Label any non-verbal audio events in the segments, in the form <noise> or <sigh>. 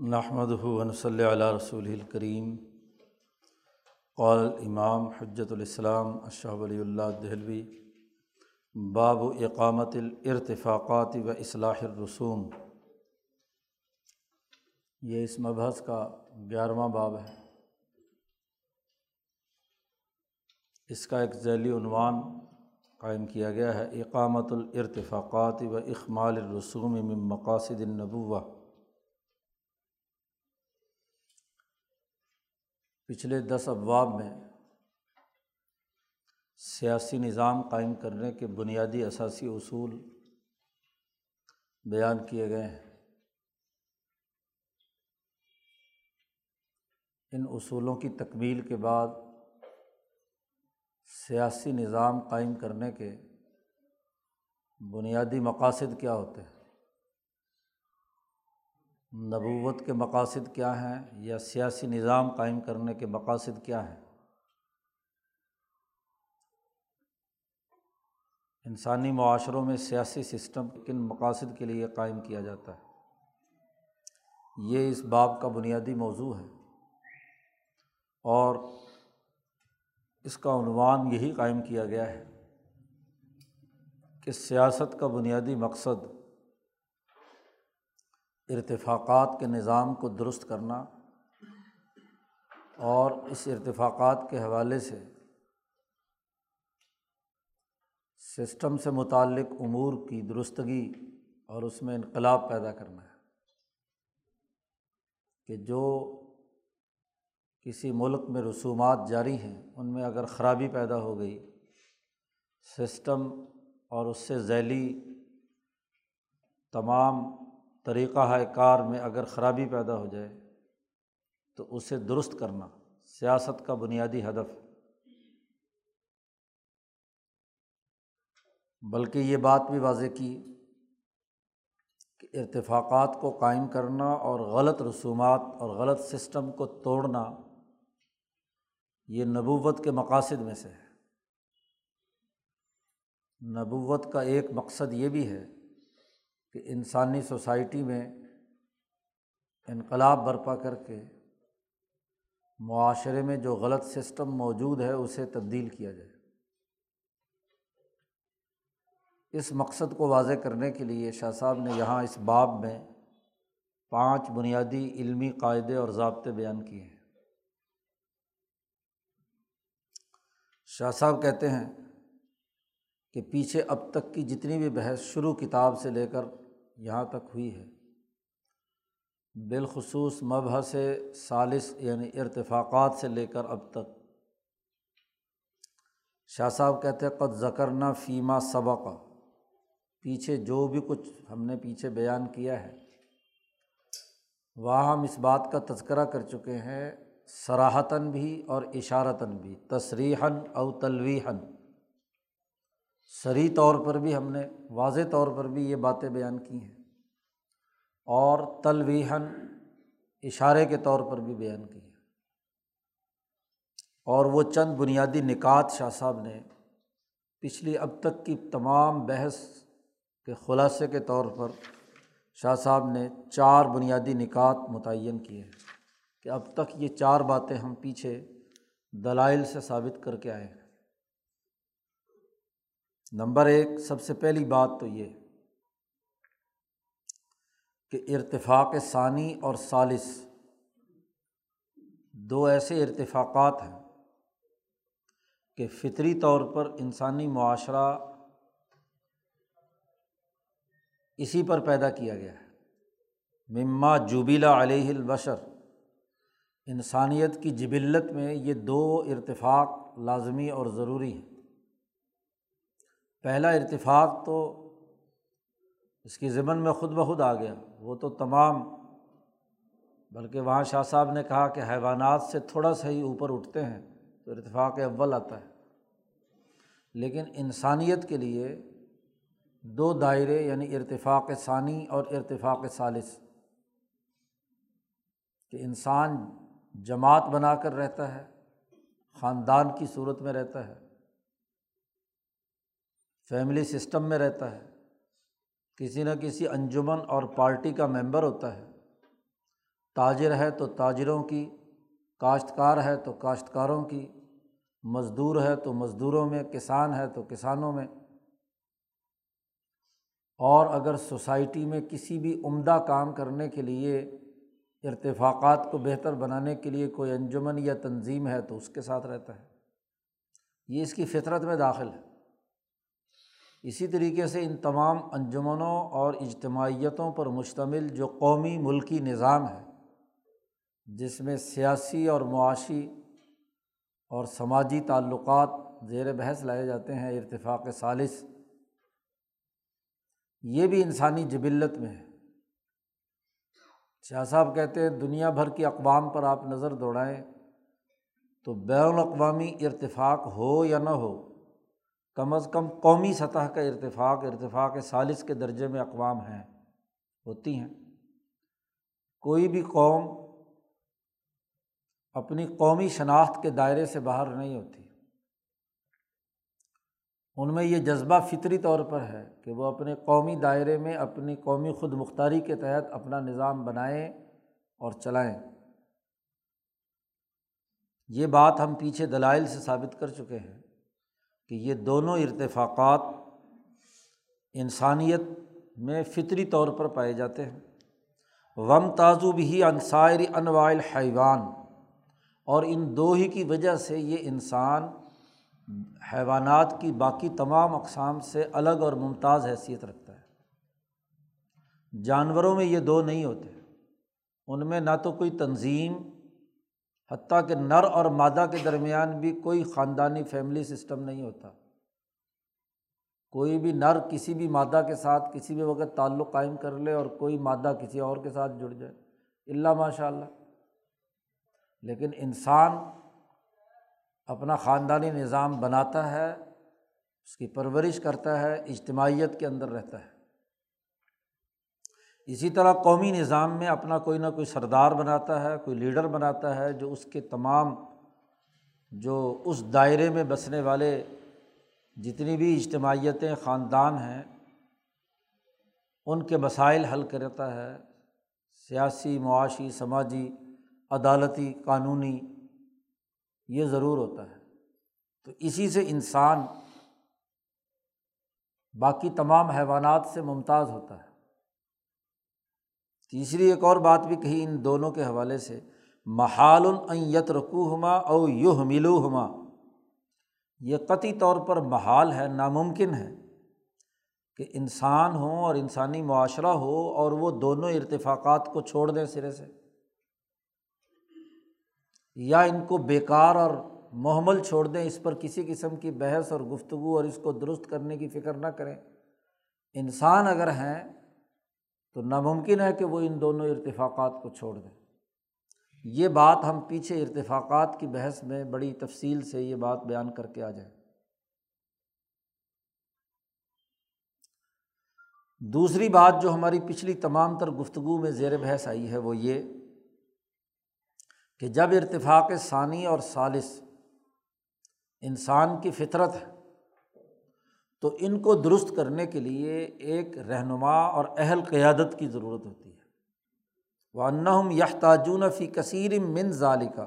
نحمد ہُون صلی علیہ رسول الکریم قال امام حجت الاسلام اشہ ولی اللہ دہلوی باب اقامت الارتفاقات و اصلاح الرسوم. یہ اس مبحث کا گیارہواں باب ہے. اس کا ایک ذیلی عنوان قائم کیا گیا ہے اقامت الارتفاقات و اخمال الرسوم من مقاصد النبوہ پچھلے دس ابواب میں سیاسی نظام قائم کرنے کے بنیادی اثاثی اصول بیان کیے گئے ہیں۔ ان اصولوں کی تکمیل کے بعد سیاسی نظام قائم کرنے کے بنیادی مقاصد کیا ہوتے ہیں؟ نبوت کے مقاصد کیا ہیں یا سیاسی نظام قائم کرنے کے مقاصد کیا ہیں؟ انسانی معاشروں میں سیاسی سسٹم کن مقاصد کے لیے قائم کیا جاتا ہے؟ یہ اس باب کا بنیادی موضوع ہے اور اس کا عنوان یہی قائم کیا گیا ہے کہ سیاست کا بنیادی مقصد ارتفاقات کے نظام کو درست کرنا اور اس ارتفاقات کے حوالے سے سسٹم سے متعلق امور کی درستگی اور اس میں انقلاب پیدا کرنا ہے کہ جو کسی ملک میں رسومات جاری ہیں، ان میں اگر خرابی پیدا ہو گئی، سسٹم اور اس سے ذیلی تمام طریقہ کار میں اگر خرابی پیدا ہو جائے تو اسے درست کرنا، سیاست کا بنیادی ہدف۔ بلکہ یہ بات بھی واضح کی کہ ارتفاقات کو قائم کرنا اور غلط رسومات اور غلط سسٹم کو توڑنا یہ نبوت کے مقاصد میں سے ہے۔ نبوت کا ایک مقصد یہ بھی ہے کہ انسانی سوسائٹی میں انقلاب برپا کر کے معاشرے میں جو غلط سسٹم موجود ہے اسے تبدیل کیا جائے۔ اس مقصد کو واضح کرنے کے لیے شاہ صاحب نے یہاں اس باب میں پانچ بنیادی علمی قاعدے اور ضابطے بیان کیے ہیں۔ شاہ صاحب کہتے ہیں کہ پیچھے اب تک کی جتنی بھی بحث شروع کتاب سے لے کر یہاں تک ہوئی ہے۔ بالخصوص مبحث سالس یعنی ارتفاقات سے لے کر اب تک۔ شاہ صاحب کہتے قد ذکرنا فیمہ سبق۔ پیچھے جو بھی کچھ ہم نے پیچھے بیان کیا ہے، وہاں ہم اس بات کا تذکرہ کر چکے ہیں سراہتاً بھی اور اشارتاً بھی، تصریحاً او تلویحاً۔ سری طور پر بھی ہم نے واضح طور پر بھی یہ باتیں بیان کی ہیں اور تلویحن اشارے کے طور پر بھی بیان کی ہیں۔ اور وہ چند بنیادی نکات شاہ صاحب نے پچھلی اب تک کی تمام بحث کے خلاصے کے طور پر شاہ صاحب نے چار بنیادی نکات متعین کیے ہیں کہ اب تک یہ چار باتیں ہم پیچھے دلائل سے ثابت کر کے آئے ہیں۔ نمبر ایک، سب سے پہلی بات تو یہ کہ ارتفاق ثانی اور ثالث دو ایسے ارتفاقات ہیں کہ فطری طور پر انسانی معاشرہ اسی پر پیدا کیا گیا ہے۔ مما جوبیلا علیہ البشر، انسانیت کی جبلت میں یہ دو ارتفاق لازمی اور ضروری ہیں۔ پہلا ارتفاق تو اس کی ضمن میں خود بخود آ گیا۔ وہ تو تمام، بلکہ وہاں شاہ صاحب نے کہا کہ حیوانات سے تھوڑا سا ہی اوپر اٹھتے ہیں تو ارتفاق اول آتا ہے۔ لیکن انسانیت کے لیے دو دائرے یعنی ارتفاق ثانی اور ارتفاق ثالث، کہ انسان جماعت بنا کر رہتا ہے، خاندان کی صورت میں رہتا ہے۔ فیملی سسٹم میں رہتا ہے۔ کسی نہ کسی انجمن اور پارٹی کا ممبر ہوتا ہے۔ تاجر ہے تو تاجروں کی، کاشتکار ہے تو کاشتکاروں کی۔ مزدور ہے تو مزدوروں میں، کسان ہے تو کسانوں میں۔ اور اگر سوسائٹی میں کسی بھی عمدہ کام کرنے کے لیے ارتفاقات کو بہتر بنانے کے لیے کوئی انجمن یا تنظیم ہے تو اس کے ساتھ رہتا ہے۔ یہ اس کی فطرت میں داخل ہے۔ اسی طریقے سے ان تمام انجمنوں اور اجتماعیتوں پر مشتمل جو قومی ملکی نظام ہے، جس میں سیاسی اور معاشی اور سماجی تعلقات زیر بحث لائے جاتے ہیں، ارتفاق ثالث، یہ بھی انسانی جبلت میں ہے۔ شاہ صاحب کہتے ہیں، دنیا بھر کی اقوام پر آپ نظر دوڑائیں تو بین الاقوامی ارتفاق ہو یا نہ ہو کم از کم قومی سطح کا ارتفاق ارتفاق سالس کے درجے میں اقوام ہیں، ہوتی ہیں۔ کوئی بھی قوم اپنی قومی شناخت کے دائرے سے باہر نہیں ہوتی۔ ان میں یہ جذبہ فطری طور پر ہے کہ وہ اپنے قومی دائرے میں اپنی قومی خود مختاری کے تحت اپنا نظام بنائیں اور چلائیں۔ یہ بات ہم پیچھے دلائل سے ثابت کر چکے ہیں۔ کہ یہ دونوں ارتفاقات انسانیت میں فطری طور پر پائے جاتے ہیں۔ غم تازو بھی انصائر انوائل حیوان اور ان دو ہی کی وجہ سے یہ انسان حیوانات کی باقی تمام اقسام سے الگ اور ممتاز حیثیت رکھتا ہے۔ جانوروں میں یہ دو نہیں ہوتے۔ ان میں نہ تو کوئی تنظیم حتیٰ کہ نر اور مادہ کے درمیان بھی کوئی خاندانی فیملی سسٹم نہیں ہوتا۔ کوئی بھی نر کسی بھی مادہ کے ساتھ کسی بھی وقت تعلق قائم کر لے اور کوئی مادہ کسی اور کے ساتھ جڑ جائے۔ اللہ ماشاء اللہ لیکن انسان اپنا خاندانی نظام بناتا ہے، اس کی پرورش کرتا ہے، اجتماعیت کے اندر رہتا ہے۔ اسی طرح قومی نظام میں اپنا کوئی نہ کوئی سردار بناتا ہے، کوئی لیڈر بناتا ہے جو اس کے تمام جو اس دائرے میں بسنے والے جتنی بھی اجتماعیتیں خاندان ہیں، ان کے مسائل حل کرتا ہے۔ سیاسی، معاشی، سماجی، عدالتی، قانونی، یہ ضرور ہوتا ہے۔ تو اسی سے انسان باقی تمام حیوانات سے ممتاز ہوتا ہے۔ تیسری ایک اور بات بھی کہی ان دونوں کے حوالے سے محال الت رقو ہما او یو ملو ہما یہ قطعی طور پر محال ہے، ناممکن ہے کہ انسان ہوں اور انسانی معاشرہ ہو اور وہ دونوں ارتفاقات کو چھوڑ دیں سرے سے۔ یا ان کو بیکار اور محمل چھوڑ دیں، اس پر کسی قسم کی بحث اور گفتگو اور اس کو درست کرنے کی فکر نہ کریں۔ انسان اگر ہیں تو ناممکن ہے کہ وہ ان دونوں ارتفاقات کو چھوڑ دیں یہ بات ہم پیچھے ارتفاقات کی بحث میں بڑی تفصیل سے یہ بات بیان کر کے آ جائیں۔ دوسری بات جو ہماری پچھلی تمام تر گفتگو میں زیر بحث آئی ہے وہ یہ کہ جب ارتفاق ثانی اور ثالث انسان کی فطرت ہے تو ان کو درست کرنے کے لیے ایک رہنما اور اہل قیادت کی ضرورت ہوتی ہے۔ وہ انہم یحتاجون فی کثیر من ظالقہ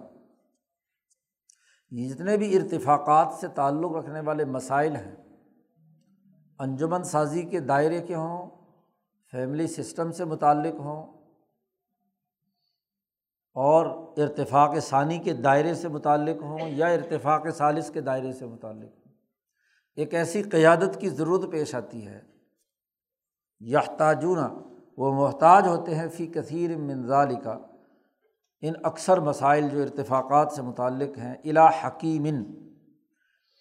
یہ جتنے بھی ارتفاقات سے تعلق رکھنے والے مسائل ہیں، انجمن سازی کے دائرے کے ہوں، فیملی سسٹم سے متعلق ہوں، اور ارتفاق ثانی کے دائرے سے متعلق ہوں یا ارتفاق ثالث کے دائرے سے متعلق۔ ہوں ایک ایسی قیادت کی ضرورت پیش آتی ہے۔ یحتاجون، وہ محتاج ہوتے ہیں، فی کثیر منظال کا ان اکثر مسائل جو ارتفاقات سے متعلق ہیں الا حکیمن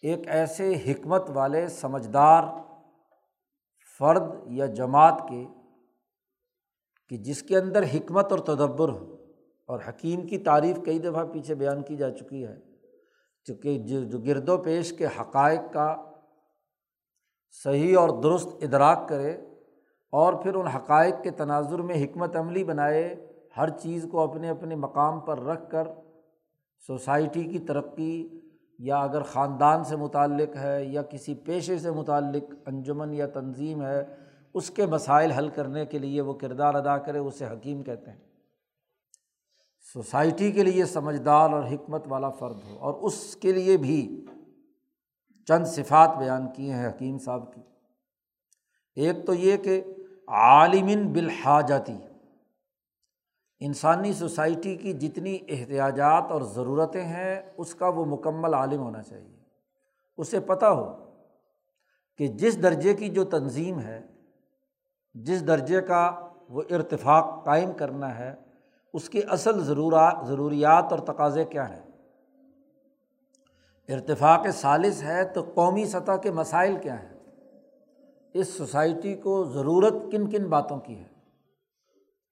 ایک ایسے حکمت والے سمجھدار فرد یا جماعت کے، کہ جس کے اندر حکمت اور تدبر ہو۔ اور حکیم کی تعریف کئی دفعہ پیچھے بیان کی جا چکی ہے، چونکہ جو گرد و پیش کے حقائق کا صحیح اور درست ادراک کرے اور پھر ان حقائق کے تناظر میں حکمت عملی بنائے، ہر چیز کو اپنے اپنے مقام پر رکھ کر سوسائٹی کی ترقی یا اگر خاندان سے متعلق ہے یا کسی پیشے سے متعلق انجمن یا تنظیم ہے، اس کے مسائل حل کرنے کے لیے وہ کردار ادا کرے، اسے حکیم کہتے ہیں۔ سوسائٹی کے لیے سمجھدار اور حکمت والا فرد ہو اور اس کے لیے بھی چند صفات بیان کیے ہیں حکیم صاحب کی۔ ایک تو یہ کہ عالمن بالحاجاتی انسانی سوسائٹی کی جتنی احتیاجات اور ضرورتیں ہیں، اس کا وہ مکمل عالم ہونا چاہیے۔ اسے پتہ ہو کہ جس درجے کی جو تنظیم ہے، جس درجے کا وہ ارتفاق قائم کرنا ہے، اس کی اصل ضرورات ضروریات اور تقاضے کیا ہیں؟ ارتفاق ثالث ہے تو قومی سطح کے مسائل کیا ہیں؟ اس سوسائٹی کو ضرورت کن کن باتوں کی ہے؟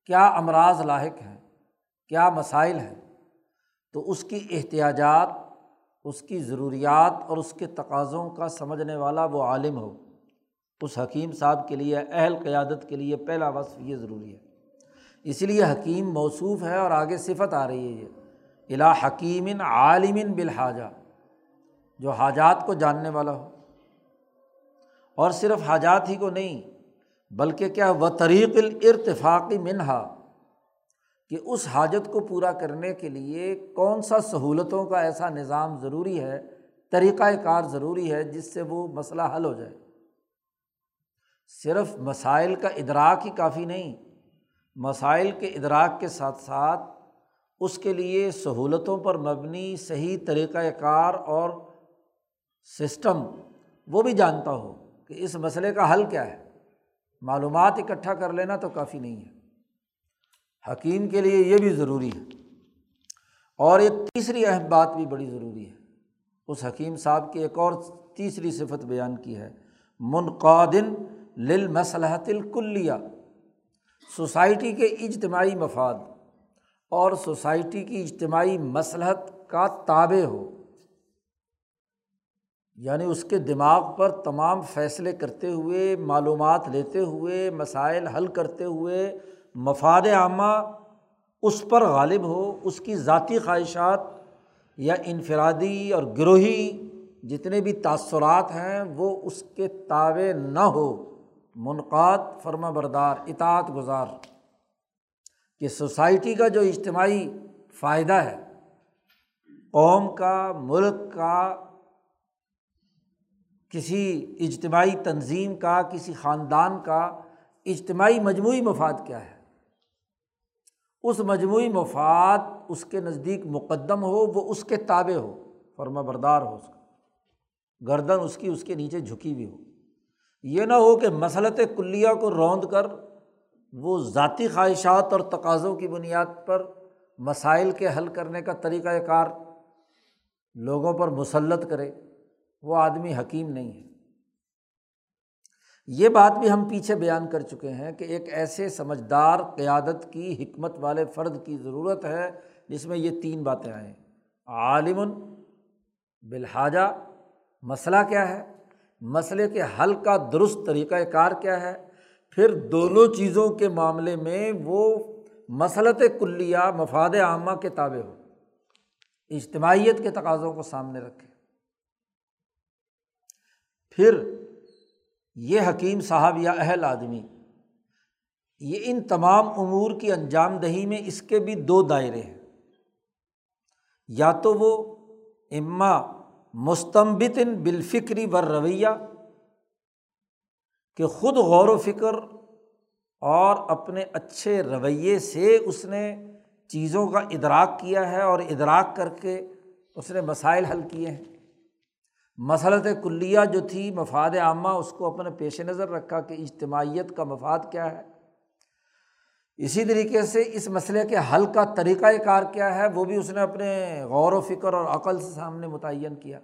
کیا امراض لاحق ہیں؟ کیا مسائل ہیں؟ تو اس کی احتیاجات، اس کی ضروریات اور اس کے تقاضوں کا سمجھنے والا وہ عالم ہو۔ اس حکیم صاحب کے لیے، اہل قیادت کے لیے پہلا وصف یہ ضروری ہے۔ اس لیے حکیم موصوف ہے اور آگے صفت آ رہی ہے یہ۔ الا حکیمن عالمن بالحاجہ۔ جو حاجات کو جاننے والا ہو۔ اور صرف حاجات ہی کو نہیں، بلکہ کیا و طریق الرتفاقی منہا، کہ اس حاجت کو پورا کرنے کے لیے کون سا سہولتوں کا ایسا نظام ضروری ہے طریقۂ کار ضروری ہے، جس سے وہ مسئلہ حل ہو جائے۔ صرف مسائل کا ادراک ہی کافی نہیں، مسائل کے ادراک کے ساتھ ساتھ اس کے لیے سہولتوں پر مبنی صحیح طریقۂ کار اور سسٹم، وہ بھی جانتا ہو کہ اس مسئلے کا حل کیا ہے۔ معلومات اکٹھا کر لینا تو کافی نہیں ہے۔ حکیم کے لیے یہ بھی ضروری ہے۔ اور ایک تیسری اہم بات بھی بڑی ضروری ہے۔ اس حکیم صاحب کی ایک اور تیسری صفت بیان کی ہے۔ منقادن للمصلحت الکلیہ۔ سوسائٹی کے اجتماعی مفاد اور سوسائٹی کی اجتماعی مصلحت کا تابع ہو۔ یعنی اس کے دماغ پر تمام فیصلے کرتے ہوئے، معلومات لیتے ہوئے، مسائل حل کرتے ہوئے، مفاد عامہ اس پر غالب ہو، اس کی ذاتی خواہشات یا انفرادی اور گروہی جتنے بھی تاثرات ہیں، وہ اس کے تابع نہ ہو۔ منقاد فرما بردار اطاعت گزار۔ کہ سوسائٹی کا جو اجتماعی فائدہ ہے، قوم کا، ملک کا کسی اجتماعی تنظیم کا، کسی خاندان کا اجتماعی مجموعی مفاد کیا ہے؟ اس مجموعی مفاد اس کے نزدیک مقدم ہو، وہ اس کے تابع ہو، فرما بردار ہو اس کا۔ گردن اس کی اس کے نیچے جھکی ہوئی ہو۔ یہ نہ ہو کہ مسلط کلیہ کو روند کر وہ ذاتی خواہشات اور تقاضوں کی بنیاد پر مسائل کے حل کرنے کا طریقۂ کار لوگوں پر مسلط کرے۔ وہ آدمی حکیم نہیں ہے۔ یہ بات بھی ہم پیچھے بیان کر چکے ہیں کہ ایک ایسے سمجھدار قیادت کی حکمت والے فرد کی ضرورت ہے جس میں یہ تین باتیں آئیں۔ عالم بالحاجہ، مسئلہ کیا ہے؟ مسئلے کے حل کا درست طریقۂ کار کیا ہے؟ پھر دونوں چیزوں کے معاملے میں وہ مسلط کلیہ مفاد عامہ کے تابع ہو۔ اجتماعیت کے تقاضوں کو سامنے رکھے پھر یہ حکیم صاحب یا اہل آدمی، یہ ان تمام امور کی انجام دہی میں اس کے بھی دو دائرے ہیں۔ یا تو وہ اما مستمبتن بالفکری ور رویہ کہ خود غور و فکر اور اپنے اچھے رویے سے اس نے چیزوں کا ادراک کیا ہے اور ادراک کر کے اس نے مسائل حل کیے ہیں۔ مسلط کلیہ جو تھی، مفاد عامہ، اس کو اپنے پیش نظر رکھا کہ اجتماعیت کا مفاد کیا ہے۔ اسی طریقے سے اس مسئلے کے حل کا طریقۂ کار کیا ہے، وہ بھی اس نے اپنے غور و فکر اور عقل سے سامنے متعین کیا۔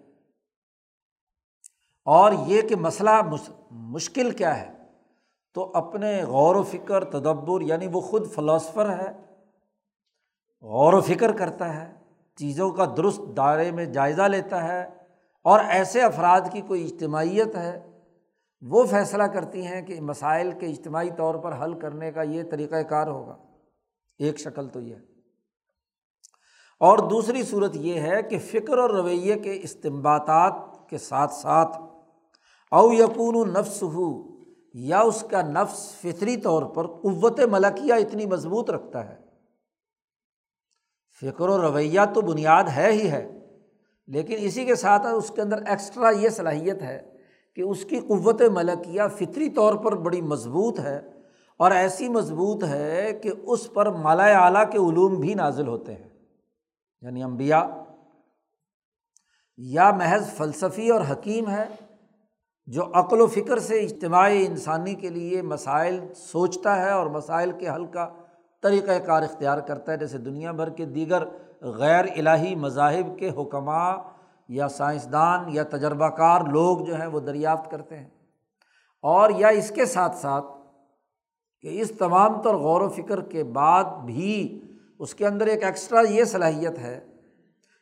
اور یہ کہ مسئلہ مشکل کیا ہے، تو اپنے غور و فکر، تدبر یعنی وہ خود فلاسفر ہے، غور و فکر کرتا ہے، چیزوں کا درست دائرے میں جائزہ لیتا ہے اور ایسے افراد کی کوئی اجتماعیت ہے؟ وہ فیصلہ کرتی ہیں کہ مسائل کے اجتماعی طور پر حل کرنے کا یہ طریقۂ کار ہوگا۔ ایک شکل تو یہ اور دوسری صورت یہ ہے کہ فکر اور رویے کے استمباتات کے ساتھ ساتھ او یقون و نفس ہو یا اس کا نفس فطری طور پر قوت ملکیہ اتنی مضبوط رکھتا ہے۔ فکر و رویہ تو بنیاد ہے ہی ہے۔ لیکن اسی کے ساتھ اس کے اندر ایکسٹرا یہ صلاحیت ہے کہ اس کی قوت ملکیہ فطری طور پر بڑی مضبوط ہے اور ایسی مضبوط ہے کہ اس پر مالا اعلیٰ کے علوم بھی نازل ہوتے ہیں۔ یعنی امبیا یا محض فلسفی اور حکیم ہے، جو عقل و فکر سے اجتماعی انسانی کے لیے مسائل سوچتا ہے اور مسائل کے حل کا طریقۂ کار اختیار کرتا ہے، جیسے دنیا بھر کے دیگر غیر الہی مذاہب کے حکمہ یا سائنسدان یا تجربہ کار لوگ جو ہیں وہ دریافت کرتے ہیں۔ اور یا اس کے ساتھ ساتھ کہ اس تمام تر غور و فکر کے بعد بھی اس کے اندر ایک ایکسٹرا یہ صلاحیت ہے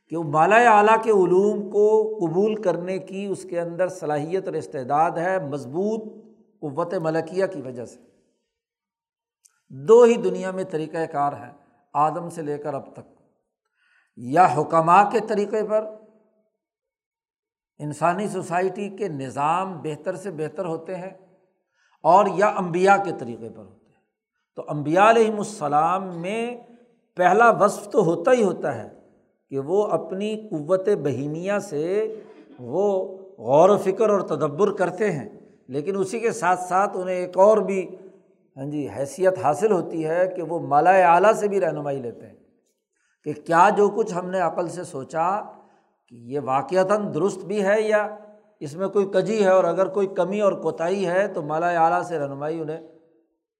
کہ وہ بالا اعلیٰ کے علوم کو قبول کرنے کی اس کے اندر صلاحیت اور استعداد ہے مضبوط قوت ملکیہ کی وجہ سے۔ دو ہی دنیا میں طریقۂ کار ہے، آدم سے لے کر اب تک۔ یا حکمہ کے طریقے پر انسانی سوسائٹی کے نظام بہتر سے بہتر ہوتے ہیں اور یا امبیا کے طریقے پر ہوتے ہیں۔ تو امبیا علیہم السلام میں پہلا وصف تو ہوتا ہی ہوتا ہے کہ وہ اپنی قوت بہیمیا سے وہ غور و فکر اور تدبر کرتے ہیں، لیکن اسی کے ساتھ ساتھ انہیں ایک اور بھی ہاں جی حیثیت حاصل ہوتی ہے کہ وہ مالا اعلیٰ سے بھی رہنمائی لیتے ہیں۔ کہ کیا جو کچھ ہم نے عقل سے سوچا کہ یہ واقعتاً درست بھی ہے یا اس میں کوئی کجی ہے اور اگر کوئی کمی اور کوتاہی ہے تو مالا اعلیٰ سے رہنمائی انہیں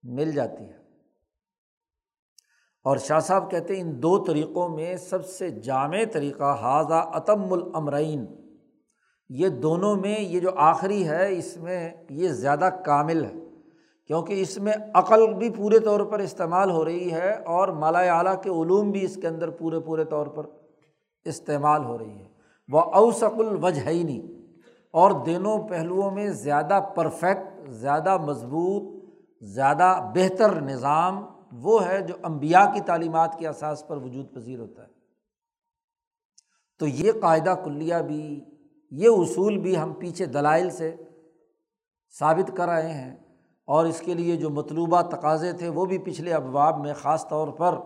مل جاتی ہے۔ اور شاہ صاحب کہتے ہیں، ان دو طریقوں میں سب سے جامع طریقہ حاضہ عتم العمرین یہ دونوں میں یہ جو آخری ہے، اس میں یہ زیادہ کامل ہے۔ کیونکہ اس میں عقل بھی پورے طور پر استعمال ہو رہی ہے اور مالا اعلیٰ کے علوم بھی اس کے اندر پورے پورے طور پر استعمال ہو رہی ہے۔ وہ اوسق الوجہینی اور دونوں پہلوؤں میں زیادہ پرفیکٹ زیادہ مضبوط، زیادہ بہتر نظام وہ ہے جو امبیا کی تعلیمات کے اثاث پر وجود پذیر ہوتا ہے۔ تو یہ قاعدہ کلیہ بھی، یہ اصول بھی ہم پیچھے دلائل سے ثابت کر رہے ہیں۔ اور اس کے لیے جو مطلوبہ تقاضے تھے وہ بھی پچھلے ابواب میں خاص طور پر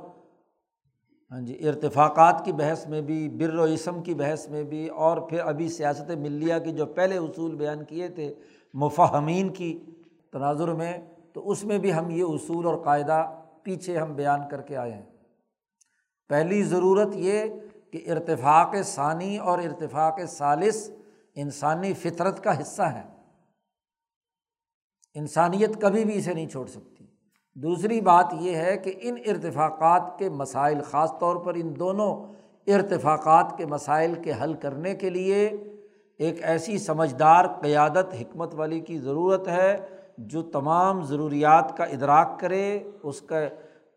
ہاں جی ارتفاقات کی بحث میں بھی، بر و اسم کی بحث میں بھی، اور پھر ابھی سیاست ملیہ کی جو پہلے اصول بیان کیے تھے مفاہمین کی تناظر میں، تو اس میں بھی ہم یہ اصول اور قاعدہ پیچھے ہم بیان کر کے آئے ہیں۔ پہلی ضرورت یہ کہ ارتفاق ثانی اور ارتفاق ثالث انسانی فطرت کا حصہ ہے انسانیت کبھی بھی اسے نہیں چھوڑ سکتی۔ دوسری بات یہ ہے کہ ان ارتفاقات کے مسائل، خاص طور پر ان دونوں ارتفاقات کے مسائل کے حل کرنے کے لیے ایک ایسی سمجھدار، قیادت، حکمت والی کی ضرورت ہے جو تمام ضروریات کا ادراک کرے، اس کا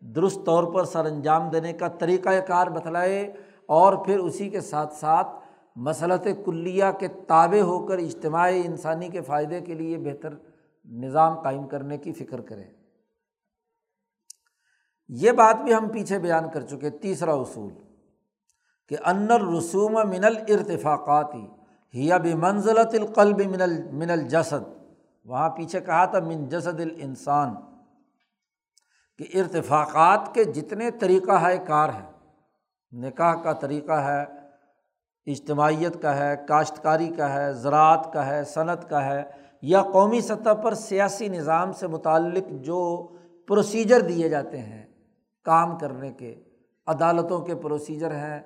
درست طور پر سر انجام دینے کا طریقۂ کار بتلائے اور پھر اسی کے ساتھ ساتھ مسلط کلیہ کے تابع ہو کر اجتماعی انسانی کے فائدے کے لیے بہتر نظام قائم کرنے کی فکر کریں۔ یہ بات بھی ہم پیچھے بیان کر چکے تیسرا اصول کہ انر رسوم من الرتفاقاتی ہی اب منزلت القلب من من الجسد۔ وہاں پیچھے کہا تھا، من جسد الانسان، کہ ارتفاقات کے جتنے طریقہ ہے، کار ہیں نکاح کا طریقہ ہے، اجتماعیت کا ہے، کاشتکاری کا ہے، زراعت کا ہے، صنعت کا ہے۔ یا قومی سطح پر سیاسی نظام سے متعلق جو پروسیجر دیے جاتے ہیں کام کرنے کے، عدالتوں کے پروسیجر ہیں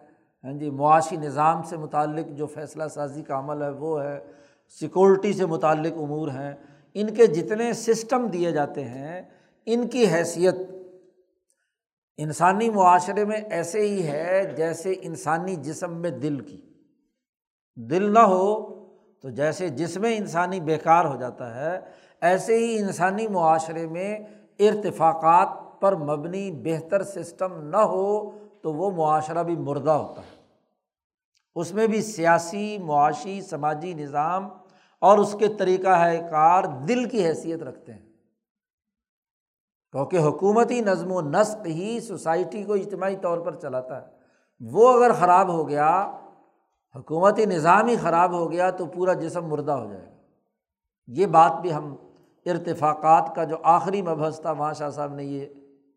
ہاں جی معاشی نظام سے متعلق جو فیصلہ سازی کا عمل ہے، وہ ہے سیکورٹی سے متعلق امور ہیں، ان کے جتنے سسٹم دیے جاتے ہیں، ان کی حیثیت انسانی معاشرے میں ایسے ہی ہے جیسے انسانی جسم میں دل کی۔ دل نہ ہو تو جیسے جسم انسانی بیکار ہو جاتا ہے، ایسے ہی انسانی معاشرے میں ارتفاقات پر مبنی بہتر سسٹم نہ ہو تو وہ معاشرہ بھی مردہ ہوتا ہے۔ اس میں بھی سیاسی، معاشی، سماجی نظام اور اس کے طریقہ ہے کار دل کی حیثیت رکھتے ہیں۔ کیونکہ حکومتی نظم و نسق ہی سوسائٹی کو اجتماعی طور پر چلاتا ہے۔ وہ اگر خراب ہو گیا حکومتی نظام ہی خراب ہو گیا تو پورا جسم مردہ ہو جائے گا۔ یہ بات بھی ہم ارتفاقات کا جو آخری مبحث تھا، وہاں شاہ صاحب نے یہ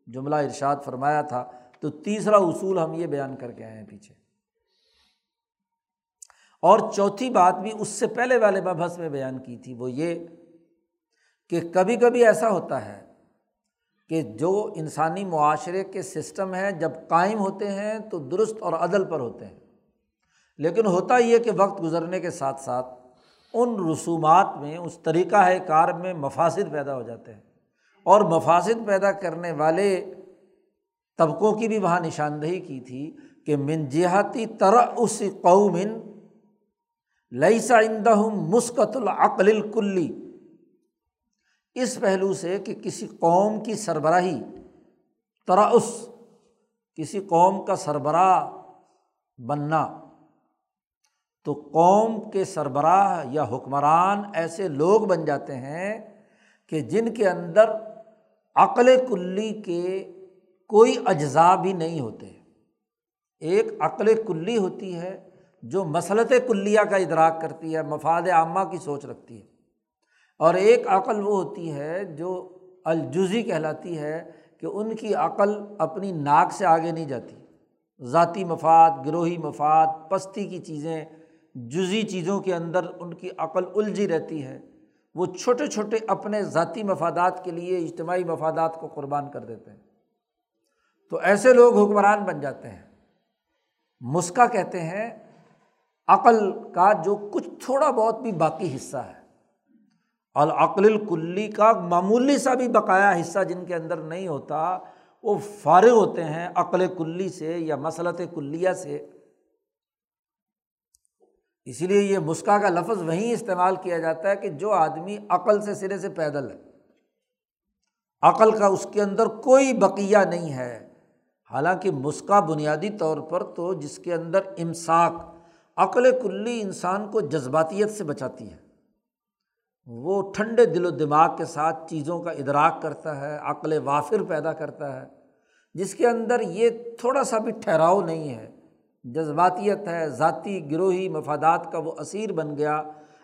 جملہ ارشاد فرمایا تھا، تو تیسرا اصول ہم یہ بیان کر کے آئے ہیں پیچھے۔ اور چوتھی بات بھی اس سے پہلے والے مبحث میں بیان کی تھی، وہ یہ کہ کبھی کبھی ایسا ہوتا ہے کہ جو انسانی معاشرے کے سسٹم ہیں، جب قائم ہوتے ہیں تو درست اور عدل پر ہوتے ہیں۔ لیکن ہوتا یہ کہ وقت گزرنے کے ساتھ ساتھ ان رسومات میں، اس طریقہ کار میں مفاصد پیدا ہو جاتے ہیں۔ اور مفاصد پیدا کرنے والے طبقوں کی بھی وہاں نشاندہی کی تھی کہ من جہاتی تر اس قومن لئیسا اندہ مسکت العقل الکلی۔ اس پہلو سے کہ کسی قوم کی سربراہی تراس کسی قوم کا سربراہ بننا تو قوم کے سربراہ یا حکمران ایسے لوگ بن جاتے ہیں کہ جن کے اندر عقل کلی کے کوئی اجزاء بھی نہیں ہوتے۔ ایک عقل کلی ہوتی ہے جو مسلط کلیہ کا ادراک کرتی ہے، مفاد عامہ کی سوچ رکھتی ہے۔ اور ایک عقل وہ ہوتی ہے جو الجزی کہلاتی ہے کہ ان کی عقل اپنی ناک سے آگے نہیں جاتی۔ ذاتی مفاد، گروہی مفاد، پستی کی چیزیں جزی چیزوں کے اندر ان کی عقل الجھی رہتی ہے، وہ چھوٹے چھوٹے اپنے ذاتی مفادات کے لیے اجتماعی مفادات کو قربان کر دیتے ہیں۔ تو ایسے لوگ حکمران بن جاتے ہیں۔ مسکا کہتے ہیں، عقل کا جو کچھ تھوڑا بہت بھی باقی حصہ ہے۔ العقل الکلی کا معمولی سا بھی بقایا حصہ جن کے اندر نہیں ہوتا، وہ فارغ ہوتے ہیں عقل کلی سے یا مسلط کلیہ سے۔ اسی لیے یہ مسکا کا لفظ وہیں استعمال کیا جاتا ہے کہ جو آدمی عقل سے سرے سے پیدل ہے۔ عقل کا اس کے اندر کوئی بقیہ نہیں ہے۔ حالانکہ مسکا بنیادی طور پر تو جس کے اندر امساک، عقل کلی انسان کو جذباتیت سے بچاتی ہے۔ وہ ٹھنڈے دل و دماغ کے ساتھ چیزوں کا ادراک کرتا ہے، عقل وافر پیدا کرتا ہے، جس کے اندر یہ تھوڑا سا بھی ٹھہراؤ نہیں ہے۔ جذباتیت ہے، ذاتی گروہی مفادات کا وہ اسیر بن گیا۔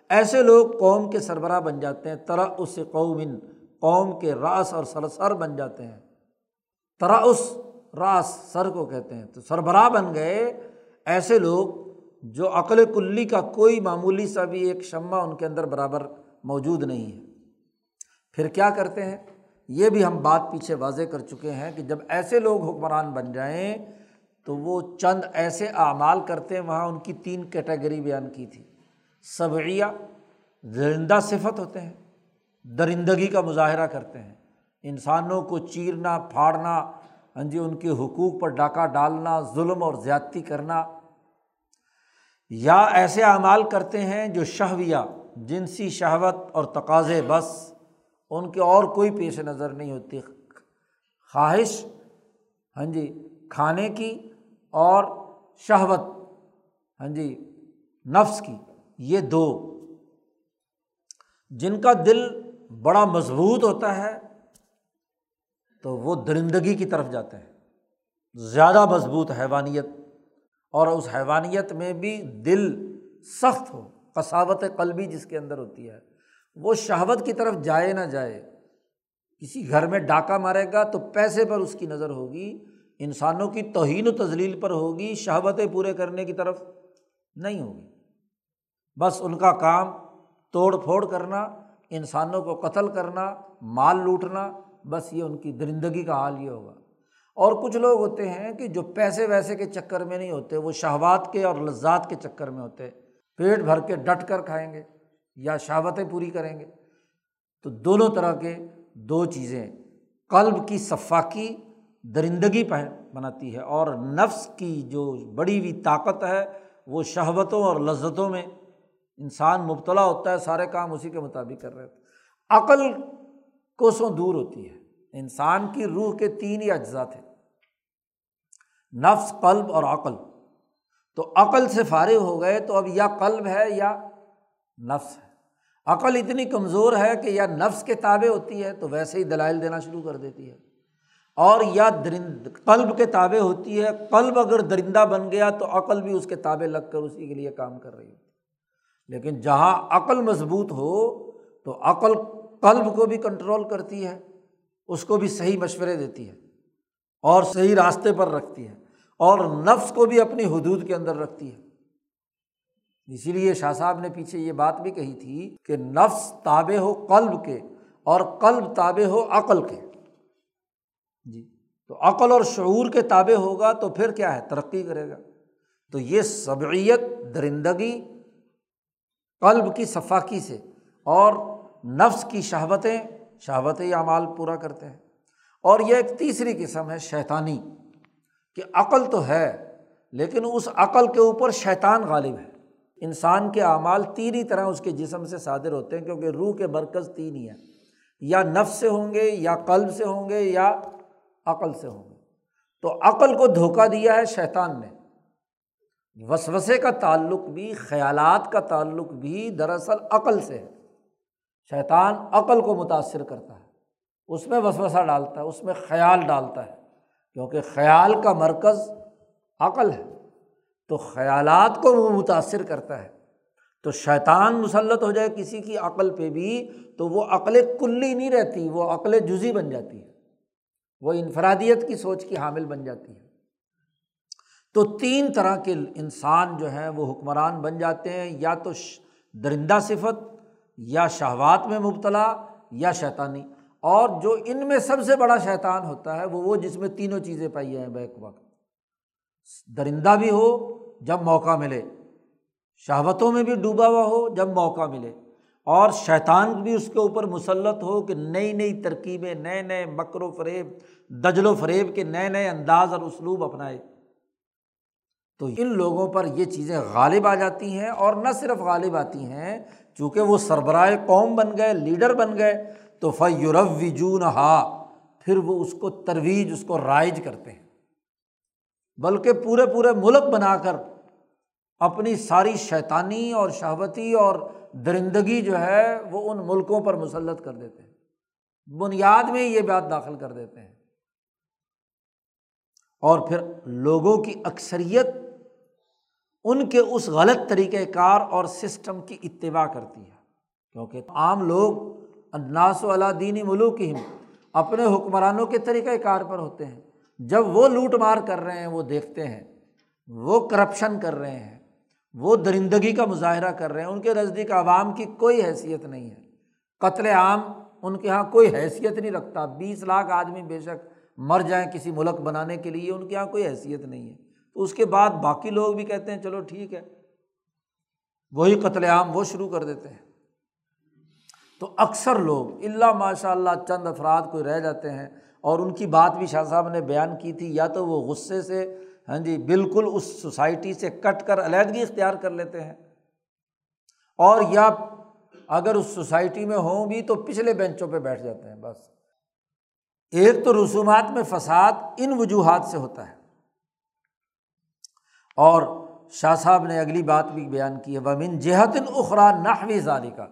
ایسے لوگ قوم کے سربراہ بن جاتے ہیں۔ ترا اس قومن قوم کے راس اور سر سر بن جاتے ہیں۔ ترا اس راس سر کو کہتے ہیں۔ تو سربراہ بن گئے ایسے لوگ جو عقل کلی کا کوئی معمولی سا بھی ایک شمع ان کے اندر برابر موجود نہیں ہے۔ پھر کیا کرتے ہیں؟ یہ بھی ہم بات پیچھے واضح کر چکے ہیں کہ جب ایسے لوگ حکمران بن جائیں تو وہ چند ایسے اعمال کرتے ہیں، وہاں ان کی تین کیٹیگری بیان کی تھی۔ صبعیہ درندہ صفت ہوتے ہیں، درندگی کا مظاہرہ کرتے ہیں۔ انسانوں کو چیرنا، پھاڑنا ہاں جی ان کے حقوق پر ڈاکہ ڈالنا، ظلم اور زیادتی کرنا۔ یا ایسے اعمال کرتے ہیں جو شہویہ، جنسی شہوت اور تقاضے، بس ان کے اور کوئی پیش نظر نہیں ہوتی۔ خواہش ہاں جی کھانے کی اور شہوت۔ ہاں جی نفس کی، یہ دو۔ جن کا دل بڑا مضبوط ہوتا ہے، تو وہ درندگی کی طرف جاتے ہیں۔ زیادہ مضبوط حیوانیت، اور اس حیوانیت میں بھی دل سخت ہو کساوت قلبی جس کے اندر ہوتی ہے۔ وہ شہوت کی طرف جائے نہ جائے، کسی گھر میں ڈاکہ مارے گا تو پیسے پر اس کی نظر ہوگی۔ انسانوں کی توہین و تزلیل پر ہوگی، شہوتیں پورے کرنے کی طرف نہیں ہوگی۔ بس ان کا کام توڑ پھوڑ کرنا، انسانوں کو قتل کرنا، مال لوٹنا، بس یہ ان کی درندگی کا حال یہ ہوگا۔ اور کچھ لوگ ہوتے ہیں کہ جو پیسے ویسے کے چکر میں نہیں ہوتے، وہ شہوات کے اور لذات کے چکر میں ہوتے، پیٹ بھر کے ڈٹ کر کھائیں گے یا شہوتیں پوری کریں گے۔ تو دونوں طرح کے دو چیزیں، قلب کی صفاقی درندگی پہ بناتی ہے اور نفس کی جو بڑی ہوئی طاقت ہے، وہ شہوتوں اور لذتوں میں انسان مبتلا ہوتا ہے، سارے کام اسی کے مطابق کر رہے تھے عقل کوسوں دور ہوتی ہے۔ انسان کی روح کے تین ہی اجزا تھے۔ نفس، قلب اور عقل۔ تو عقل سے فارغ ہو گئے تو اب یا قلب ہے یا نفس ہے۔ عقل اتنی کمزور ہے کہ یا نفس کے تابع ہوتی ہے تو ویسے ہی دلائل دینا شروع کر دیتی ہے۔ اور یا درند، قلب کے تابع ہوتی ہے۔ قلب اگر درندہ بن گیا تو عقل بھی اس کے تابع لگ کر اسی کے لیے کام کر رہی ہوتی لیکن جہاں عقل مضبوط ہو تو عقل قلب کو بھی کنٹرول کرتی ہے، اس کو بھی صحیح مشورے دیتی ہے اور صحیح راستے پر رکھتی ہے اور نفس کو بھی اپنی حدود کے اندر رکھتی ہے۔ اسی لیے شاہ صاحب نے پیچھے یہ بات بھی کہی تھی کہ نفس تابع ہو قلب کے اور قلب تابع ہو عقل کے۔ تو عقل اور شعور کے تابع ہوگا تو پھر کیا ہے؟ ترقی کرے گا۔ تو یہ صبعیت درندگی، قلب کی ثفاقی سے اور نفس کی شہوتیں شہوتیں اعمال پورا کرتے ہیں۔ اور یہ ایک تیسری قسم ہے شیطانی، کہ عقل تو ہے، لیکن اس عقل کے اوپر شیطان غالب ہے۔ انسان کے اعمال تین ہی طرح اس کے جسم سے صادر ہوتے ہیں، کیونکہ روح کے مرکز تین ہی ہیں۔ یا نفس سے ہوں گے، یا قلب سے ہوں گے، یا عقل سے ہوں گے تو عقل کو دھوکہ دیا ہے شیطان نے۔ وسوسے کا تعلق بھی، خیالات کا تعلق بھی دراصل عقل سے ہے۔ شیطان عقل کو متاثر کرتا ہے۔ اس میں وسوسہ ڈالتا ہے، اس میں خیال ڈالتا ہے۔ کیونکہ خیال کا مرکز عقل ہے۔ تو خیالات کو وہ متاثر کرتا ہے۔ تو شیطان مسلط ہو جائے کسی کی عقل پہ بھی، تو وہ عقل کلی نہیں رہتی، وہ عقل جزی بن جاتی ہے۔ وہ انفرادیت کی سوچ کی حامل بن جاتی ہے تو تین طرح کے انسان جو ہیں وہ حکمران بن جاتے ہیں، یا تو درندہ صفت، یا شہوات میں مبتلا، یا شیطانی۔ اور جو ان میں سب سے بڑا شیطان ہوتا ہے، وہ وہ جس میں تینوں چیزیں پائی ہیں بیک وقت۔ درندہ بھی ہو، جب موقع ملے۔ شہوتوں میں بھی ڈوبا ہوا ہو، جب موقع ملے۔ اور شیطان بھی اس کے اوپر مسلط ہو کہ نئی نئی ترکیبیں، نئے نئے مکر و فریب، دجل و فریب کے نئے نئے انداز اور اسلوب اپنائے۔ تو ان لوگوں پر یہ چیزیں غالب آ جاتی ہیں اور نہ صرف غالب آتی ہیں، چونکہ وہ سربراہ قوم بن گئے، لیڈر بن گئے۔ تو فیورو ہا پھر وہ اس کو ترویج، اس کو رائج کرتے ہیں۔ بلکہ پورے پورے ملک بنا کر اپنی ساری شیطانی اور شہوتی اور درندگی جو ہے وہ ان ملکوں پر مسلط کر دیتے ہیں۔ بنیاد میں یہ بات داخل کر دیتے ہیں۔ اور پھر لوگوں کی اکثریت ان کے اس غلط طریقۂ کار اور سسٹم کی اتباع کرتی ہے۔ کیونکہ عام لوگ اناس و دینی ملوک ہی اپنے حکمرانوں کے طریقۂ کار پر ہوتے ہیں۔ جب وہ لوٹ مار کر رہے ہیں، وہ دیکھتے ہیں، وہ کرپشن کر رہے ہیں۔ وہ درندگی کا مظاہرہ کر رہے ہیں، ان کے نزدیک عوام کی کوئی حیثیت نہیں ہے۔ قتل عام، ان کے یہاں کوئی حیثیت نہیں رکھتا۔ بیس لاکھ آدمی بے شک مر جائیں کسی ملک بنانے کے لیے، ان کے یہاں کوئی حیثیت نہیں ہے۔ تو اس کے بعد باقی لوگ بھی کہتے ہیں، چلو ٹھیک ہے۔ وہی قتل عام وہ شروع کر دیتے ہیں۔ تو اکثر لوگ اللہ ماشاء اللہ چند افراد کوئی رہ جاتے ہیں اور ان کی بات بھی شاہ صاحب نے بیان کی تھی، یا تو وہ غصے سے ہاں جی بالکل اس سوسائٹی سے کٹ کر علیحدگی اختیار کر لیتے ہیں۔ اور یا اگر اس سوسائٹی میں ہوں بھی تو پچھلے بینچوں پہ بیٹھ جاتے ہیں، بس۔ ایک تو رسومات میں فساد ان وجوہات سے ہوتا ہے۔ اور شاہ صاحب نے اگلی بات بھی بیان کی ہے، ومن جہت اخرا نحوی ظالی کا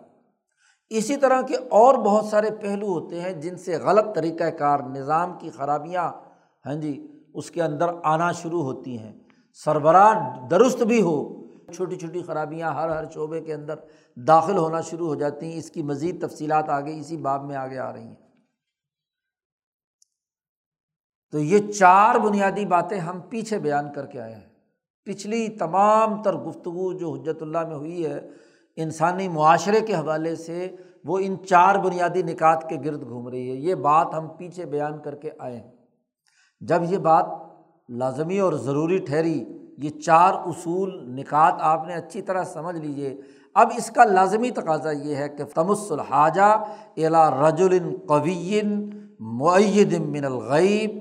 اسی طرح کے اور بہت سارے پہلو ہوتے ہیں جن سے غلط طریقۂ کار، نظام کی خرابیاں ہاں جی اس کے اندر آنا شروع ہوتی ہیں۔ سربراہ درست بھی ہو، چھوٹی چھوٹی خرابیاں ہر ہر شعبے کے اندر داخل ہونا شروع ہو جاتی ہیں۔ اس کی مزید تفصیلات آگے اسی باب میں آگے آ رہی ہیں۔ تو یہ چار بنیادی باتیں ہم پیچھے بیان کر کے آئے ہیں۔ پچھلی تمام تر گفتگو جو حجرت اللہ میں ہوئی ہے، انسانی معاشرے کے حوالے سے وہ ان چار بنیادی نکات کے گرد گھوم رہی ہے۔ یہ بات ہم پیچھے بیان کر کے آئے ہیں۔ جب یہ بات لازمی اور ضروری ٹھہری، یہ چار اصول نکات آپ نے اچھی طرح سمجھ لیجیے اب اس کا لازمی تقاضا یہ ہے کہ تمس الحاجہ الا رجل قوین معید من الغیب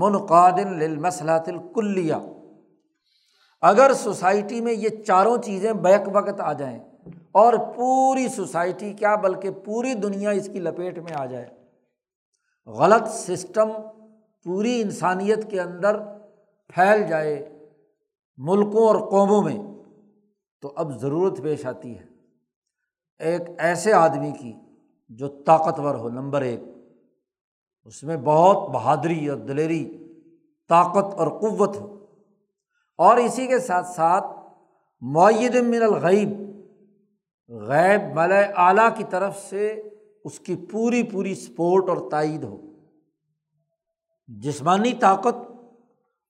منقادن للمسلات الکلیہ۔ اگر سوسائٹی میں یہ چاروں چیزیں بیک وقت آ جائیں اور پوری سوسائٹی کیا بلکہ پوری دنیا اس کی لپیٹ میں آ جائے۔ غلط سسٹم پوری انسانیت کے اندر پھیل جائے ملکوں اور قوموں میں، تو اب ضرورت پیش آتی ہے ایک ایسے آدمی کی جو طاقتور ہو، نمبر ایک۔ اس میں بہت بہادری اور دلیری طاقت اور قوت ہو۔ اور اسی کے ساتھ ساتھ معید من الغیب، غیب مل اعلیٰ کی طرف سے اس کی پوری پوری سپورٹ اور تائید ہو۔ جسمانی طاقت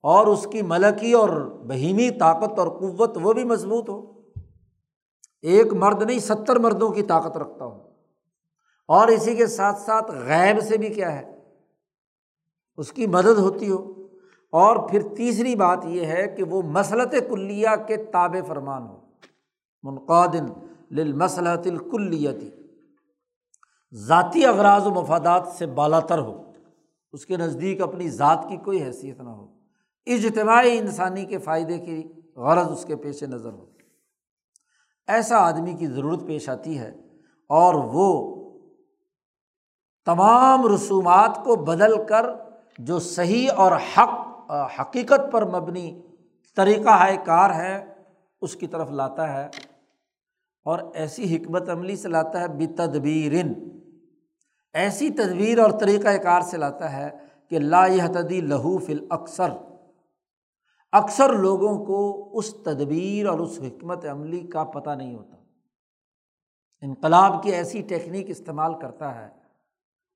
اور اس کی ملکی اور بہیمی طاقت اور قوت وہ بھی مضبوط ہو۔ ایک مرد نہیں، ستر مردوں کی طاقت رکھتا ہو اور اسی کے ساتھ ساتھ غیب سے بھی کیا ہے؟ اس کی مدد ہوتی ہو۔ اور پھر تیسری بات یہ ہے کہ وہ مسلط کلیہ کے تاب فرمان ہو۔ منقادن لمسلط الکلیتی ذاتی اغراض و مفادات سے بالا تر ہو۔ اس کے نزدیک اپنی ذات کی کوئی حیثیت نہ ہو۔ اجتماعی انسانی کے فائدے کی غرض اس کے پیش نظر ہو۔ ایسا آدمی کی ضرورت پیش آتی ہے اور وہ تمام رسومات کو بدل کر جو صحیح اور حق، حقیقت پر مبنی طریقہ ہائے کار ہے، اس کی طرف لاتا ہے اور ایسی حکمت عملی سے لاتا ہے بے تدبیرن ایسی تدبیر اور طریقۂ کار سے لاتا ہے کہ لا تدی لہو فل اکثر اکثر لوگوں کو اس تدبیر اور اس حکمت عملی کا پتہ نہیں ہوتا۔ انقلاب کی ایسی ٹیکنیک استعمال کرتا ہے،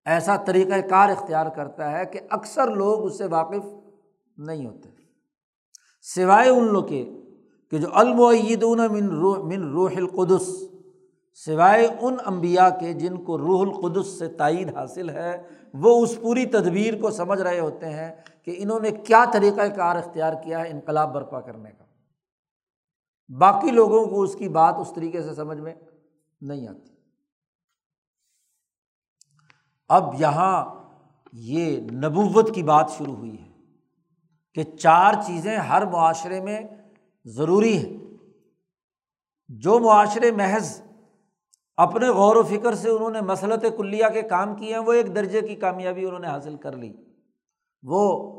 ایسا طریقۂ کار اختیار کرتا ہے کہ اکثر لوگ اس سے واقف نہیں ہوتے۔ سوائے ان لوگ کے کہ جو المعیدون من روح من روح القدس۔ سوائے ان انبیاء کے جن کو روح القدس سے تائید حاصل ہے، وہ اس پوری تدبیر کو سمجھ رہے ہوتے ہیں کہ انہوں نے کیا طریقۂ کار اختیار کیا ہے انقلاب برپا کرنے کا۔ باقی لوگوں کو اس کی بات اس طریقے سے سمجھ میں نہیں آتی۔ اب یہاں یہ نبوت کی بات شروع ہوئی ہے کہ چار چیزیں ہر معاشرے میں ضروری ہیں۔ جو معاشرے محض اپنے غور و فکر سے انہوں نے مسلط کلیہ کے کام کیے ہیں، وہ ایک درجے کی کامیابی انہوں نے حاصل کر لی۔ وہ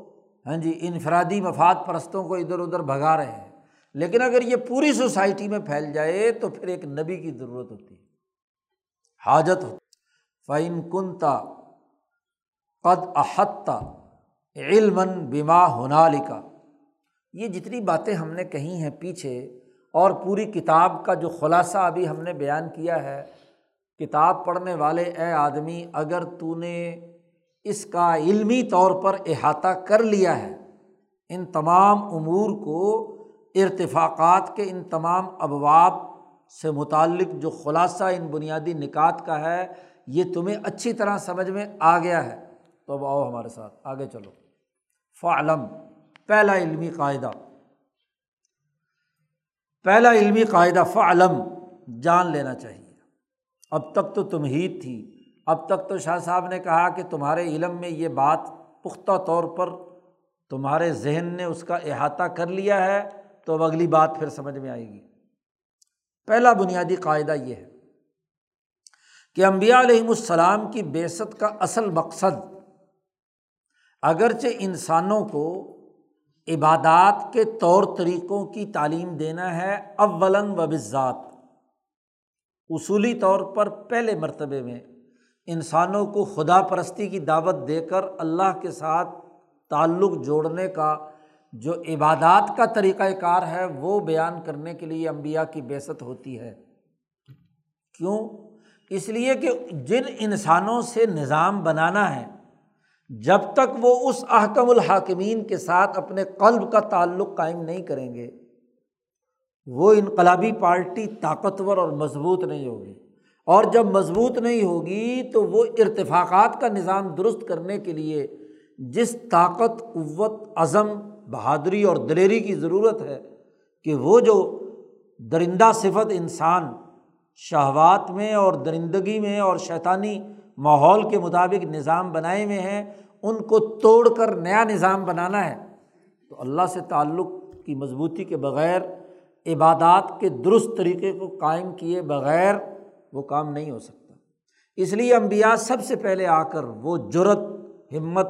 ہاں جی انفرادی مفاد پرستوں کو ادھر ادھر بھگا رہے ہیں۔ لیکن اگر یہ پوری سوسائٹی میں پھیل جائے تو پھر ایک نبی کی ضرورت ہوتی ہے، حاجت ہو فعین کنتا قد احتہ علم بیما ہونا لکھا یہ جتنی باتیں ہم نے کہی ہیں پیچھے اور پوری کتاب کا جو خلاصہ ابھی ہم نے بیان کیا ہے، کتاب پڑھنے والے اے آدمی، اگر تو نے اس کا علمی طور پر احاطہ کر لیا ہے، ان تمام امور کو، ارتفاقات کے ان تمام ابواب سے متعلق جو خلاصہ ان بنیادی نکات کا ہے، یہ تمہیں اچھی طرح سمجھ میں آ گیا ہے۔ تو اب آؤ ہمارے ساتھ، آگے چلو۔ فعلم پہلا علمی قاعدہ۔ پہلا علمی قاعدہ فعلم، جان لینا چاہیے۔ اب تک تو تمہید تھی۔ اب تک تو شاہ صاحب نے کہا کہ تمہارے علم میں یہ بات پختہ طور پر تمہارے ذہن نے اس کا احاطہ کر لیا ہے، تو اب اگلی بات پھر سمجھ میں آئے گی۔ پہلا بنیادی قاعدہ یہ ہے کہ امبیا علیہم السلام کی بیست کا اصل مقصد اگرچہ انسانوں کو عبادات کے طور طریقوں کی تعلیم دینا ہے اولن و بذات اصولی طور پر پہلے مرتبے میں انسانوں کو خدا پرستی کی دعوت دے کر اللہ کے ساتھ تعلق جوڑنے کا جو عبادات کا طریقۂ کار ہے، وہ بیان کرنے کے لیے امبیا کی بیست ہوتی ہے۔ کیوں؟ اس لیے کہ جن انسانوں سے نظام بنانا ہے جب تک وہ اس احکم الحاکمین کے ساتھ اپنے قلب کا تعلق قائم نہیں کریں گے، وہ انقلابی پارٹی طاقتور اور مضبوط نہیں ہوگی۔ اور جب مضبوط نہیں ہوگی تو وہ ارتفاقات کا نظام درست کرنے کے لیے جس طاقت، قوت، عزم، بہادری اور دلیری کی ضرورت ہے کہ وہ جو درندہ صفت انسان شہوات میں اور درندگی میں اور شیطانی ماحول کے مطابق نظام بنائے ہوئے ہیں ان کو توڑ کر نیا نظام بنانا ہے، تو اللہ سے تعلق کی مضبوطی کے بغیر، عبادات کے درست طریقے کو قائم کیے بغیر وہ کام نہیں ہو سکتا۔ اس لیے امبیا سب سے پہلے آ کر وہ جرت ہمت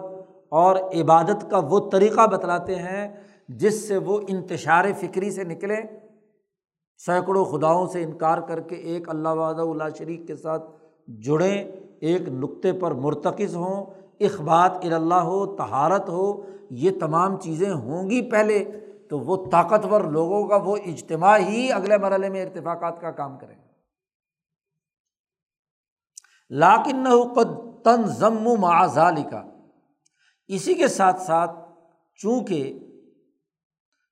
اور عبادت کا وہ طریقہ بتلاتے ہیں جس سے وہ انتشار فکری سے نکلیں۔ سینکڑوں خداؤں سے انکار کر کے ایک اللہ وعدہ اللہ شریک کے ساتھ جڑیں، ایک نقطے پر مرتکز ہوں اخبات اللہ ہو تہارت ہو، یہ تمام چیزیں ہوں گی پہلے، تو وہ طاقتور لوگوں کا وہ اجتماع ہی اگلے مرحلے میں ارتفاقات کا کام کریں لاکن قد تن ضم و معذالی کا اسی کے ساتھ ساتھ چونکہ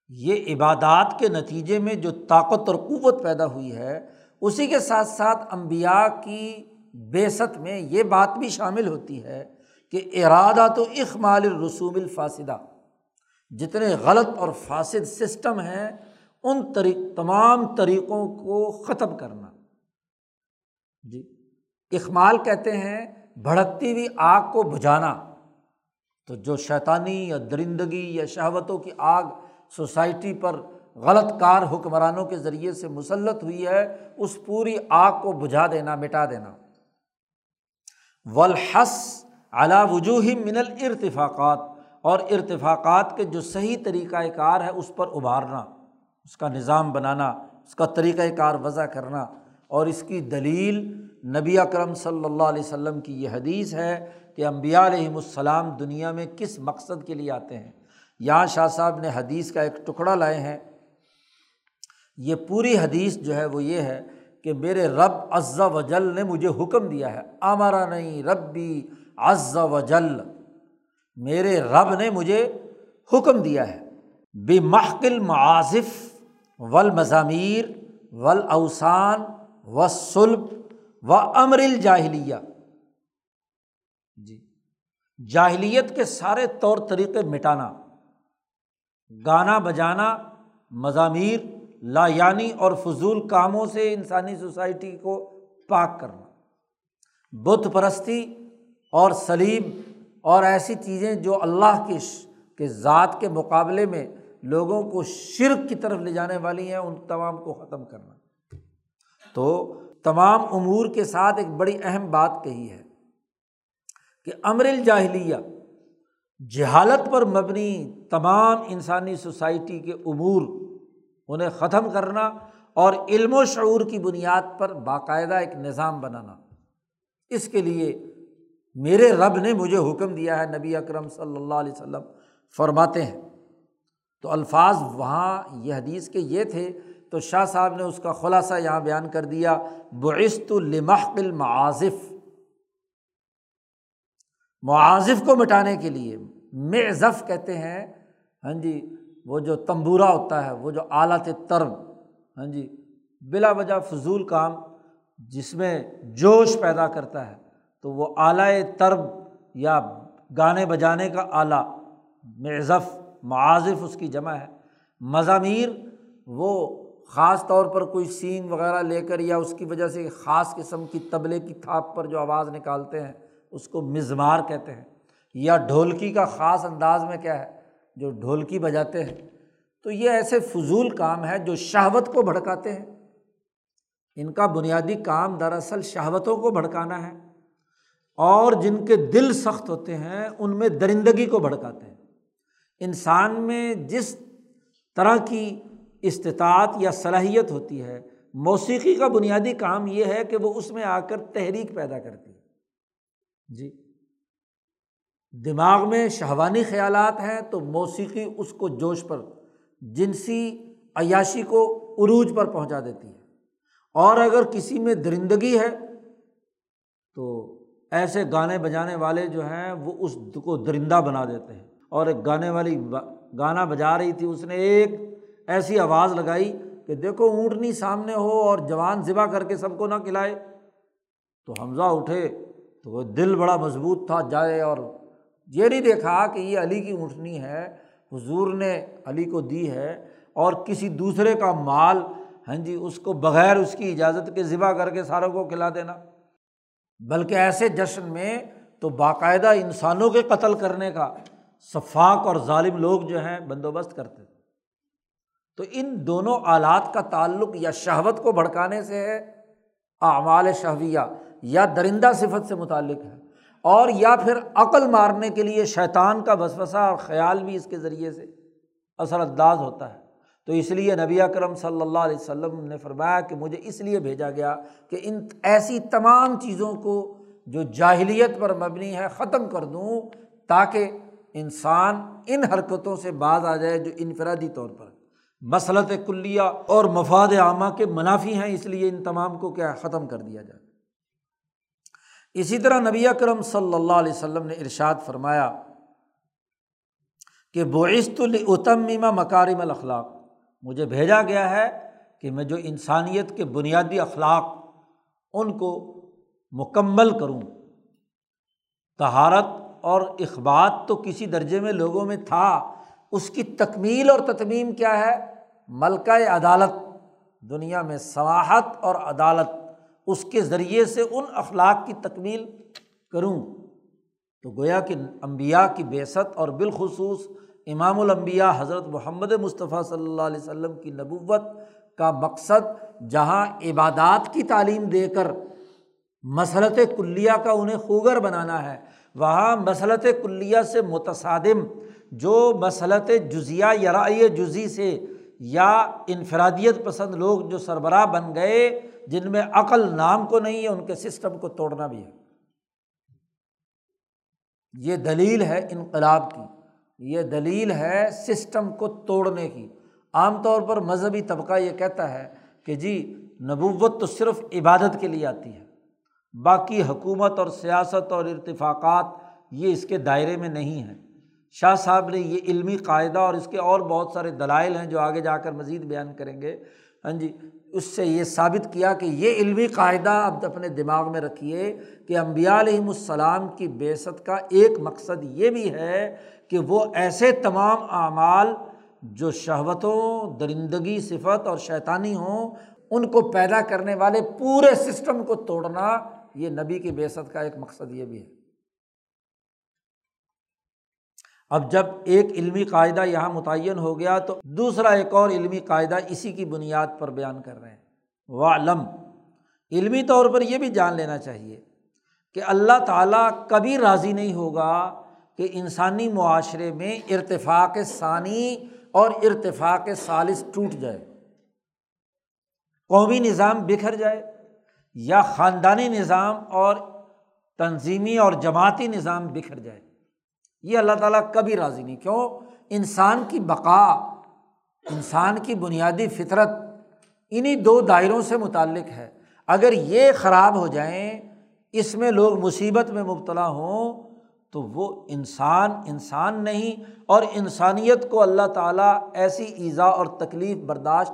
یہ عبادات کے نتیجے میں جو طاقت اور قوت پیدا ہوئی ہے، اسی کے ساتھ ساتھ امبیا کی بیست میں یہ بات بھی شامل ہوتی ہے کہ ارادہ تو اخمال الرسوم الفاصدہ جتنے غلط اور فاصد سسٹم ہیں، ان طریق، تمام طریقوں کو ختم کرنا۔ جی اخمال کہتے ہیں بھڑکتی ہوئی آگ کو بجھانا۔ تو جو شیطانی یا درندگی یا شہوتوں کی آگ سوسائٹی پر غلط کار حکمرانوں کے ذریعے سے مسلط ہوئی ہے، اس پوری آگ کو بجھا دینا، مٹا دینا۔ ولحس علا وجوہ من الرتفاقات اور ارتفاقات کے جو صحیح طریقۂ کار ہے اس پر ابھارنا، اس کا نظام بنانا، اس کا طریقۂ کار وضع کرنا اور اس کی دلیل نبی اکرم صلی اللہ علیہ وسلم کی یہ حدیث ہے کہ امبیا علیہم السلام دنیا میں کس مقصد کے لیے آتے ہیں۔ یہاں شاہ صاحب نے حدیث کا ایک ٹکڑا لائے ہیں۔ یہ پوری حدیث جو ہے وہ یہ ہے کہ میرے رب عزا وجل نے مجھے حکم دیا ہے۔ آمارا نہیں، ربی عزا وجل میرے رب نے مجھے حکم دیا ہے بے محقل معاذف ول مضامیر ول اوسان و سلب و امر الجاہلیہ۔ جی جاہلیت کے سارے طور طریقے مٹانا، گانا بجانا، مضامیر لا یعنی اور فضول کاموں سے انسانی سوسائٹی کو پاک کرنا۔ بت پرستی اور سلیم اور ایسی چیزیں جو اللہ کی کے ذات کے مقابلے میں لوگوں کو شرک کی طرف لے جانے والی ہیں، ان تمام کو ختم کرنا۔ تو تمام امور کے ساتھ ایک بڑی اہم بات کہی ہے کہ امر الجاہلیہ، جہالت پر مبنی تمام انسانی سوسائٹی کے امور، انہیں ختم کرنا اور علم و شعور کی بنیاد پر باقاعدہ ایک نظام بنانا۔ اس کے لیے میرے رب نے مجھے حکم دیا ہے، نبی اکرم صلی اللہ علیہ وسلم فرماتے ہیں۔ تو الفاظ وہاں یہ حدیث کے یہ تھے، تو شاہ صاحب نے اس کا خلاصہ یہاں بیان کر دیا۔ بعست المحق المعازف۔ معازف کو مٹانے کے لیے معذف کہتے ہیں ہاں جی وہ جو تمبورا ہوتا ہے، وہ جو اعلیٰ ترب ہاں جی بلا وجہ فضول کام جس میں جوش پیدا کرتا ہے۔ تو وہ اعلیٰ ترب یا گانے بجانے کا آلہ معذف معازف اس کی جمع ہے۔ مضامیر، وہ خاص طور پر کوئی سین وغیرہ لے کر یا اس کی وجہ سے خاص قسم کی طبلے کی تھاپ پر جو آواز نکالتے ہیں، اس کو مزمار کہتے ہیں۔ یا ڈھولکی کا خاص انداز میں کیا ہے، جو ڈھولکی بجاتے ہیں۔ تو یہ ایسے فضول کام ہے جو شہوت کو بھڑکاتے ہیں۔ ان کا بنیادی کام دراصل شہوتوں کو بھڑکانا ہے۔ اور جن کے دل سخت ہوتے ہیں، ان میں درندگی کو بھڑکاتے ہیں۔ انسان میں جس طرح کی استطاعت یا صلاحیت ہوتی ہے، موسیقی کا بنیادی کام یہ ہے کہ وہ اس میں آ کر تحریک پیدا کرتی ہے۔ جی۔ دماغ میں شہوانی خیالات ہیں تو موسیقی اس کو جوش پر، جنسی عیاشی کو عروج پر پہنچا دیتی ہے۔ اور اگر کسی میں درندگی ہے تو ایسے گانے بجانے والے جو ہیں وہ اس کو درندہ بنا دیتے ہیں۔ اور ایک گانے والی گانا بجا رہی تھی، اس نے ایک ایسی آواز لگائی کہ دیکھو اونٹنی سامنے ہو اور جوان ذبح کر کے سب کو نہ کھلائے۔ تو حمزہ اٹھے تو وہ دل بڑا مضبوط تھا، جائے اور یہ نہیں دیکھا کہ یہ علی کی اونٹنی ہے، حضور نے علی کو دی ہے اور کسی دوسرے کا مال ہاں جی اس کو بغیر اس کی اجازت کے ذبح کر کے ساروں کو کھلا دینا۔ بلکہ ایسے جشن میں تو باقاعدہ انسانوں کے قتل کرنے کا شفاق اور ظالم لوگ جو ہیں بندوبست کرتے تھے۔ تو ان دونوں آلات کا تعلق یا شہوت کو بھڑکانے سے ہے، اعمال شہویہ یا درندہ صفت سے متعلق ہے، اور یا پھر عقل مارنے کے لیے شیطان کا وسوسہ اور خیال بھی اس کے ذریعے سے اثر انداز ہوتا ہے۔ تو اس لیے نبی اکرم صلی اللہ علیہ وسلم نے فرمایا کہ مجھے اس لیے بھیجا گیا کہ ان ایسی تمام چیزوں کو جو جاہلیت پر مبنی ہے ختم کر دوں تاکہ انسان ان حرکتوں سے بعض آ جائے جو انفرادی طور پر مسلط کلیہ اور مفاد عامہ کے منافی ہیں، اس لیے ان تمام کو کیا ختم کر دیا جائے۔ اسی طرح نبی اکرم صلی اللہ علیہ وسلم نے ارشاد فرمایا کہ بعثت التمہ مکارم الاخلاق مجھے بھیجا گیا ہے کہ میں جو انسانیت کے بنیادی اخلاق ان کو مکمل کروں۔ تہارت اور اخبات تو کسی درجے میں لوگوں میں تھا، اس کی تکمیل اور تتمیم کیا ہے؟ ملکہ عدالت۔ دنیا میں سواحت اور عدالت، اس کے ذریعے سے ان اخلاق کی تکمیل کروں۔ تو گویا کہ امبیا کی بیست اور بالخصوص امام الانبیاء حضرت محمد مصطفیٰ صلی اللہ علیہ وسلم کی نبوت کا مقصد جہاں عبادات کی تعلیم دے کر مسلط کلیہ کا انہیں خوگر بنانا ہے، وہاں مسلط کلیہ سے متصادم، جو مسلط جزیہ یا رائے جزی سے یا انفرادیت پسند لوگ جو سربراہ بن گئے، جن میں عقل نام کو نہیں ہے، ان کے سسٹم کو توڑنا بھی ہے۔ یہ دلیل ہے انقلاب کی۔ یہ دلیل ہے سسٹم کو توڑنے کی۔ عام طور پر مذہبی طبقہ یہ کہتا ہے کہ جی نبوت تو صرف عبادت کے لیے آتی ہے، باقی حکومت اور سیاست اور ارتفاقات یہ اس کے دائرے میں نہیں ہیں۔ شاہ صاحب نے یہ علمی قاعدہ اور اس کے اور بہت سارے دلائل ہیں جو آگے جا کر مزید بیان کریں گے۔ ہاں جی اس سے یہ ثابت کیا کہ یہ علمی قاعدہ اب اپنے دماغ میں رکھیے کہ امبیا علیہم السلام کی بیست کا ایک مقصد یہ بھی ہے کہ وہ ایسے تمام اعمال جو شہوتوں، درندگی صفت اور شیطانی ہوں، ان کو پیدا کرنے والے پورے سسٹم کو توڑنا یہ نبی کی بیست کا ایک مقصد یہ بھی ہے۔ اب جب ایک علمی قاعدہ یہاں متعین ہو گیا تو دوسرا ایک اور علمی قاعدہ اسی کی بنیاد پر بیان کر رہے ہیں۔ علم علمی طور پر یہ بھی جان لینا چاہیے کہ اللہ تعالیٰ کبھی راضی نہیں ہوگا کہ انسانی معاشرے میں ارتفاق ثانی اور ارتفاق سالس ٹوٹ جائے۔ قومی نظام بکھر جائے یا خاندانی نظام اور تنظیمی اور جماعتی نظام بکھر جائے۔ یہ اللہ تعالیٰ کبھی راضی نہیں۔ کیوں؟ انسان کی بقا، انسان کی بنیادی فطرت انہیں دو دائروں سے متعلق ہے۔ اگر یہ خراب ہو جائیں، اس میں لوگ مصیبت میں مبتلا ہوں تو وہ انسان انسان نہیں اور انسانیت کو اللہ تعالیٰ ایسی ایزا اور تکلیف برداشت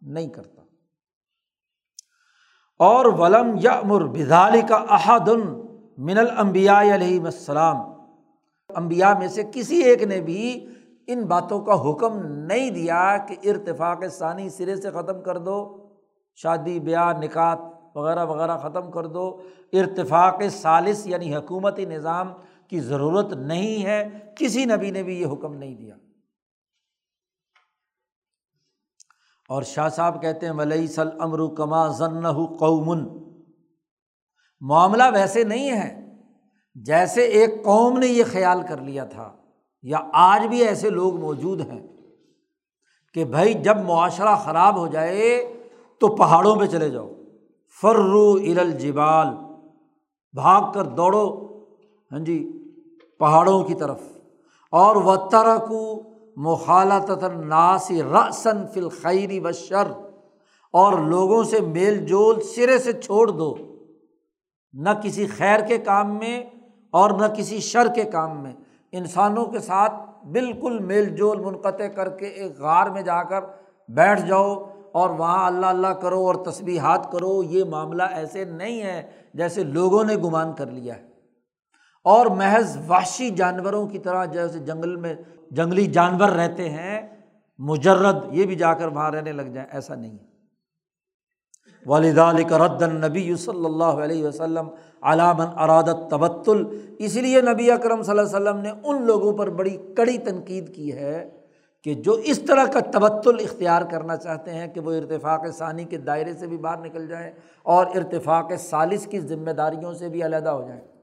نہیں کرتا۔ اور ولم یا امر بزال کا احدن من المبیا علیہ السلام۔ امبیا میں سے کسی ایک نے بھی ان باتوں کا حکم نہیں دیا کہ ارتفاق ثانی سرے سے ختم کر دو، شادی، بیاہ نکات وغیرہ وغیرہ ختم کر دو۔ ارتفاق سالس یعنی حکومتی نظام کی ضرورت نہیں ہے، کسی نبی نے بھی یہ حکم نہیں دیا۔ اور شاہ صاحب کہتے ہیں ملئی سل امر کما ضن قومن۔ معاملہ ویسے نہیں ہے، جیسے ایک قوم نے یہ خیال کر لیا تھا، یا آج بھی ایسے لوگ موجود ہیں کہ بھائی جب معاشرہ خراب ہو جائے تو پہاڑوں پہ چلے جاؤ۔ فرو ارل جبال بھاگ کر دوڑو۔ ہاں جی پہاڑوں کی طرف، اور و ترکو مخالت ناسی رسن فلخیری و شر اور لوگوں سے میل جول سرے سے چھوڑ دو۔ نہ کسی خیر کے کام میں اور نہ کسی شر کے کام میں۔ انسانوں کے ساتھ بالکل میل جول منقطع کر کے ایک غار میں جا کر بیٹھ جاؤ، اور وہاں اللہ اللہ کرو اور تصبیحات کرو۔ یہ معاملہ ایسے نہیں ہے جیسے لوگوں نے گمان کر لیا ہے۔ اور محض وحشی جانوروں کی طرح جیسے جنگل میں جنگلی جانور رہتے ہیں، مجرد یہ بھی جا کر وہاں رہنے لگ جائیں، ایسا نہیں ہے۔ والد رد نبی صلی اللہ علیہ وسلم علامن ارادت تبتل اس لیے نبی اکرم صلی اللہ علیہ وسلم نے ان لوگوں پر بڑی کڑی تنقید کی ہے کہ جو اس طرح کا تبتل اختیار کرنا چاہتے ہیں کہ وہ ارتفاق ثانی کے دائرے سے بھی باہر نکل جائیں اور ارتفاق سالس کی ذمہ داریوں سے بھی علیحدہ ہو جائیں۔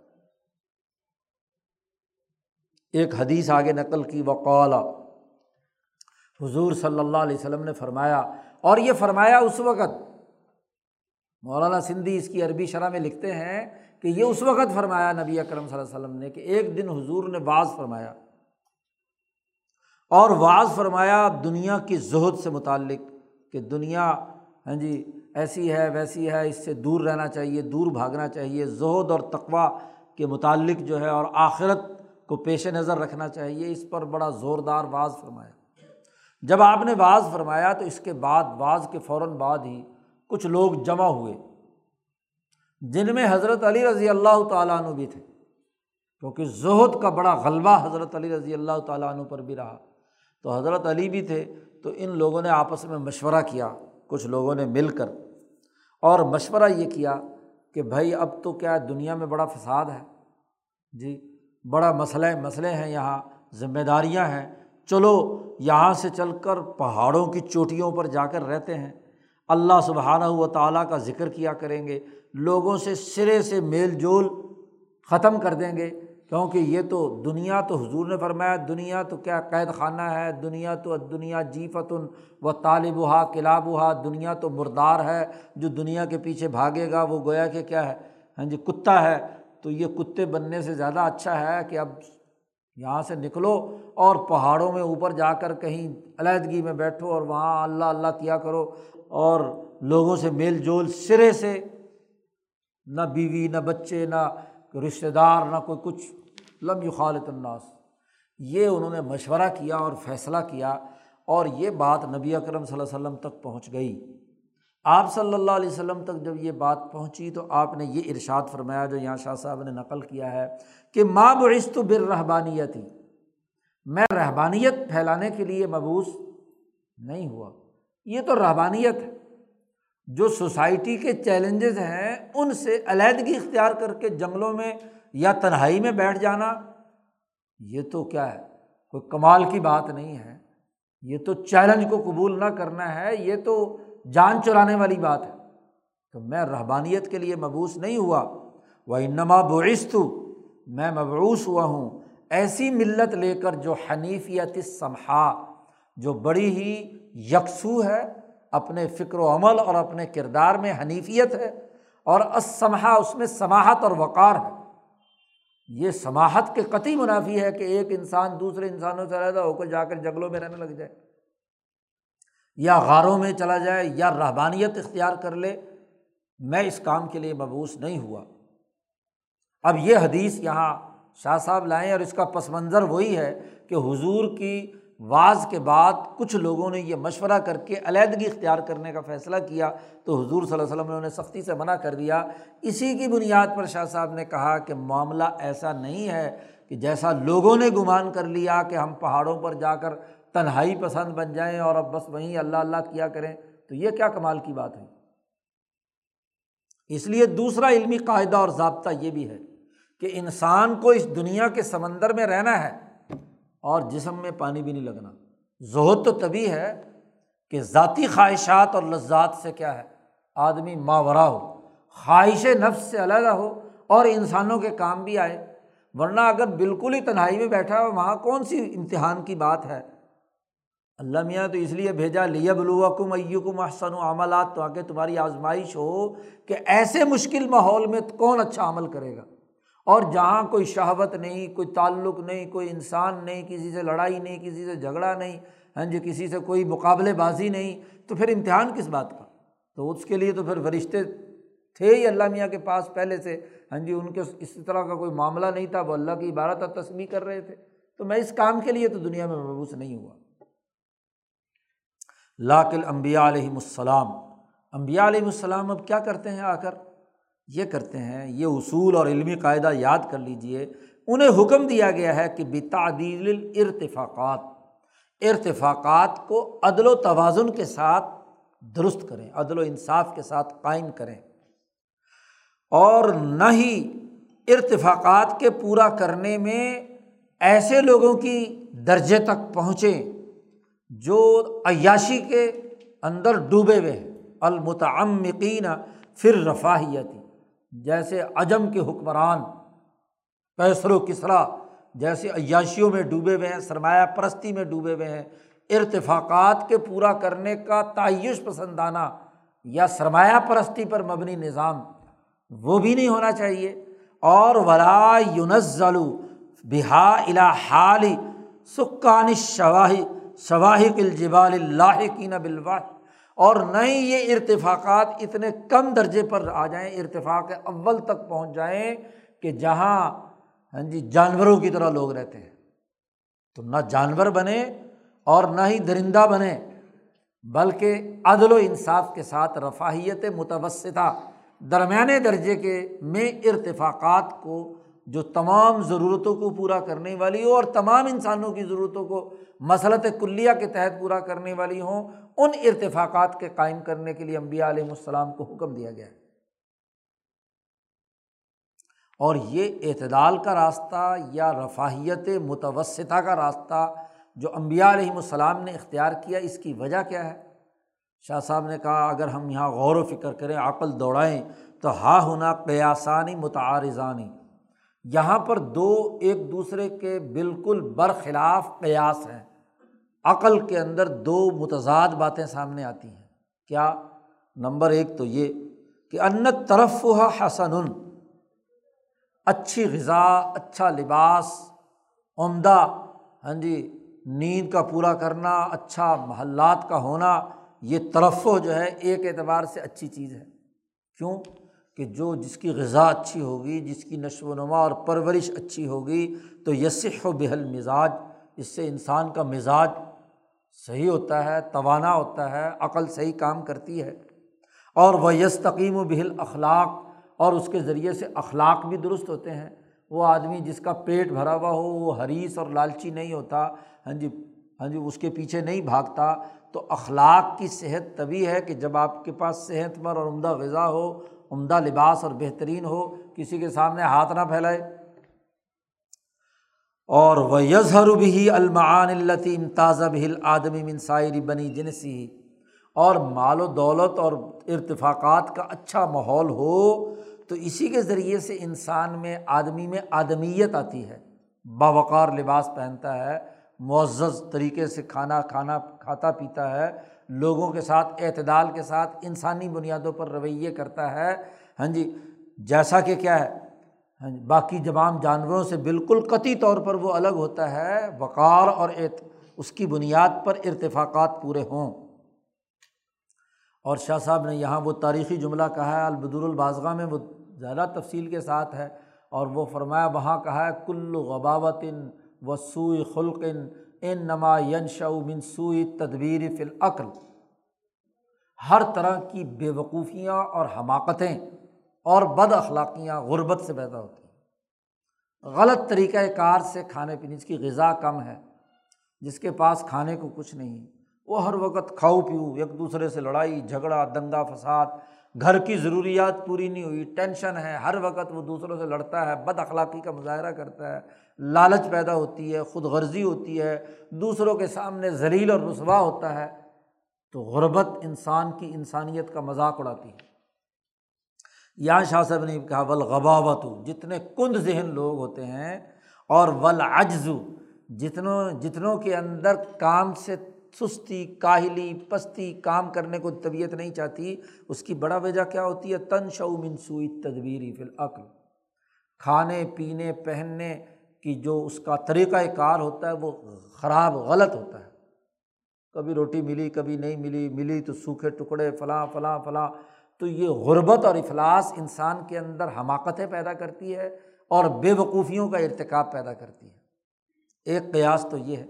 ایک حدیث آگے نقل کی، وقال، حضور صلی اللہ علیہ وسلم نے فرمایا، اور یہ فرمایا اس وقت، مولانا سندھی اس کی عربی شرح میں لکھتے ہیں کہ یہ اس وقت فرمایا نبی اکرم صلی اللہ علیہ وسلم نے کہ ایک دن حضور نے بعض فرمایا، اور بعض فرمایا دنیا کی زہد سے متعلق کہ دنیا ہاں جی ایسی ہے، ویسی ہے، اس سے دور رہنا چاہیے، دور بھاگنا چاہیے، زہد اور تقوا کے متعلق جو ہے، اور آخرت کو پیش نظر رکھنا چاہیے، اس پر بڑا زوردار بعض فرمایا۔ جب آپ نے بعض فرمایا تو اس کے بعد بعض کے فوراً بعد ہی کچھ لوگ جمع ہوئے، جن میں حضرت علی رضی اللہ تعالیٰ عنہ بھی تھے۔ کیونکہ زہد کا بڑا غلبہ حضرت علی رضی اللہ تعالیٰ عنہ پر بھی رہا۔ تو حضرت علی بھی تھے، تو ان لوگوں نے آپس میں مشورہ کیا، کچھ لوگوں نے مل کر۔ اور مشورہ یہ کیا کہ بھائی، اب تو کیا دنیا میں بڑا فساد ہے؟ جی بڑا مسئلہ مسئلے ہیں، یہاں ذمہ داریاں ہیں۔ چلو، یہاں سے چل کر پہاڑوں کی چوٹیوں پر جا کر رہتے ہیں۔ اللہ سبحانہ و تعالیٰ کا ذکر کیا کریں گے۔ لوگوں سے سرے سے میل جول ختم کر دیں گے۔ کیونکہ یہ تو دنیا تو حضور نے فرمایا، دنیا تو کیا قید خانہ ہے؟ دنیا تو دنیا جی فتن و طالب ہا کلاب ہا دنیا تو مردار ہے جو دنیا کے پیچھے بھاگے گا، وہ گویا کہ کیا ہے؟ ہاں جی کتا ہے۔ تو یہ کتے بننے سے زیادہ اچھا ہے کہ اب یہاں سے نکلو اور پہاڑوں میں اوپر جا کر کہیں علیحدگی میں بیٹھو اور وہاں اللہ اللہ کیا کرو اور لوگوں سے میل جول سرے سے۔ نہ بیوی، نہ بچے، نہ رشتے دار، نہ کوئی کچھ۔ لم خالت الناس۔ یہ انہوں نے مشورہ کیا اور فیصلہ کیا اور یہ بات نبی اکرم صلی اللہ علیہ وسلم تک پہنچ گئی۔ آپ صلی اللہ علیہ وسلم تک جب یہ بات پہنچی تو آپ نے یہ ارشاد فرمایا جو یہاں شاہ صاحب نے نقل کیا ہے کہ ماں بعث بر رحبانیت ہی میں رحبانیت پھیلانے کے لیے مبوس نہیں ہوا۔ یہ تو رحبانیت ہے۔ جو سوسائٹی کے چیلنجز ہیں، ان سے علیحدگی اختیار کر کے جنگلوں میں یا تنہائی میں بیٹھ جانا، یہ تو کیا ہے؟ کوئی کمال کی بات نہیں ہے۔ یہ تو چیلنج کو قبول نہ کرنا ہے، یہ تو جان چرانے والی بات ہے تو میں رحبانیت کے لیے مبوس نہیں ہوا وہ نما بعث میں مبعوث ہوا ہوں۔ ایسی ملت لے کر جو حنیفیت سمحا جو بڑی ہی یکسو ہے، اپنے فکر و عمل اور اپنے کردار میں حنیفیت ہے، اور اسمحا اس میں سماہت اور وقار ہے۔ یہ سماہت کے قطعی منافی ہے کہ ایک انسان دوسرے انسانوں سے علیحدہ ہو کر جا کر جنگلوں میں رہنے لگ جائے۔ یا غاروں میں چلا جائے یا رحبانیت اختیار کر لے، میں اس کام کے لیے مبوس نہیں ہوا۔ اب یہ حدیث یہاں شاہ صاحب لائیں اور اس کا پس منظر وہی ہے کہ حضور کی بعض کے بعد کچھ لوگوں نے یہ مشورہ کر کے علیحدگی اختیار کرنے کا فیصلہ کیا تو حضور صلی اللہ علیہ وسلم نے انہیں سختی سے منع کر دیا۔ اسی کی بنیاد پر شاہ صاحب نے کہا کہ معاملہ ایسا نہیں ہے کہ جیسا لوگوں نے گمان کر لیا کہ ہم پہاڑوں پر جا کر تنہائی پسند بن جائیں اور اب بس وہیں اللہ اللہ کیا کریں، تو یہ کیا کمال کی بات ہے؟ اس لیے دوسرا علمی قاعدہ اور ضابطہ یہ بھی ہے کہ انسان کو اس دنیا کے سمندر میں رہنا ہے اور جسم میں پانی بھی نہیں لگنا۔ زہد تو تبھی ہے کہ ذاتی خواہشات اور لذات سے کیا ہے؟ آدمی ماورا ہو، خواہش نفس سے علیحدہ ہو اور انسانوں کے کام بھی آئے۔ ورنہ اگر بالکل ہی تنہائی میں بیٹھا ہو وہاں کون سی امتحان کی بات ہے؟ اللہ میاں تو اس لیے بھیجا لیا بلوا کم احسن و عملات تو تمہاری آزمائش ہو کہ ایسے مشکل ماحول میں کون اچھا عمل کرے گا۔ اور جہاں کوئی شہوت نہیں، کوئی تعلق نہیں، کوئی انسان نہیں، کسی سے لڑائی نہیں، کسی سے جھگڑا نہیں ہاں جی کسی سے کوئی مقابلے بازی نہیں، تو پھر امتحان کس بات کا؟ تو اس کے لیے تو پھر فرشتے تھے ہی اللہ میاں کے پاس پہلے سے۔ ہاں جی ان کے اس طرح کا کوئی معاملہ نہیں تھا، وہ اللہ کی عبارت اور تسبیح کر رہے تھے۔ تو میں اس کام کے لیے تو دنیا میں مبوس نہیں ہوا۔ لاکل امبیا علیہم السلام۔ امبیا علیہم السلام اب کیا کرتے ہیں آ کر؟ یہ کرتے ہیں، یہ اصول اور علمی قاعدہ یاد کر لیجیے انہیں حکم دیا گیا ہے کہ بتعدیل ارتفاقات ارتفاقات کو عدل و توازن کے ساتھ درست کریں، عدل و انصاف کے ساتھ قائم کریں۔ اور نہ ہی ارتفاقات کے پورا کرنے میں ایسے لوگوں کی درجے تک پہنچیں جو عیاشی کے اندر ڈوبے ہوئے ہیں۔ المتعمقین پھر رفاہیتی جیسے عجم کے حکمران کیسر و کسرا جیسے عیاشیوں میں ڈوبے ہوئے ہیں، سرمایہ پرستی میں ڈوبے ہوئے ہیں۔ ارتفاقات کے پورا کرنے کا تعیش پسندانہ یا سرمایہ پرستی پر مبنی نظام وہ بھی نہیں ہونا چاہیے۔ اور ولا یونزلو بہا الا حالی سکان شواہی شواہق الجبال اللہ کی نہ بلواہ اور نہ ہی یہ ارتفاقات اتنے کم درجے پر آ جائیں، ارتفاق اول تک پہنچ جائیں کہ جہاں ہاں جی جانوروں کی طرح لوگ رہتے ہیں۔ تو نہ جانور بنے اور نہ ہی درندہ بنے، بلکہ عدل و انصاف کے ساتھ رفاہیت متوسطہ درمیانے درجے کے میں ارتفاقات کو جو تمام ضرورتوں کو پورا کرنے والی ہو اور تمام انسانوں کی ضرورتوں کو مسلط کلیہ کے تحت پورا کرنے والی ہوں، ان ارتفاقات کے قائم کرنے کے لیے امبیا علیہ السلام کو حکم دیا گیا ہے۔ اور یہ اعتدال کا راستہ یا رفاہیت متوسطہ کا راستہ جو امبیا علیہم السلام نے اختیار کیا، اس کی وجہ کیا ہے؟ شاہ صاحب نے کہا، اگر ہم یہاں غور و فکر کریں، عقل دوڑائیں، تو ہا ہونا قیاسانی متعارضانی یہاں پر دو ایک دوسرے کے بالکل برخلاف قیاس ہیں۔ عقل کے اندر دو متضاد باتیں سامنے آتی ہیں۔ کیا؟ نمبر ایک تو یہ کہ انت طرف حسن، اچھی غذا اچھا لباس، عمدہ ہاں جی نیند کا پورا کرنا اچھا محلات کا ہونا، یہ ترفع جو ہے ایک اعتبار سے اچھی چیز ہے۔ کیوں؟ کہ جو جس کی غذا اچھی ہوگی، جس کی نشو و نما اور پرورش اچھی ہوگی، تو یسح و بحل مزاج اس سے انسان کا مزاج صحیح ہوتا ہے، توانا ہوتا ہے، عقل صحیح کام کرتی ہے۔ اور وہ یس تقیم و بحل اخلاق اور اس کے ذریعے سے اخلاق بھی درست ہوتے ہیں۔ وہ آدمی جس کا پیٹ بھرا ہوا ہو، وہ حریث اور لالچی نہیں ہوتا ہاں جی ہاں جی اس کے پیچھے نہیں بھاگتا، تو اخلاق کی صحت تبھی ہے کہ جب آپ کے پاس صحت مند اور عمدہ غذا ہو عمدہ لباس اور بہترین ہو، کسی کے سامنے ہاتھ نہ پھیلائے۔ اور وہ یظہر بھی المعان التی امتاز بہل آدمی منصائری بنی جنسی اور مال و دولت اور ارتفاقات کا اچھا ماحول ہو، تو اسی کے ذریعے سے انسان میں، آدمی میں آدمیت آتی ہے۔ باوقار لباس پہنتا ہے، معزز طریقے سے کھانا کھانا کھاتا پیتا ہے لوگوں کے ساتھ، اعتدال کے ساتھ، انسانی بنیادوں پر رویے کرتا ہے۔ ہاں جی جیسا کہ کیا ہے ہاں جی باقی جبام جانوروں سے بالکل قطعی طور پر وہ الگ ہوتا ہے، وقار اور اس کی بنیاد پر ارتفاقات پورے ہوں۔ اور شاہ صاحب نے یہاں وہ تاریخی جملہ کہا ہے البدر البازغہ میں وہ زیادہ تفصیل کے ساتھ ہے، اور وہ فرمایا، وہاں کہا ہے، کل غباوتن و سوئی خلقن ان نما ینشا منسوئی تدبیر فلعقل ہر طرح کی بے وقوفیاں اور حماقتیں اور بد اخلاقیاں غربت سے پیدا ہوتی ہیں۔ غلط طریقۂ کار سے کھانے پینے، جس کی غذا کم ہے، جس کے پاس کھانے کو کچھ نہیں، وہ ہر وقت کھاؤ پیو ایک دوسرے سے لڑائی، جھگڑا، دنگا فساد، گھر کی ضروریات پوری نہیں ہوئی، ٹینشن ہے، ہر وقت وہ دوسروں سے لڑتا ہے، بد اخلاقی کا مظاہرہ کرتا ہے لالچ پیدا ہوتی ہے، خود غرضی ہوتی ہے، دوسروں کے سامنے ذلیل اور رسوا ہوتا ہے، تو غربت انسان کی انسانیت کا مذاق اڑاتی ہے۔ یہاں شاہ صاحب نے کہا ولغباوت جتنے کند ذہن لوگ ہوتے ہیں اور ول اجزو جتنوں جتنوں کے اندر کام سے سستی، کاہلی، پستی کام کرنے کو طبیعت نہیں چاہتی، اس کی بڑا وجہ کیا ہوتی ہے؟ تن شو منسوئی تدبیری فی العقل کھانے، پینے، پہننے کی جو اس کا طریقۂ کار ہوتا ہے وہ خراب غلط ہوتا ہے۔ کبھی روٹی ملی، کبھی نہیں ملی ملی تو سوکھے ٹکڑے، فلاں فلاں فلاں۔ تو یہ غربت اور افلاس انسان کے اندر حماقتیں پیدا کرتی ہے اور بے وقوفیوں کا ارتکاب پیدا کرتی ہے۔ ایک قیاس تو یہ ہے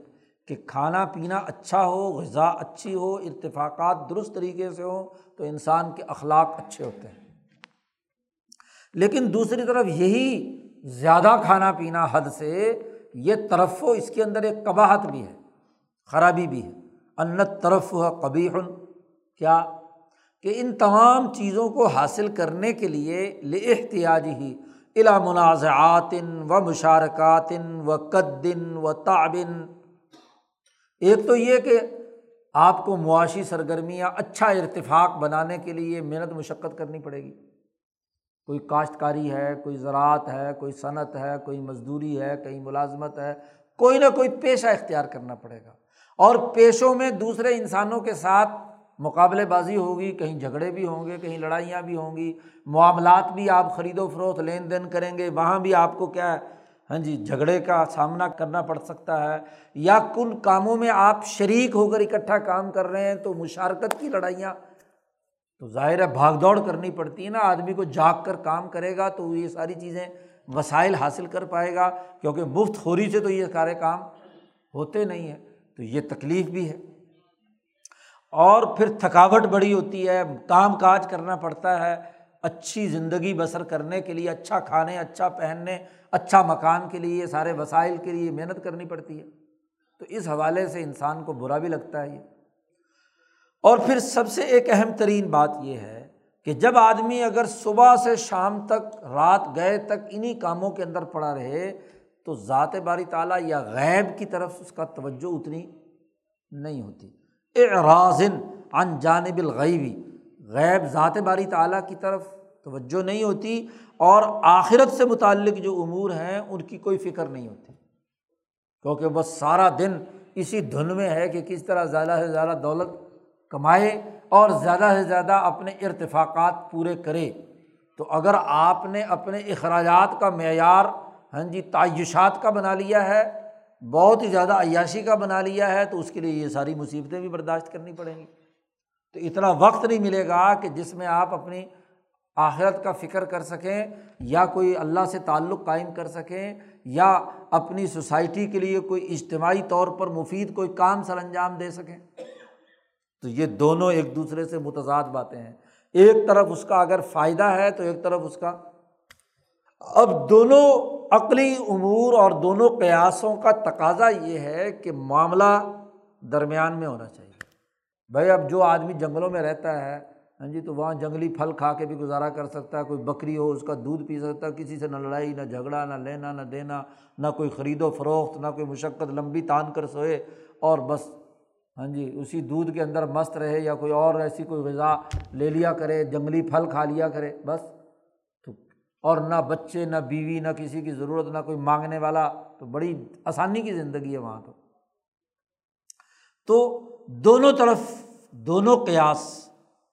کہ کھانا پینا اچھا ہو، غذا اچھی ہو ارتفاقات درست طریقے سے ہوں تو انسان کے اخلاق اچھے ہوتے ہیں۔ لیکن دوسری طرف یہی زیادہ کھانا پینا حد سے یہ طرف و اس کے اندر ایک قباہت بھی ہے، خرابی بھی ہے۔ انت طرف ہے کبھی کیا؟ کہ ان تمام چیزوں کو حاصل کرنے کے لیے احتیاطی ہی الا منازعات و مشارکات و قدن و تعبن ایک تو یہ کہ آپ کو معاشی سرگرمیاں اچھا ارتفاق بنانے کے لیے محنت مشقت کرنی پڑے گی۔ کوئی کاشتکاری ہے، کوئی زراعت ہے، کوئی صنعت ہے، کوئی مزدوری ہے، کہیں ملازمت ہے، کوئی نہ کوئی پیشہ اختیار کرنا پڑے گا۔ اور پیشوں میں دوسرے انسانوں کے ساتھ مقابلے بازی ہوگی، کہیں جھگڑے بھی ہوں گے، کہیں لڑائیاں بھی ہوں گی، معاملات بھی آپ خرید و فروخت، لین دین کریں گے، وہاں بھی آپ کو کیا ہے؟ ہاں جی جھگڑے کا سامنا کرنا پڑ سکتا ہے۔ یا کن کاموں میں آپ شریک ہو کر اکٹھا کام کر رہے ہیں تو مشارکت کی لڑائیاں تو ظاہر ہے بھاگ دوڑ کرنی پڑتی ہے نا، آدمی کو جاگ کر کام کرے گا تو یہ ساری چیزیں وسائل حاصل کر پائے گا، کیونکہ مفت خوری سے تو یہ سارے کام ہوتے نہیں ہیں، تو یہ تکلیف بھی ہے۔ اور پھر تھکاوٹ بڑی ہوتی ہے، کام کاج کرنا پڑتا ہے، اچھی زندگی بسر کرنے کے لیے اچھا کھانے اچھا پہننے اچھا مکان کے لیے سارے وسائل کے لیے محنت کرنی پڑتی ہے۔ تو اس حوالے سے انسان کو برا بھی لگتا ہے یہ۔ اور پھر سب سے ایک اہم ترین بات یہ ہے کہ جب آدمی اگر صبح سے شام تک رات گئے تک انہیں کاموں کے اندر پڑا رہے، تو ذات باری تعالیٰ یا غیب کی طرف اس کا توجہ اتنی نہیں ہوتی۔ اعراضن ان جانب الغیبی غیب ذات باری تعالیٰ کی طرف توجہ نہیں ہوتی اور آخرت سے متعلق جو امور ہیں ان کی کوئی فکر نہیں ہوتی۔ کیونکہ بس سارا دن اسی دھن میں ہے کہ کس طرح زیادہ سے زیادہ دولت کمائے اور زیادہ سے زیادہ اپنے ارتفاقات پورے کرے۔ تو اگر آپ نے اپنے اخراجات کا معیار ہاں جی تعیشات کا بنا لیا ہے، بہت ہی زیادہ عیاشی کا بنا لیا ہے، تو اس کے لیے یہ ساری مصیبتیں بھی برداشت کرنی پڑیں گی۔ تو اتنا وقت نہیں ملے گا کہ جس میں آپ اپنی آخرت کا فکر کر سکیں، یا کوئی اللہ سے تعلق قائم کر سکیں، یا اپنی سوسائٹی کے لیے کوئی اجتماعی طور پر مفید کوئی کام سر انجام دے سکیں۔ تو یہ دونوں ایک دوسرے سے متضاد باتیں ہیں۔ ایک طرف اس کا اگر فائدہ ہے تو ایک طرف اس کا۔ اب دونوں عقلی امور اور دونوں قیاسوں کا تقاضا یہ ہے کہ معاملہ درمیان میں ہونا چاہیے۔ بھائی اب جو آدمی جنگلوں میں رہتا ہے ہاں جی تو وہاں جنگلی پھل کھا کے بھی گزارا کر سکتا ہے۔ کوئی بکری ہو، اس کا دودھ پی سکتا ہے۔ کسی سے نہ لڑائی، نہ جھگڑا، نہ لینا، نہ دینا، نہ کوئی خرید و فروخت، نہ کوئی مشقت، لمبی تان کر سوئے اور بس۔ ہاں جی اسی دودھ کے اندر مست رہے یا کوئی اور ایسی کوئی غذا لے لیا کرے، جنگلی پھل کھا لیا کرے، بس۔ تو اور نہ بچے، نہ بیوی، نہ کسی کی ضرورت، نہ کوئی مانگنے والا، تو بڑی آسانی کی زندگی ہے وہاں تو۔ تو دونوں طرف، دونوں قیاس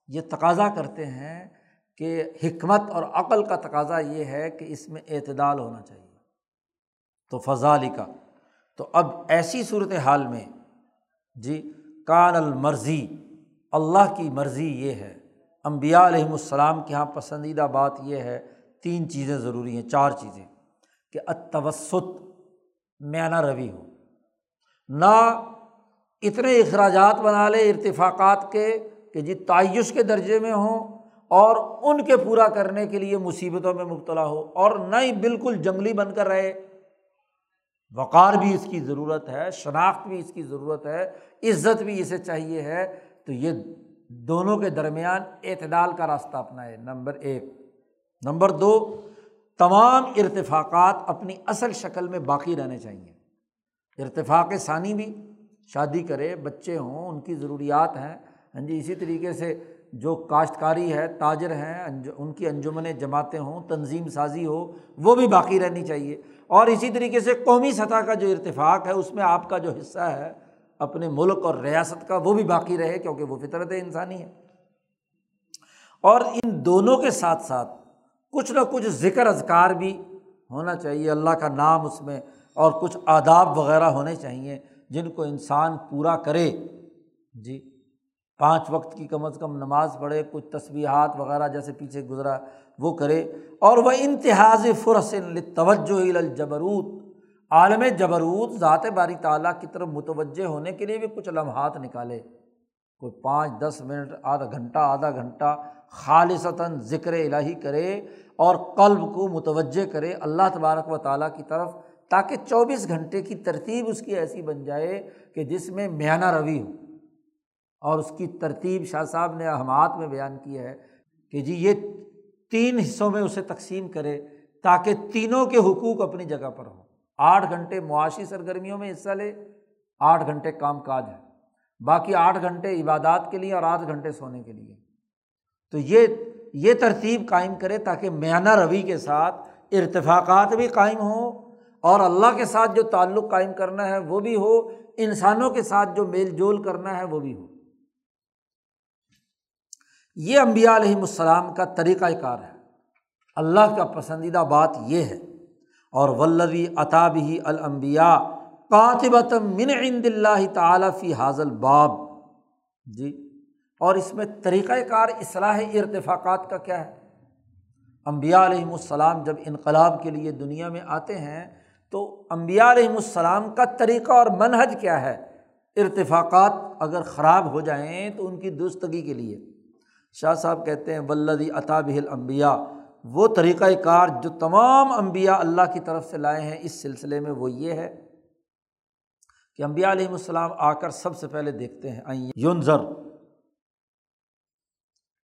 یہ تقاضا کرتے ہیں کہ حکمت اور عقل کا تقاضا یہ ہے کہ اس میں اعتدال ہونا چاہیے۔ تو فضا کا تو اب ایسی صورت حال میں جی کان المرضی، اللہ کی مرضی یہ ہے۔ امبیا علیہم السلام کے یہاں پسندیدہ بات یہ ہے، تین چیزیں ضروری ہیں، چار چیزیں۔ کہ اتوسط میانہ روی ہو نہ اتنے اخراجات بنا لے ارتفاقات کے کہ جی تعیش کے درجے میں ہوں اور ان کے پورا کرنے کے لیے مصیبتوں میں مبتلا ہو اور نہ ہی بالکل جنگلی بن کر رہے۔ وقار بھی اس کی ضرورت ہے، شناخت بھی اس کی ضرورت ہے، عزت بھی اسے چاہیے ہے۔ تو یہ دونوں کے درمیان اعتدال کا راستہ اپنا ہے نمبر ایک۔ نمبر دو، تمام ارتفاقات اپنی اصل شکل میں باقی رہنے چاہیے۔ ارتفاق ثانی بھی، شادی کرے، بچے ہوں، ان کی ضروریات ہیں۔ ہاں جی اسی طریقے سے جو کاشتکاری ہے، تاجر ہیں ان کی انجمنیں جماعتیں ہوں، تنظیم سازی ہو، وہ بھی باقی رہنی چاہیے۔ اور اسی طریقے سے قومی سطح کا جو ارتفاق ہے، اس میں آپ کا جو حصہ ہے، اپنے ملک اور ریاست کا، وہ بھی باقی رہے کیونکہ وہ فطرت انسانی ہے۔ اور ان دونوں کے ساتھ ساتھ کچھ نہ کچھ ذکر اذکار بھی ہونا چاہیے۔ اللہ کا نام اس میں اور کچھ آداب وغیرہ ہونے چاہیے جن کو انسان پورا کرے۔ جی۔ پانچ وقت کی کم از کم نماز پڑھے، کچھ تصویحات وغیرہ جیسے پیچھے گزرا، وہ کرے۔ اور وہ انتہاز فرسن توجہ الجبروت، عالم جبروت، ذات باری تعالیٰ کی طرف متوجہ ہونے کے لیے بھی کچھ لمحات نکالے۔ کوئی پانچ، دس منٹ، آدھا گھنٹہ آدھا گھنٹہ خالصتاً ذکر الہی کرے اور قلب کو متوجہ کرے اللہ تبارک و تعالیٰ کی طرف، تاکہ چوبیس گھنٹے کی ترتیب اس کی ایسی بن جائے کہ جس میں میانہ روی ہو۔ اور اس کی ترتیب شاہ صاحب نے اہمات میں بیان کی ہے کہ جی یہ تین حصوں میں اسے تقسیم کرے تاکہ تینوں کے حقوق اپنی جگہ پر ہوں۔ آٹھ گھنٹے معاشی سرگرمیوں میں حصہ لے، آٹھ گھنٹے کام کاج ہے۔ باقی آٹھ گھنٹے عبادات کے لیے اور آٹھ گھنٹے سونے کے لیے۔ تو یہ یہ ترتیب قائم کرے تاکہ میانہ روی کے ساتھ ارتفاقات بھی قائم ہوں اور اللہ کے ساتھ جو تعلق قائم کرنا ہے وہ بھی ہو، انسانوں کے ساتھ جو میل جول کرنا ہے وہ بھی ہو۔ یہ امبیا علیہم السلام کا طریقۂ کار ہے۔ اللہ کا پسندیدہ بات یہ ہے، اور ولوی عطابی المبیا قاطبۃ من عند اللہ تعالیٰ فی حاضل باب جی اور اس میں طریقۂ کار اصلاح ارتفاقات کا کیا ہے؟ امبیا علیہم السلام جب انقلاب کے لیے دنیا میں آتے ہیں، تو امبیا علیہم السلام کا طریقہ اور منحج کیا ہے؟ ارتفاقات اگر خراب ہو جائیں تو ان کی درستگی کے لیے۔ شاہ صاحب کہتے ہیں ولدی عطاب الانبیاء وہ طریقۂ کار جو تمام انبیاء اللہ کی طرف سے لائے ہیں، اس سلسلے میں وہ یہ ہے کہ امبیا علیہم السلام آ کر سب سے پہلے دیکھتے ہیں یونظر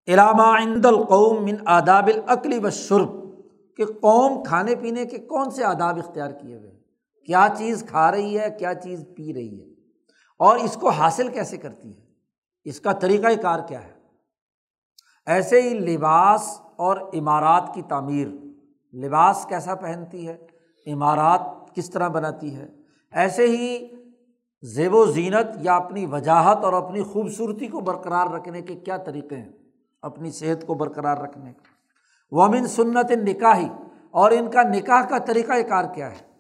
علامہ عند القوم من آداب العقلی و شرب کہ قوم کھانے پینے کے کون سے آداب اختیار کیے ہوئے کیا چیز کھا رہی ہے، کیا چیز پی رہی ہے؟ اور اس کو حاصل کیسے کرتی ہے؟ اس کا طریقۂ کار کیا ہے؟ ایسے ہی لباس اور عمارات کی تعمیر۔ لباس کیسا پہنتی ہے؟ عمارات کس طرح بناتی ہے؟ ایسے ہی زیب و زینت یا اپنی وجاہت اور اپنی خوبصورتی کو برقرار رکھنے کے کیا طریقے ہیں؟ اپنی صحت کو برقرار رکھنے۔ کا ومن سنت نکاحی اور ان کا نکاح کا طریقۂ کار کیا ہے؟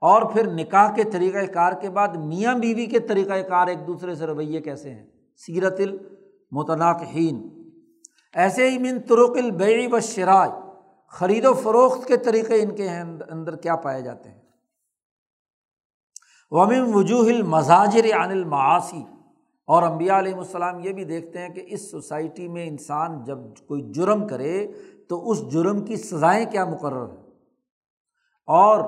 اور پھر نکاح کے طریقۂ کار کے بعد میاں بیوی کے طریقۂ کار ایک دوسرے سے رویے کیسے ہیں؟ سیرت المتناقین ایسے ہی من ترک البعی و شرائے خرید و فروخت کے طریقے ان کے اندر کیا پائے جاتے ہیں۔ ومن وجوہ المزاجر عن المعاصی، اور امبیا علیہم السلام یہ بھی دیکھتے ہیں کہ اس سوسائٹی میں انسان جب کوئی جرم کرے تو اس جرم کی سزائیں کیا مقرر ہیں؟ اور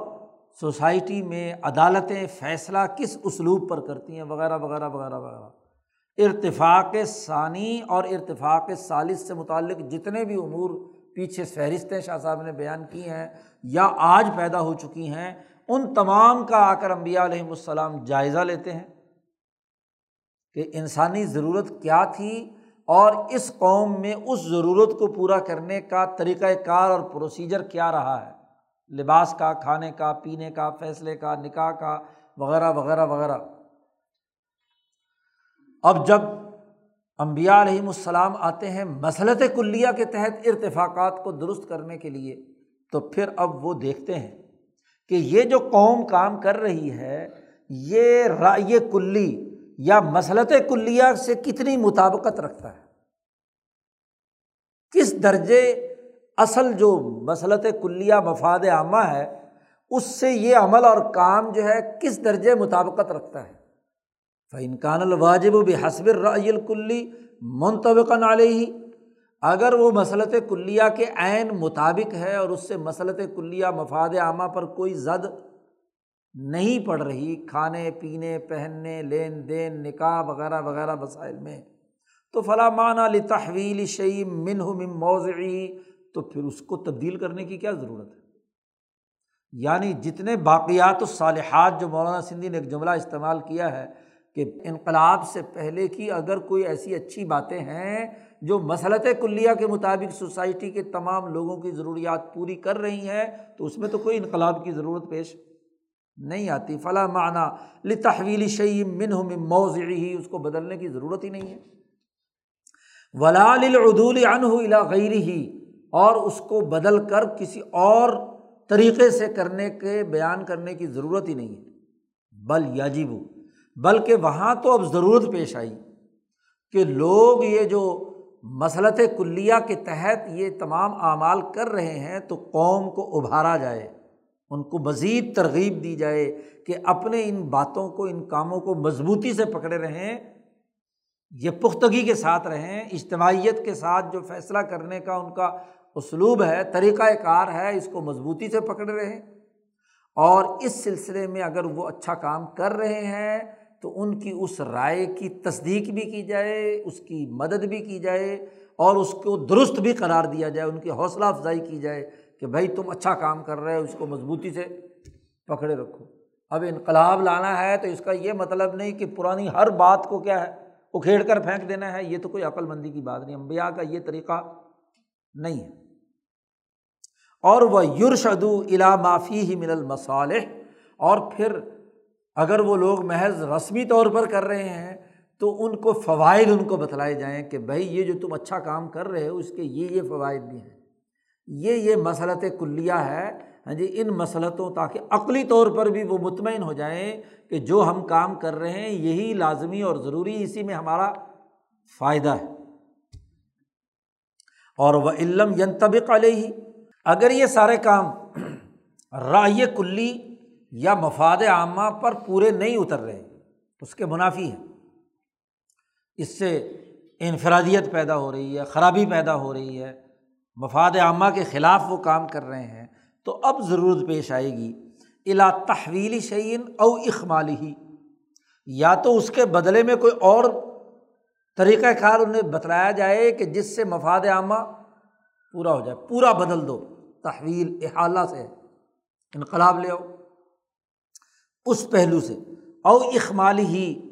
سوسائٹی میں عدالتیں، فیصلہ کس اسلوب پر کرتی ہیں؟ وغیرہ وغیرہ وغیرہ وغیرہ۔ ارتفاق ثانی اور ارتفاق ثالث سے متعلق جتنے بھی امور پیچھے فہرستیں شاہ صاحب نے بیان کی ہیں یا آج پیدا ہو چکی ہیں، ان تمام کا آ کر امبیا علیہم السلام جائزہ لیتے ہیں کہ انسانی ضرورت کیا تھی اور اس قوم میں اس ضرورت کو پورا کرنے کا طریقۂ کار اور پروسیجر کیا رہا ہے۔ لباس کا، کھانے کا، پینے کا، فیصلے کا، نکاح کا، وغیرہ وغیرہ وغیرہ۔ اب جب امبیا علیہم السلام آتے ہیں مسلط کلیہ کے تحت ارتفاقات کو درست کرنے کے لیے، تو پھر اب وہ دیکھتے ہیں کہ یہ جو قوم کام کر رہی ہے، یہ رائے کلی یا مسلط کلیہ سے کتنی مطابقت رکھتا ہے؟ کس درجے اصل جو مسلط کلیہ مفاد عامہ ہے، اس سے یہ عمل اور کام جو ہے کس درجے مطابقت رکھتا ہے؟ فنکان الواجب و بحسب الرعی الکلی منطبق نالے ہی اگر وہ مسلط کلیہ کے عین مطابق ہے اور اس سے مسلط کلیہ مفاد عامہ پر کوئی زد نہیں پڑ رہی، کھانے، پینے، پہننے، لین دین، نکاح وغیرہ وغیرہ وسائل میں، تو فلاں معنی تحویل شعیب من من موضعی، تو پھر اس کو تبدیل کرنے کی کیا ضرورت ہے؟ یعنی جتنے باقیات و صالحات جو مولانا سندھی نے ایک جملہ استعمال کیا ہے کہ انقلاب سے پہلے کی اگر کوئی ایسی اچھی باتیں ہیں جو مسلط کلیہ کے مطابق سوسائٹی کے تمام لوگوں کی ضروریات پوری کر رہی ہیں، تو اس میں تو کوئی انقلاب کی ضرورت پیش نہیں آتی۔ فلاں معنی لتحویل شعیب من موضعی ہی اس کو بدلنے کی ضرورت ہی نہیں ہے۔ ولال العدول عنہ غیر ہی اور اس کو بدل کر کسی اور طریقے سے کرنے کے، بیان کرنے کی ضرورت ہی نہیں ہے۔ بل یاجب بلکہ وہاں تو اب ضرورت پیش آئی کہ لوگ یہ جو مسلط کلیہ کے تحت یہ تمام اعمال کر رہے ہیں تو قوم کو ابھارا جائے، ان کو مزید ترغیب دی جائے کہ اپنے ان باتوں کو، ان کاموں کو مضبوطی سے پکڑے رہیں، یہ پختگی کے ساتھ رہیں، اجتماعیت کے ساتھ جو فیصلہ کرنے کا ان کا اسلوب ہے طریقۂ کار ہے، اس کو مضبوطی سے پکڑے رہیں۔ اور اس سلسلے میں اگر وہ اچھا کام کر رہے ہیں تو ان کی اس رائے کی تصدیق بھی کی جائے، اس کی مدد بھی کی جائے اور اس کو درست بھی قرار دیا جائے، ان کی حوصلہ افزائی کی جائے کہ بھائی تم اچھا کام کر رہے ہو، اس کو مضبوطی سے پکڑے رکھو۔ اب انقلاب لانا ہے تو اس کا یہ مطلب نہیں کہ پرانی ہر بات کو کیا ہے، اکھیڑ کر پھینک دینا ہے، یہ تو کوئی عقل مندی کی بات نہیں امبیا کا یہ طریقہ نہیں ہے۔ اور وہ یورشدو الا معافی ہی من المصالح اور پھر اگر وہ لوگ محض رسمی طور پر کر رہے ہیں، تو ان کو فوائد ان کو بتلائے جائیں کہ بھائی یہ جو تم اچھا کام کر رہے ہو، اس کے یہ یہ فوائد بھی ہیں۔ یہ یہ مسلط کلیہ ہے ہاں جی ان مسلطوں تاکہ عقلی طور پر بھی وہ مطمئن ہو جائیں کہ جو ہم کام کر رہے ہیں، یہی لازمی اور ضروری اسی میں ہمارا فائدہ ہے۔ اور وہ علم ینتبق علیہ ہی اگر یہ سارے کام <clears throat> رائے کلی یا مفاد عامہ پر پورے نہیں اتر رہے، اس کے منافی ہیں۔ اس سے انفرادیت پیدا ہو رہی ہے، خرابی پیدا ہو رہی ہے۔ مفاد عامہ کے خلاف وہ کام کر رہے ہیں، تو اب ضرورت پیش آئے گی۔ الا تحویلی شعین او اخمالی ہی یا تو اس کے بدلے میں کوئی اور طریقۂ کار انہیں بتلایا جائے کہ جس سے مفاد عامہ پورا ہو جائے، پورا بدل دو۔ تحویل احالہ سے انقلاب لے آؤ۔ اس پہلو سے۔ او اخمالی ہی،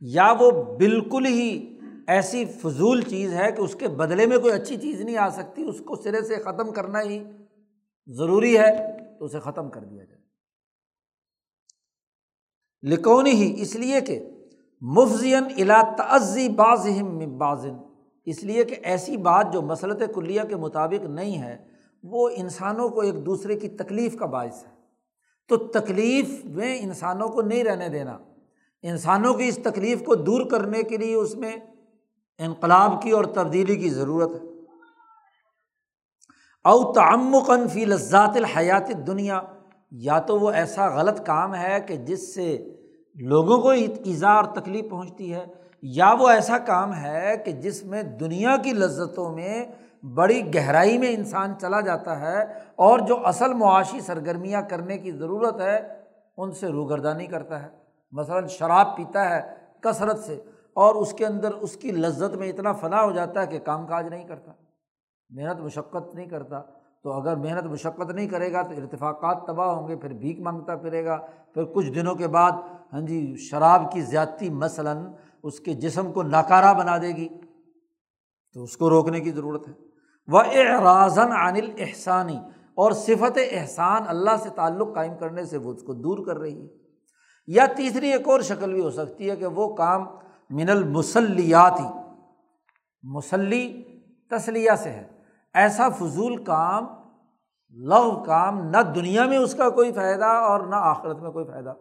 یا وہ بالکل ہی ایسی فضول چیز ہے کہ اس کے بدلے میں کوئی اچھی چیز نہیں آ سکتی، اس کو سرے سے ختم کرنا ہی ضروری ہے، تو اسے ختم کر دیا جائے۔ لکونی ہی، اس لیے کہ مفزین الا تعزی باز بازن اس لیے کہ ایسی بات جو مسلط کلیہ کے مطابق نہیں ہے، وہ انسانوں کو ایک دوسرے کی تکلیف کا باعث ہے۔ تو تکلیف میں انسانوں کو نہیں رہنے دینا۔ انسانوں کی اس تکلیف کو دور کرنے کے لیے اس میں انقلاب کی اور تبدیلی کی ضرورت ہے۔ او تعمقن فی لذات الحیات دنیا یا تو وہ ایسا غلط کام ہے کہ جس سے لوگوں کو ایزا اور تکلیف پہنچتی ہے، یا وہ ایسا کام ہے کہ جس میں دنیا کی لذتوں میں بڑی گہرائی میں انسان چلا جاتا ہے اور جو اصل معاشی سرگرمیاں کرنے کی ضرورت ہے، ان سے روگردانی کرتا ہے۔ مثلاً شراب پیتا ہے کثرت سے اور اس کے اندر اس کی لذت میں اتنا فنا ہو جاتا ہے کہ کام کاج نہیں کرتا، محنت مشقت نہیں کرتا۔ تو اگر محنت مشقت نہیں کرے گا تو ارتفاقات تباہ ہوں گے، پھر بھیک مانگتا پھرے گا۔ پھر کچھ دنوں کے بعد ہاں جی شراب کی زیادتی مثلاً اس کے جسم کو ناکارہ بنا دے گی۔ تو اس کو روکنے کی ضرورت ہے۔ وہ اعراضن عن احسانی اور صفت احسان اللہ سے تعلق قائم کرنے سے وہ اس کو دور کر رہی ہے۔ یا تیسری ایک اور شکل بھی ہو سکتی ہے کہ وہ کام من المسلیات۔ ہی مسلی تسلیہ سے ہے۔ ایسا فضول کام لغ کام، نہ دنیا میں اس کا کوئی فائدہ اور نہ آخرت میں کوئی فائدہ۔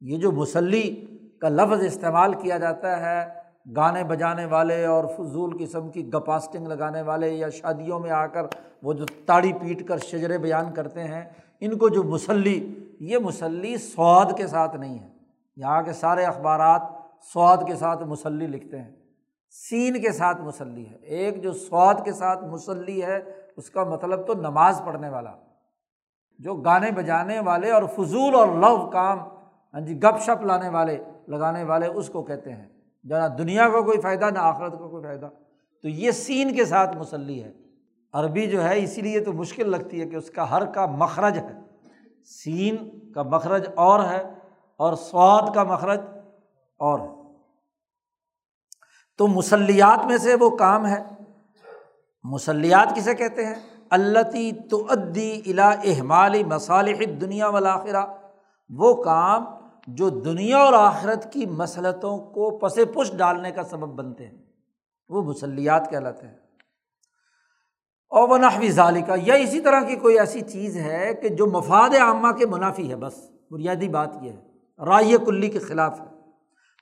یہ جو مسلی کا لفظ استعمال کیا جاتا ہے گانے بجانے والے اور فضول قسم کی گپاسٹنگ لگانے والے یا شادیوں میں آ کر وہ جو تاڑی پیٹ کر شجرے بیان کرتے ہیں، ان کو جو مسلی، یہ مسلی سواد کے ساتھ نہیں ہے۔ یہاں کے سارے اخبارات سواد کے ساتھ مسلی لکھتے ہیں۔ سین کے ساتھ مسلی ہے۔ ایک جو سواد کے ساتھ مسلی ہے، اس کا مطلب تو نماز پڑھنے والا۔ جو گانے بجانے والے اور فضول اور لو کام ہاں جی گپ شپ لانے والے، لگانے والے، اس کو کہتے ہیں۔ نہ دنیا کا کوئی فائدہ، نہ آخرت کا کوئی فائدہ۔ تو یہ سین کے ساتھ مسلی ہے۔ عربی جو ہے، اسی لیے تو مشکل لگتی ہے کہ اس کا ہر کا مخرج ہے۔ سین کا مخرج اور ہے اور سواد کا مخرج اور ہے۔ تو مسلیات میں سے وہ کام ہے۔ مسلیات کسے کہتے ہیں؟ اللہ تو ادی الا احمال مصالح دنیا والآخرہ۔ وہ کام جو دنیا اور آخرت کی مسلطوں کو پس پش ڈالنے کا سبب بنتے ہیں، وہ مسلیات کہلاتے ہیں۔ اور وہ نحوی ظالقہ یا اسی طرح کی کوئی ایسی چیز ہے کہ جو مفاد عامہ کے منافی ہے، بس بنیادی بات یہ ہے، رائے کلی کے خلاف ہے۔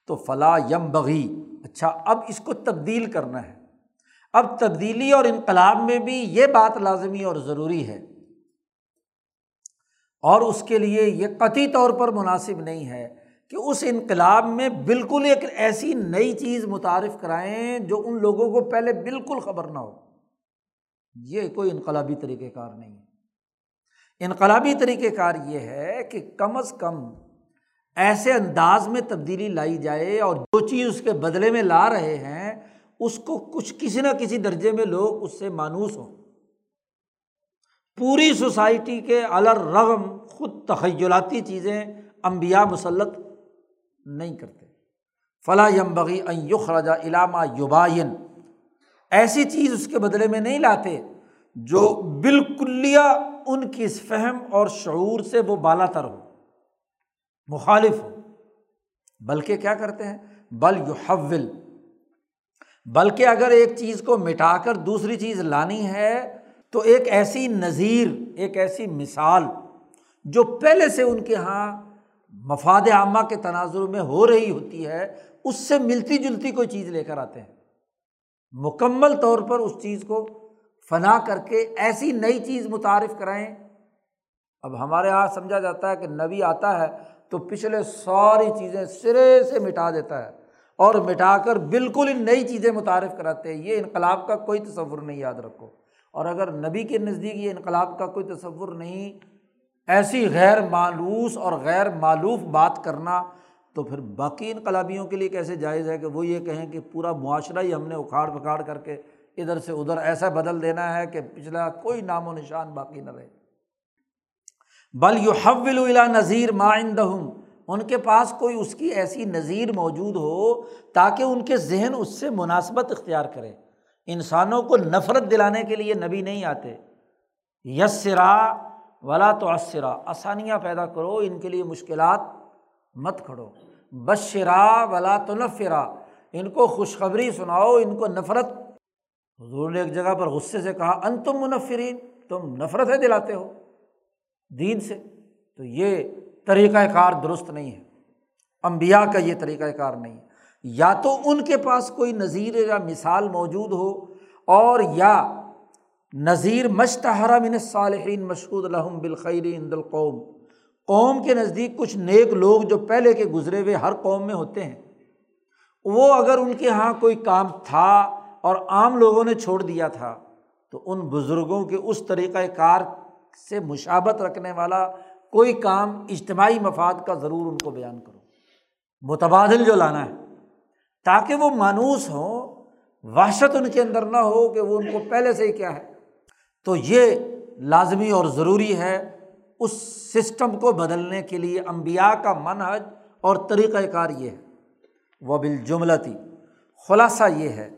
تو فلاں یم بغی اچھا اب اس کو تبدیل کرنا ہے۔ اب تبدیلی اور انقلاب میں بھی یہ بات لازمی اور ضروری ہے۔ اور اس کے لیے یہ قطعی طور پر مناسب نہیں ہے کہ اس انقلاب میں بالکل ایک ایسی نئی چیز متعارف کرائیں جو ان لوگوں کو پہلے بالکل خبر نہ ہو۔ یہ کوئی انقلابی طریقۂ کار نہیں ہے۔ انقلابی طریقۂ کار یہ ہے کہ کم از کم ایسے انداز میں تبدیلی لائی جائے اور جو چیز اس کے بدلے میں لا رہے ہیں، اس کو کچھ کسی نہ کسی درجے میں لوگ اس سے مانوس ہوں۔ پوری سوسائٹی کے الرغم خود تخیلاتی چیزیں امبیا مسلط نہیں کرتے۔ فلاں یم بغی یخرجا علامہ یوبائن ایسی چیز اس کے بدلے میں نہیں لاتے جو بالکلیہ ان کی اس فہم اور شعور سے وہ بالا تر ہو، مخالف ہو۔ بلکہ کیا کرتے ہیں؟ بل یو حول بلکہ اگر ایک چیز کو مٹا کر دوسری چیز لانی ہے تو ایک ایسی نظیر، ایک ایسی مثال جو پہلے سے ان کے یہاں مفاد عامہ کے تناظر میں ہو رہی ہوتی ہے، اس سے ملتی جلتی کوئی چیز لے کر آتے ہیں۔ مکمل طور پر اس چیز کو فنا کر کے ایسی نئی چیز متعارف کرائیں۔ اب ہمارے یہاں سمجھا جاتا ہے کہ نبی آتا ہے تو پچھلے ساری چیزیں سرے سے مٹا دیتا ہے اور مٹا کر بالکل ہی نئی چیزیں متعارف کراتے ہیں۔ یہ انقلاب کا کوئی تصور نہیں، یاد رکھو۔ اور اگر نبی کے نزدیک یہ انقلاب کا کوئی تصور نہیں، ایسی غیر مالوس اور غیر معلوف بات کرنا تو پھر باقی انقلابیوں کے لیے کیسے جائز ہے کہ وہ یہ کہیں کہ پورا معاشرہ ہی ہم نے اکھاڑ پکاڑ کر کے ادھر سے ادھر ایسا بدل دینا ہے کہ پچھلا کوئی نام و نشان باقی نہ رہے۔ بل یو حول الا نذیر معندہم ان کے پاس کوئی اس کی ایسی نظیر موجود ہو تاکہ ان کے ذہن اس سے مناسبت اختیار کرے۔ انسانوں کو نفرت دلانے کے لیے نبی نہیں آتے۔ یس سرا ولا تو اسرا آسانیاں پیدا کرو، ان کے لیے مشکلات مت کھڑو۔ بشرا ولا تو نفرا ان کو خوشخبری سناؤ، ان کو نفرت۔ حضور نے ایک جگہ پر غصے سے کہا ان تم منفرین، تم نفرتیں دلاتے ہو دین سے۔ تو یہ طریقۂ کار درست نہیں ہے۔ امبیا کا یہ طریقۂ کار نہیں ہے۔ یا تو ان کے پاس کوئی نظیر یا مثال موجود ہو اور یا نظیر مشتحرہ من صالحین مشہور الحم بالخیر عند القوم۔ قوم کے نزدیک کچھ نیک لوگ جو پہلے کے گزرے ہوئے ہر قوم میں ہوتے ہیں۔ وہ اگر ان کے یہاں کوئی کام تھا اور عام لوگوں نے چھوڑ دیا تھا، تو ان بزرگوں کے اس طریقۂ کار سے مشابت رکھنے والا کوئی کام اجتماعی مفاد کا ضرور ان کو بیان کرو۔ متبادل جو لانا ہے۔ تاکہ وہ مانوس ہوں، وحشت ان کے اندر نہ ہو کہ وہ ان کو پہلے سے ہی کیا ہے۔ تو یہ لازمی اور ضروری ہے اس سسٹم کو بدلنے کے لیے امبیا کا منحج اور طریقۂ کار یہ ہے۔ وہ بالجملتی خلاصہ یہ ہے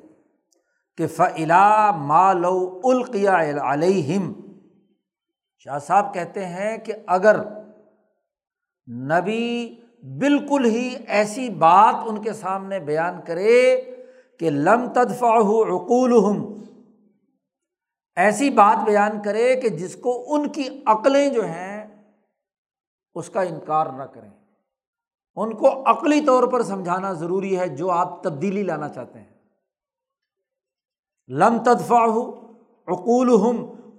کہ فعلا مالو القیا علیہم شاہ صاحب کہتے ہیں کہ اگر نبی بالکل ہی ایسی بات ان کے سامنے بیان کرے کہ لم تدفع عقول ایسی بات بیان کرے کہ جس کو ان کی عقلیں جو ہیں، اس کا انکار نہ کریں۔ ان کو عقلی طور پر سمجھانا ضروری ہے جو آپ تبدیلی لانا چاہتے ہیں۔ لم تدفع عقول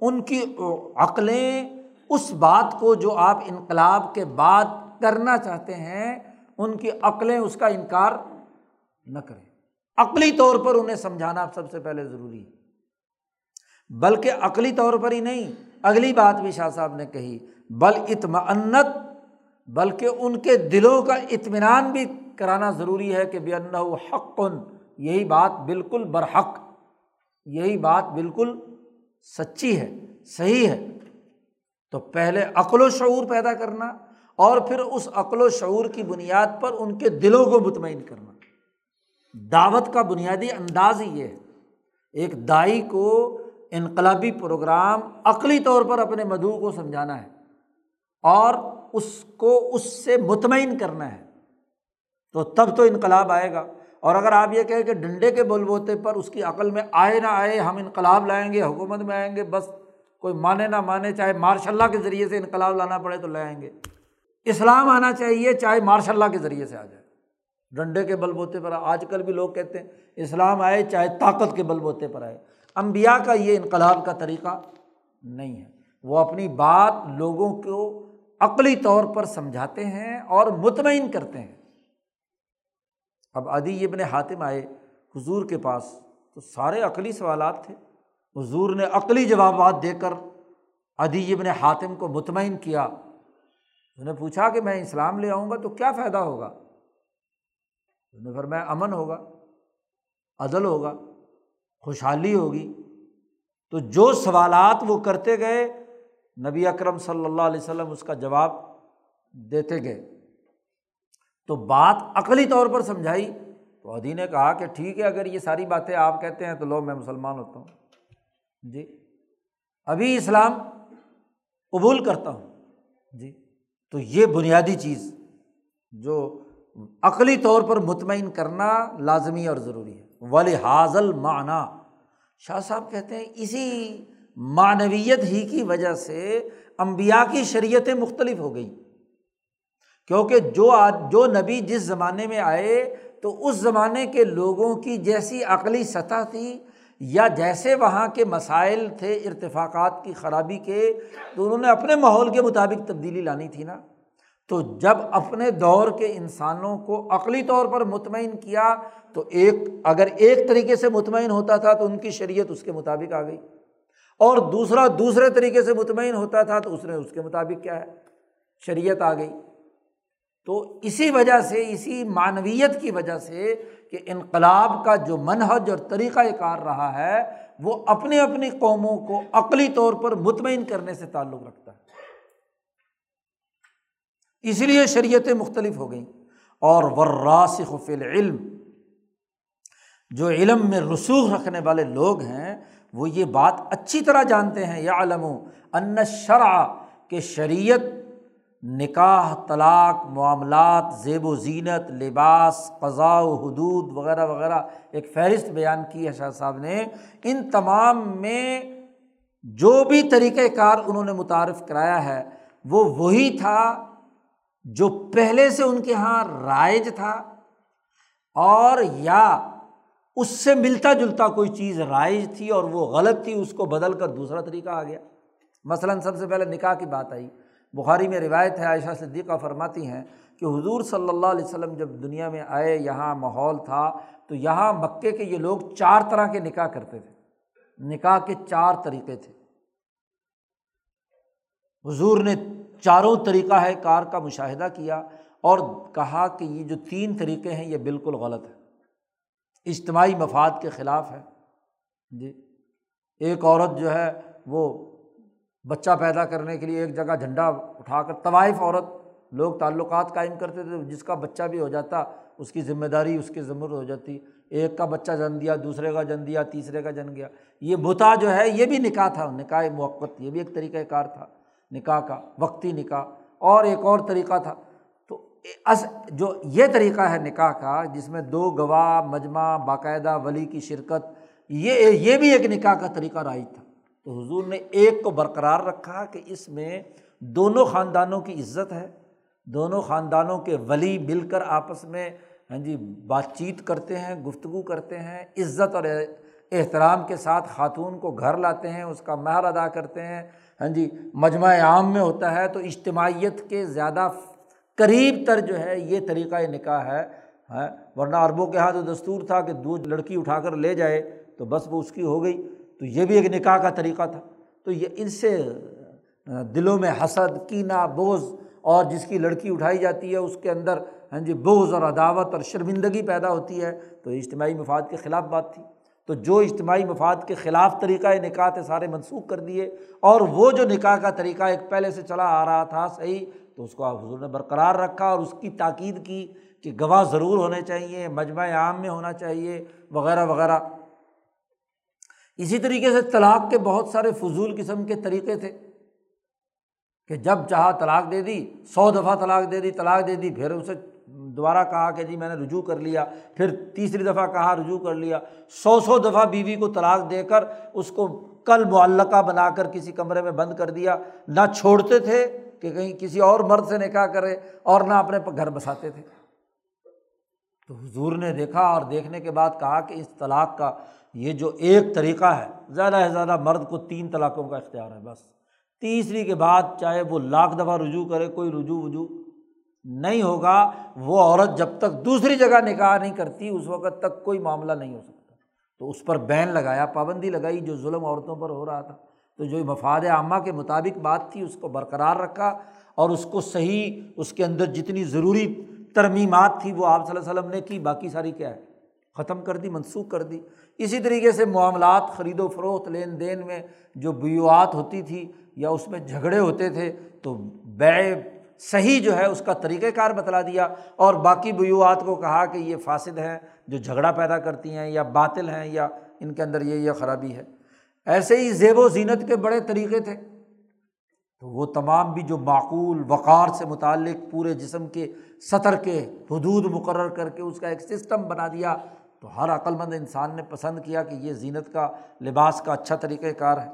ان کی عقلیں اس بات کو جو آپ انقلاب کے بعد کرنا چاہتے ہیں، ان کی عقلیں اس کا انکار نہ کریں۔ عقلی طور پر انہیں سمجھانا سب سے پہلے ضروری۔ ہے بلکہ عقلی طور پر ہی نہیں، اگلی بات بھی شاہ صاحب نے کہی، بل اطمعنت بلکہ ان کے دلوں کا اطمینان بھی کرانا ضروری ہے کہ بے حق۔ کن یہی بات بالکل برحق، یہی بات بالکل سچی ہے، صحیح ہے۔ تو پہلے عقل و شعور پیدا کرنا اور پھر اس عقل و شعور کی بنیاد پر ان کے دلوں کو مطمئن کرنا۔ دعوت کا بنیادی انداز ہی یہ ہے۔ ایک دائی کو انقلابی پروگرام عقلی طور پر اپنے مدعو کو سمجھانا ہے اور اس کو اس سے مطمئن کرنا ہے۔ تو تب تو انقلاب آئے گا۔ اور اگر آپ یہ کہیں کہ ڈنڈے کے بول بوتے پر اس کی عقل میں آئے نہ آئے، ہم انقلاب لائیں گے، حکومت میں آئیں گے، بس کوئی مانے نہ مانے، چاہے مارشاء اللہ کے ذریعے سے انقلاب لانا پڑے تو لائیں گے۔ اسلام آنا چاہیے، چاہے مارشاء اللہ کے ذریعے سے آ جائے۔ ڈنڈے کے بل بوتے پر آج کل بھی لوگ کہتے ہیں، اسلام آئے چاہے طاقت کے بل بوتے پر آئے۔ امبیا کا یہ انقلاب کا طریقہ نہیں ہے۔ وہ اپنی بات لوگوں کو عقلی طور پر سمجھاتے ہیں اور مطمئن کرتے ہیں۔ اب ادی ابن حاتم آئے حضور کے پاس، تو سارے عقلی سوالات تھے۔ حضور نے عقلی جوابات دے کر ادی ابن حاتم کو مطمئن کیا۔ انہیں پوچھا کہ میں اسلام لے آؤں گا تو کیا فائدہ ہوگا؟ انہیں پھر میں امن ہوگا، عدل ہوگا، خوشحالی ہوگی۔ تو جو سوالات وہ کرتے گئے، نبی اکرم صلی اللہ علیہ وسلم اس کا جواب دیتے گئے۔ تو بات عقلی طور پر سمجھائی۔ تو ادی نے کہا کہ ٹھیک ہے، اگر یہ ساری باتیں آپ کہتے ہیں تو لو، میں مسلمان ہوتا ہوں۔ جی۔ ابھی اسلام قبول کرتا ہوں۔ جی۔ تو یہ بنیادی چیز جو عقلی طور پر مطمئن کرنا لازمی اور ضروری ہے۔ ولی حاضل معنی۔ شاہ صاحب کہتے ہیں اسی معنویت ہی کی وجہ سے امبیا کی شریعتیں مختلف ہو گئیں۔ کیونکہ جو آج جو نبی جس زمانے میں آئے تو اس زمانے کے لوگوں کی جیسی عقلی سطح تھی یا جیسے وہاں کے مسائل تھے ارتفاقات کی خرابی کے، تو انہوں نے اپنے ماحول کے مطابق تبدیلی لانی تھی نا۔ تو جب اپنے دور کے انسانوں کو عقلی طور پر مطمئن کیا، تو ایک، اگر ایک طریقے سے مطمئن ہوتا تھا، تو ان کی شریعت اس کے مطابق آ گئی۔ اور دوسرا، دوسرے طریقے سے مطمئن ہوتا تھا، تو اس نے اس کے مطابق کیا ہے؟ شریعت آ گئی۔ تو اسی وجہ سے، اسی معنویت کی وجہ سے کہ انقلاب کا جو منحج اور طریقۂ کار رہا ہے، وہ اپنی اپنی قوموں کو عقلی طور پر مطمئن کرنے سے تعلق رکھتا ہے۔ اس لیے شریعتیں مختلف ہو گئیں۔ اور وراسخ فی العلم، جو علم میں رسوخ رکھنے والے لوگ ہیں، وہ یہ بات اچھی طرح جانتے ہیں۔ یا علم ان شرع کہ شریعت نکاح، طلاق، معاملات، زیب و زینت، لباس، قضاء و حدود وغیرہ وغیرہ ایک فہرست بیان کی ہے شاہ صاحب نے۔ ان تمام میں جو بھی طریقۂ کار انہوں نے متعارف کرایا ہے، وہ وہی تھا جو پہلے سے ان کے یہاں رائج تھا اور یا اس سے ملتا جلتا کوئی چیز رائج تھی اور وہ غلط تھی، اس کو بدل کر دوسرا طریقہ آ گیا۔ مثلاً سب سے پہلے نکاح کی بات آئی۔ بخاری میں روایت ہے، عائشہ صدیقہ فرماتی ہیں کہ حضور صلی اللہ علیہ وسلم جب دنیا میں آئے، یہاں ماحول تھا، تو یہاں مکے کے یہ لوگ چار طرح کے نکاح کرتے تھے۔ نکاح کے چار طریقے تھے۔ حضور نے چاروں طریقہ ہے، کار کا مشاہدہ کیا اور کہا کہ یہ جو تین طریقے ہیں، یہ بالکل غلط ہے اجتماعی مفاد کے خلاف ہے۔ جی ایک عورت جو ہے، وہ بچہ پیدا کرنے کے لیے ایک جگہ جھنڈا اٹھا کر طوائف عورت لوگ تعلقات قائم کرتے تھے، جس کا بچہ بھی ہو جاتا، اس کی ذمہ داری اس کی ذمہ ہو جاتی۔ ایک کا بچہ جن دیا، دوسرے کا جن دیا، تیسرے کا جن گیا۔ یہ بتا جو ہے، یہ بھی نکاح تھا، نکاح موقع یہ بھی ایک طریقۂ کار تھا، نکاح کا، وقتی نکاح۔ اور ایک اور طریقہ تھا۔ تو جو یہ طریقہ ہے نکاح کا، جس میں دو گواہ، مجمع، باقاعدہ ولی کی شرکت، یہ یہ بھی ایک نکاح کا طریقہ رائج تھا۔ تو حضور نے ایک کو برقرار رکھا کہ اس میں دونوں خاندانوں کی عزت ہے، دونوں خاندانوں کے ولی مل کر آپس میں ہاں جی بات چیت کرتے ہیں، گفتگو کرتے ہیں، عزت اور احترام کے ساتھ خاتون کو گھر لاتے ہیں، اس کا مہر ادا کرتے ہیں۔ ہاں جی مجمع عام میں ہوتا ہے تو اجتماعیت کے زیادہ قریب تر جو ہے یہ طریقۂ نکاح ہے ہاں، ورنہ عربوں کے یہاں تو دستور تھا کہ دو لڑکی اٹھا کر لے جائے تو بس وہ اس کی ہو گئی۔ تو یہ بھی ایک نکاح کا طریقہ تھا۔ تو یہ ان سے دلوں میں حسد، کینہ بوز اور جس کی لڑکی اٹھائی جاتی ہے، اس کے اندر ہاں جی بوز اور عداوت اور شرمندگی پیدا ہوتی ہے۔ تو اجتماعی مفاد کے خلاف بات تھی۔ تو جو اجتماعی مفاد کے خلاف طریقۂ نکاح تھے، سارے منسوخ کر دیے۔ اور وہ جو نکاح کا طریقہ ایک پہلے سے چلا آ رہا تھا صحیح، تو اس کو آپ حضور نے برقرار رکھا اور اس کی تاکید کی کہ گواہ ضرور ہونے چاہیے، مجمع عام میں ہونا چاہیے، وغیرہ وغیرہ۔ اسی طریقے سے طلاق کے بہت سارے فضول قسم کے طریقے تھے کہ جب چاہا طلاق دے دی، سو دفعہ طلاق دے دی، طلاق دے دی، پھر اسے دوبارہ کہا کہ جی میں نے رجوع کر لیا، پھر تیسری دفعہ کہا رجوع کر لیا۔ سو سو دفعہ بیوی کو طلاق دے کر اس کو کل معلقہ بنا کر کسی کمرے میں بند کر دیا۔ نہ چھوڑتے تھے کہ کہیں کسی اور مرد سے نکاح کرے اور نہ اپنے گھر بساتے تھے۔ تو حضور نے دیکھا اور دیکھنے کے بعد کہا کہ اس طلاق کا یہ جو ایک طریقہ ہے، زیادہ سے زیادہ مرد کو تین طلاقوں کا اختیار ہے، بس۔ تیسری کے بعد چاہے وہ لاکھ دفعہ رجوع کرے، کوئی رجوع وجوع نہیں ہوگا، وہ عورت جب تک دوسری جگہ نکاح نہیں کرتی، اس وقت تک کوئی معاملہ نہیں ہو سکتا۔ تو اس پر بین لگایا، پابندی لگائی، جو ظلم عورتوں پر ہو رہا تھا۔ تو جو مفاد عامہ کے مطابق بات تھی، اس کو برقرار رکھا اور اس کو صحیح، اس کے اندر جتنی ضروری ترمیمات تھی وہ آپ صلی اللہ علیہ وسلم نے کی، باقی ساری کیا ہے؟ ختم کر دی، منسوخ کر دی۔ اسی طریقے سے معاملات خرید و فروخت، لین دین میں جو بیوات ہوتی تھی یا اس میں جھگڑے ہوتے تھے تو بے صحیح جو ہے اس کا طریقۂ کار بتلا دیا اور باقی بیوات کو کہا کہ یہ فاصد ہیں جو جھگڑا پیدا کرتی ہیں یا باطل ہیں یا ان کے اندر یہ یہ خرابی ہے۔ ایسے ہی زیب و زینت کے بڑے طریقے تھے۔ تو وہ تمام بھی جو معقول وقار سے متعلق پورے جسم کے سطر کے حدود مقرر کر کے اس کا ایک سسٹم بنا دیا۔ تو ہر عقلمند انسان نے پسند کیا کہ یہ زینت کا، لباس کا اچھا طریقۂ کار ہے۔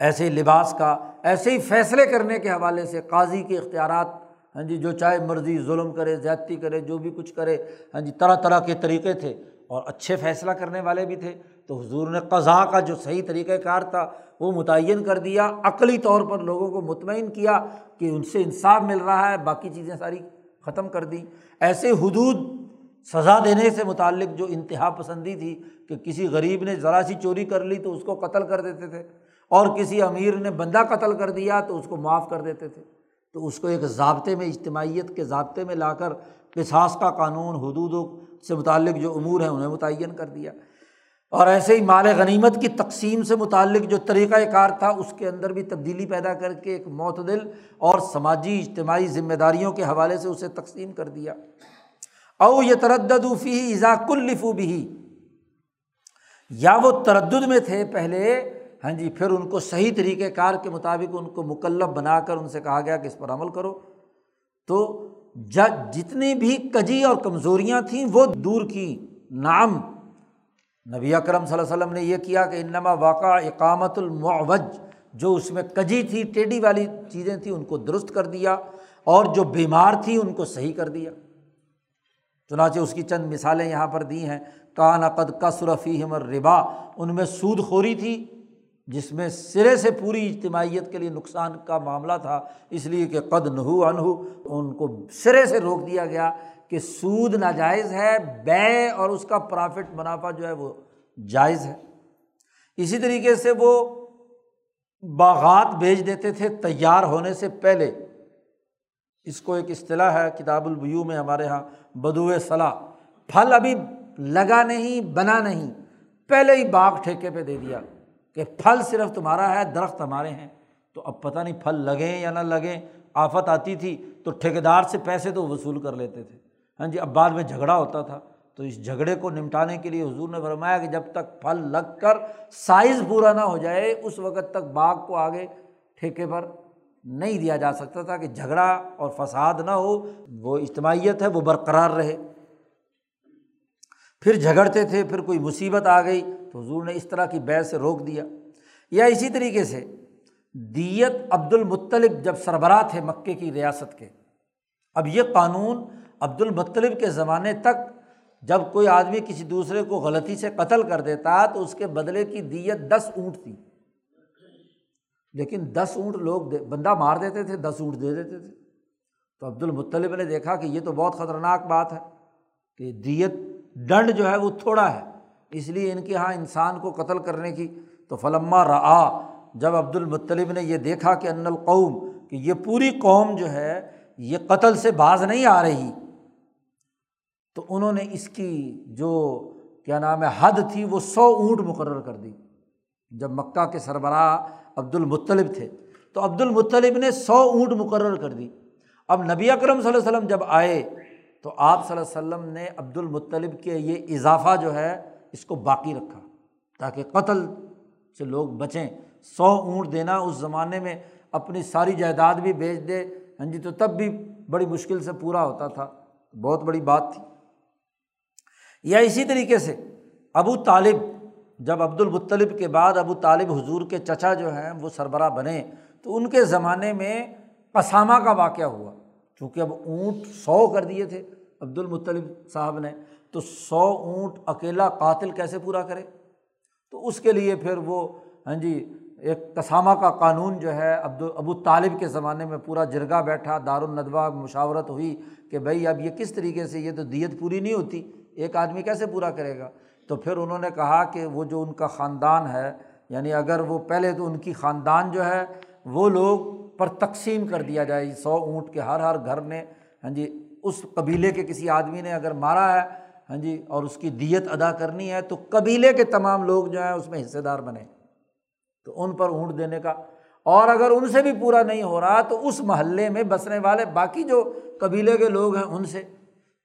ایسے ہی لباس کا، ایسے ہی فیصلے کرنے کے حوالے سے قاضی کے اختیارات ہاں جی جو چاہے مرضی ظلم کرے، زیادتی کرے، جو بھی کچھ کرے ہاں جی طرح طرح کے طریقے تھے اور اچھے فیصلہ کرنے والے بھی تھے۔ تو حضور نے قضا کا جو صحیح طریقۂ کار تھا، وہ متعین کر دیا۔ عقلی طور پر لوگوں کو مطمئن کیا کہ ان سے انصاف مل رہا ہے، باقی چیزیں ساری ختم کر دیں۔ ایسے حدود سزا دینے سے متعلق جو انتہا پسندی تھی کہ کسی غریب نے ذرا سی چوری کر لی تو اس کو قتل کر دیتے تھے اور کسی امیر نے بندہ قتل کر دیا تو اس کو معاف کر دیتے تھے تو اس کو ایک ضابطے میں اجتماعیت کے ضابطے میں لا کر قصاص کا قانون حدود سے متعلق جو امور ہیں انہیں متعین کر دیا اور ایسے ہی مال غنیمت کی تقسیم سے متعلق جو طریقۂ کار تھا اس کے اندر بھی تبدیلی پیدا کر کے ایک معتدل اور سماجی اجتماعی ذمہ داریوں کے حوالے سے اسے تقسیم کر دیا او یہ تردد فی اضاق الفو بھی یا وہ تردد میں تھے پہلے ہاں جی پھر ان کو صحیح طریقۂ کار کے مطابق ان کو مکلب بنا کر ان سے کہا گیا کہ اس پر عمل کرو۔ تو جتنی بھی کجی اور کمزوریاں تھیں، وہ دور کی نام نبی اکرم صلی اللہ علیہ وسلم نے یہ کیا کہ انما واقع اقامت المعوج، جو اس میں کجی تھی، ٹیڈی والی چیزیں تھیں، ان کو درست کر دیا اور جو بیمار تھی ان کو صحیح کر دیا۔ چنانچہ اس کی چند مثالیں یہاں پر دی ہیں۔ کان عقد کا سرفی ہمر ربا ان میں سود خوری تھی، جس میں سرے سے پوری اجتماعیت کے لیے نقصان کا معاملہ تھا، اس لیے کہ قد نہو انہو ان کو سرے سے روک دیا گیا کہ سود ناجائز ہے، بے اور اس کا پرافٹ منافع جو ہے وہ جائز ہے۔ اسی طریقے سے وہ باغات بیچ دیتے تھے تیار ہونے سے پہلے۔ اس کو ایک اصطلاح ہے، کتاب البیو میں ہمارے یہاں بدو صلاح۔ پھل ابھی لگا نہیں، بنا نہیں۔ پہلے ہی باغ ٹھیکے پہ دے دیا کہ پھل صرف تمہارا ہے، درخت ہمارے ہیں۔ تو اب پتہ نہیں پھل لگیں یا نہ لگیں آفت آتی تھی تو ٹھیکیدار سے پیسے تو وصول کر لیتے تھے۔ ہاں جی اب بعد میں جھگڑا ہوتا تھا۔ تو اس جھگڑے کو نمٹانے کے لیے حضور نے فرمایا کہ جب تک پھل لگ کر سائز پورا نہ ہو جائے، اس وقت تک باغ کو آگے ٹھیکے پر نہیں دیا جا سکتا تھا کہ جھگڑا اور فساد نہ ہو، وہ اجتماعیت ہے، وہ برقرار رہے۔ پھر جھگڑتے تھے، پھر کوئی مصیبت آ گئی تو حضور نے اس طرح کی بے سے روک دیا۔ یا اسی طریقے سے، دیت عبد المطلب جب سربراہ تھے مکے کی ریاست کے، اب یہ قانون عبد المطلب کے زمانے تک جب کوئی آدمی کسی دوسرے کو غلطی سے قتل کر دیتا تو اس کے بدلے کی دیت دس اونٹ تھی۔ لیکن دس اونٹ لوگ بندہ مار دیتے تھے، دس اونٹ دے دیتے تھے۔ تو عبد المطلب نے دیکھا کہ یہ تو بہت خطرناک بات ہے کہ دیت ڈنڈ جو ہے وہ تھوڑا ہے، اس لیے ان کے یہاں انسان کو قتل کرنے کی۔ تو فلما رآ، جب عبد المطلب نے یہ دیکھا کہ ان القوم، کہ یہ پوری قوم جو ہے، یہ قتل سے باز نہیں آ رہی۔ تو انہوں نے اس کی جو کیا نام ہے، حد تھی، وہ سو اونٹ مقرر کر دی۔ جب مکہ کے سربراہ عبد المطلب تھے۔ تو عبد المطلب نے سو اونٹ مقرر کر دی۔ اب نبی اکرم صلی اللہ علیہ وسلم جب آئے، تو آپ صلی اللہ علیہ وسلم نے عبد المطلب کے یہ اضافہ جو ہے، اس کو باقی رکھا تاکہ قتل سے لوگ بچیں۔ سو اونٹ دینا اس زمانے میں اپنی ساری جائیداد بھی بیچ دے۔ ہاں جی تو تب بھی بڑی مشکل سے پورا ہوتا تھا۔ بہت بڑی بات تھی۔ یا اسی طریقے سے ابو طالب جب عبد المطلب کے بعد ابو طالب حضور کے چچا جو ہیں وہ سربراہ بنے، تو ان کے زمانے میں پسامہ کا واقعہ ہوا۔ چونکہ اب اونٹ سو کر دیے تھے عبد المطلب صاحب نے، تو سو اونٹ اکیلا قاتل کیسے پورا کرے؟ تو اس کے لیے پھر وہ ہاں جی ایک کسامہ کا قانون جو ہے، عبد، ابو طالب کے زمانے میں پورا جرگا بیٹھا دار الندوہ مشاورت ہوئی کہ بھائی اب یہ کس طریقے سے، یہ تو دیت پوری نہیں ہوتی، ایک آدمی کیسے پورا کرے گا؟ تو پھر انہوں نے کہا کہ وہ جو ان کا خاندان ہے یعنی اگر وہ پہلے تو ان کی خاندان جو ہے، وہ لوگ پر تقسیم کر دیا جائے۔ سو اونٹ کے ہر ہر گھر نے ہاں جی اس قبیلے کے کسی آدمی نے اگر مارا ہے ہاں جی اور اس کی دیت ادا کرنی ہے، تو قبیلے کے تمام لوگ جو ہیں اس میں حصے دار بنے۔ تو ان پر اونٹ دینے کا۔ اور اگر ان سے بھی پورا نہیں ہو رہا، تو اس محلے میں بسنے والے باقی جو قبیلے کے لوگ ہیں، ان سے۔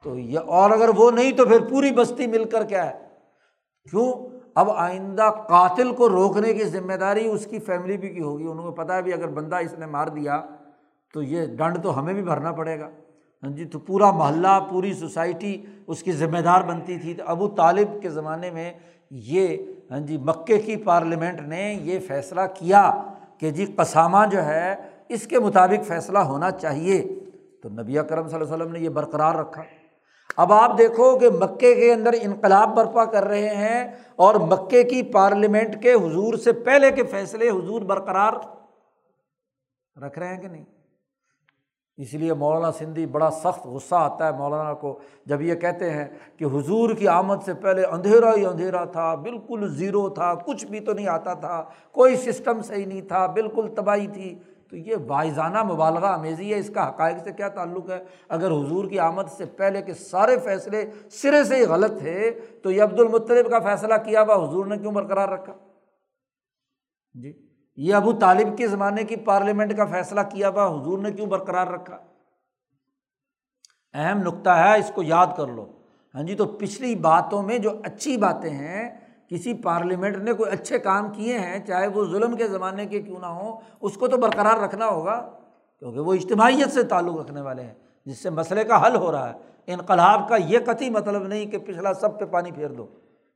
تو یہ، اور اگر وہ نہیں، تو پھر پوری بستی مل کر کیا ہے؟ کیوں؟ اب آئندہ قاتل کو روکنے کی ذمہ داری اس کی فیملی بھی کی ہوگی۔ انہوں کو پتہ ہے بھی اگر بندہ اس نے مار دیا تو یہ ڈنڈ تو ہمیں بھی بھرنا پڑے گا۔ ہاں جی تو پورا محلہ، پوری سوسائٹی اس کی ذمہ دار بنتی تھی۔ تو ابو طالب کے زمانے میں یہ ہاں جی مکے کی پارلیمنٹ نے یہ فیصلہ کیا کہ جی قسامہ جو ہے، اس کے مطابق فیصلہ ہونا چاہیے۔ تو نبی کرم صلی اللہ علیہ وسلم نے یہ برقرار رکھا۔ اب آپ دیکھو کہ مکے کے اندر انقلاب برپا کر رہے ہیں اور مکے کی پارلیمنٹ کے حضور سے پہلے کے فیصلے حضور برقرار رکھ رہے ہیں کہ نہیں؟ اس لیے مولانا سندھی بڑا سخت غصہ آتا ہے مولانا کو، جب یہ کہتے ہیں کہ حضور کی آمد سے پہلے اندھیرا ہی اندھیرا تھا، بالکل زیرو تھا، کچھ بھی تو نہیں آتا تھا، کوئی سسٹم صحیح نہیں تھا، بالکل تباہی تھی۔ تو یہ باعزانہ مبالغہ امیزی ہے، اس کا حقائق سے کیا تعلق ہے؟ اگر حضور کی آمد سے پہلے کے سارے فیصلے سرے سے ہی غلط تھے، تو یہ عبد المطلب کا فیصلہ کیا ہوا؟ حضور نے کیوں برقرار رکھا؟ جی یہ ابو طالب کے زمانے کی پارلیمنٹ کا فیصلہ کیا ہوا؟ حضور نے کیوں برقرار رکھا؟ اہم نقطہ ہے، اس کو یاد کر لو۔ ہاں جی تو پچھلی باتوں میں جو اچھی باتیں ہیں کسی پارلیمنٹ نے کوئی اچھے کام کیے ہیں، چاہے وہ ظلم کے زمانے کے کیوں نہ ہوں اس کو تو برقرار رکھنا ہوگا، کیونکہ وہ اجتماعیت سے تعلق رکھنے والے ہیں، جس سے مسئلے کا حل ہو رہا ہے۔ انقلاب کا یہ قطعی مطلب نہیں کہ پچھلا سب پہ پانی پھیر دو۔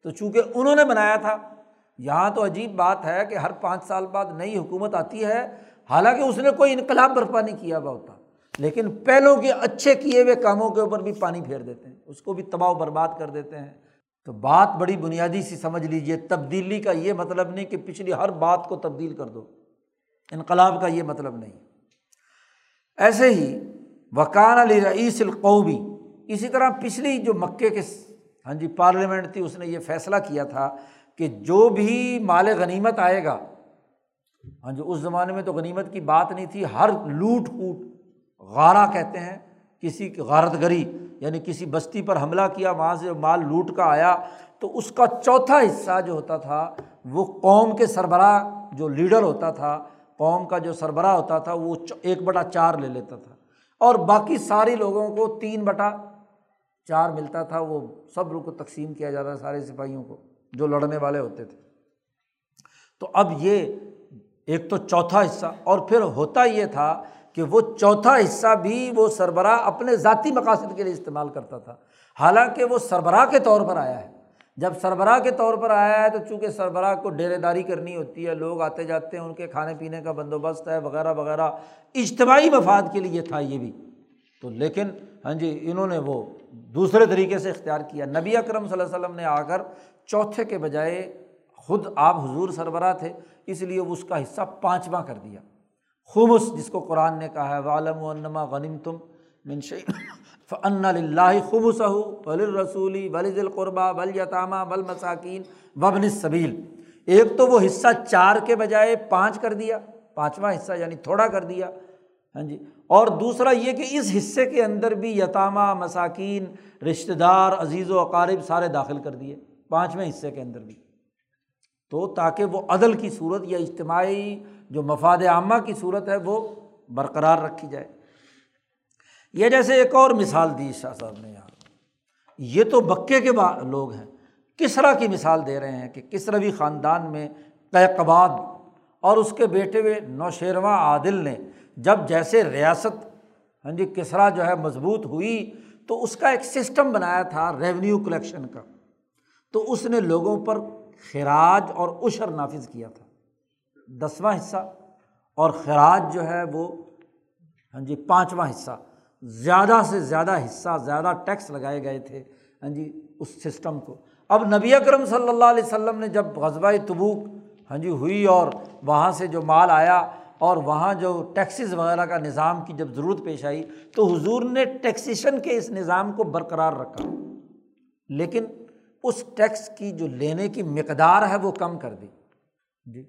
تو چونکہ انہوں نے بنایا تھا، یہاں تو عجیب بات ہے کہ ہر پانچ سال بعد نئی حکومت آتی ہے۔ حالانکہ اس نے کوئی انقلاب برپا نہیں کیا ہوا ہوتا، لیکن پہلوں کے اچھے کیے ہوئے کاموں کے اوپر بھی پانی پھیر دیتے ہیں، اس کو بھی تباہ و برباد کر دیتے ہیں۔ تو بات بڑی بنیادی سی، سمجھ لیجیے تبدیلی کا یہ مطلب نہیں کہ پچھلی ہر بات کو تبدیل کر دو۔ انقلاب کا یہ مطلب نہیں۔ ایسے ہی وکان علی رئیس القومی۔ اسی طرح پچھلی جو مکے کے ہاں جی پارلیمنٹ تھی، اس نے یہ فیصلہ کیا تھا کہ جو بھی مال غنیمت آئے گا ہاں جی اس زمانے میں تو غنیمت کی بات نہیں تھی۔ ہر لوٹ پوٹ غارہ کہتے ہیں، کسی کی غارت گری۔ یعنی کسی بستی پر حملہ کیا، وہاں سے مال لوٹ کا آیا، تو اس کا چوتھا حصہ جو ہوتا تھا، وہ قوم کے سربراہ جو لیڈر ہوتا تھا، قوم کا جو سربراہ ہوتا تھا، وہ ایک بٹا چار لے لیتا تھا۔ اور باقی سارے لوگوں کو تین بٹا چار ملتا تھا، وہ سب لوگ کو تقسیم کیا جاتا تھا، سارے سپاہیوں کو جو لڑنے والے ہوتے تھے۔ تو اب یہ ایک تو چوتھا حصہ، اور پھر ہوتا یہ تھا کہ وہ چوتھا حصہ بھی وہ سربراہ اپنے ذاتی مقاصد کے لیے استعمال کرتا تھا۔ حالانکہ وہ سربراہ کے طور پر آیا ہے۔ جب سربراہ کے طور پر آیا ہے تو چونکہ سربراہ کو ڈیرے داری کرنی ہوتی ہے، لوگ آتے جاتے ہیں، ان کے کھانے پینے کا بندوبست ہے، وغیرہ وغیرہ۔ اجتماعی مفاد کے لیے تھا یہ بھی۔ تو لیکن ہاں جی انہوں نے وہ دوسرے طریقے سے اختیار کیا۔ نبی اکرم صلی اللہ علیہ وسلم نے آ کر چوتھے کے بجائے خود آپ حضور سربراہ تھے، اس لیے اس کا حصہ پانچواں کر دیا۔ خمس، جس کو قرآن نے کہا ہے والم ونما غنم تم منش <laughs> فن اللہ خمس ول رسولی ولی القربہ ول یتامہ ول مساکین وبن صبیل ایک تو وہ حصہ چار کے بجائے پانچ کر دیا، پانچواں حصہ یعنی تھوڑا کر دیا۔ ہاں جی۔ اور دوسرا یہ کہ اس حصے کے اندر بھی یتامہ، مساکین، رشتہ دار، عزیز و اقارب سارے داخل کر دیے، پانچویں حصے کے اندر بھی۔ تو تاکہ وہ عدل کی صورت یا اجتماعی جو مفاد عامہ کی صورت ہے وہ برقرار رکھی جائے۔ یہ جیسے ایک اور مثال دی شاہ صاحب نے یہاں۔ یہ تو بکے کے لوگ ہیں۔ کسرا کی مثال دے رہے ہیں کہ کسروی خاندان میں قباد اور اس کے بیٹے ہوئے نوشیرواں عادل نے جب جیسے ریاست ہاں جی کسرا جو ہے مضبوط ہوئی، تو اس کا ایک سسٹم بنایا تھا ریونیو کلیکشن کا۔ تو اس نے لوگوں پر خراج اور عشر نافذ کیا تھا۔ دسواں حصہ اور خراج جو ہے وہ ہاں جی پانچواں حصہ۔ زیادہ سے زیادہ حصہ، زیادہ ٹیکس لگائے گئے تھے ہاں جی اس سسٹم کو۔ اب نبی اکرم صلی اللہ علیہ وسلم نے جب غزبۂ تبوک ہاں جی ہوئی اور وہاں سے جو مال آیا اور وہاں جو ٹیکسیز وغیرہ کا نظام کی جب ضرورت پیش آئی، تو حضور نے ٹیکسیشن کے اس نظام کو برقرار رکھا۔ لیکن اس ٹیکس کی جو لینے کی مقدار ہے وہ کم کر دی۔ جی۔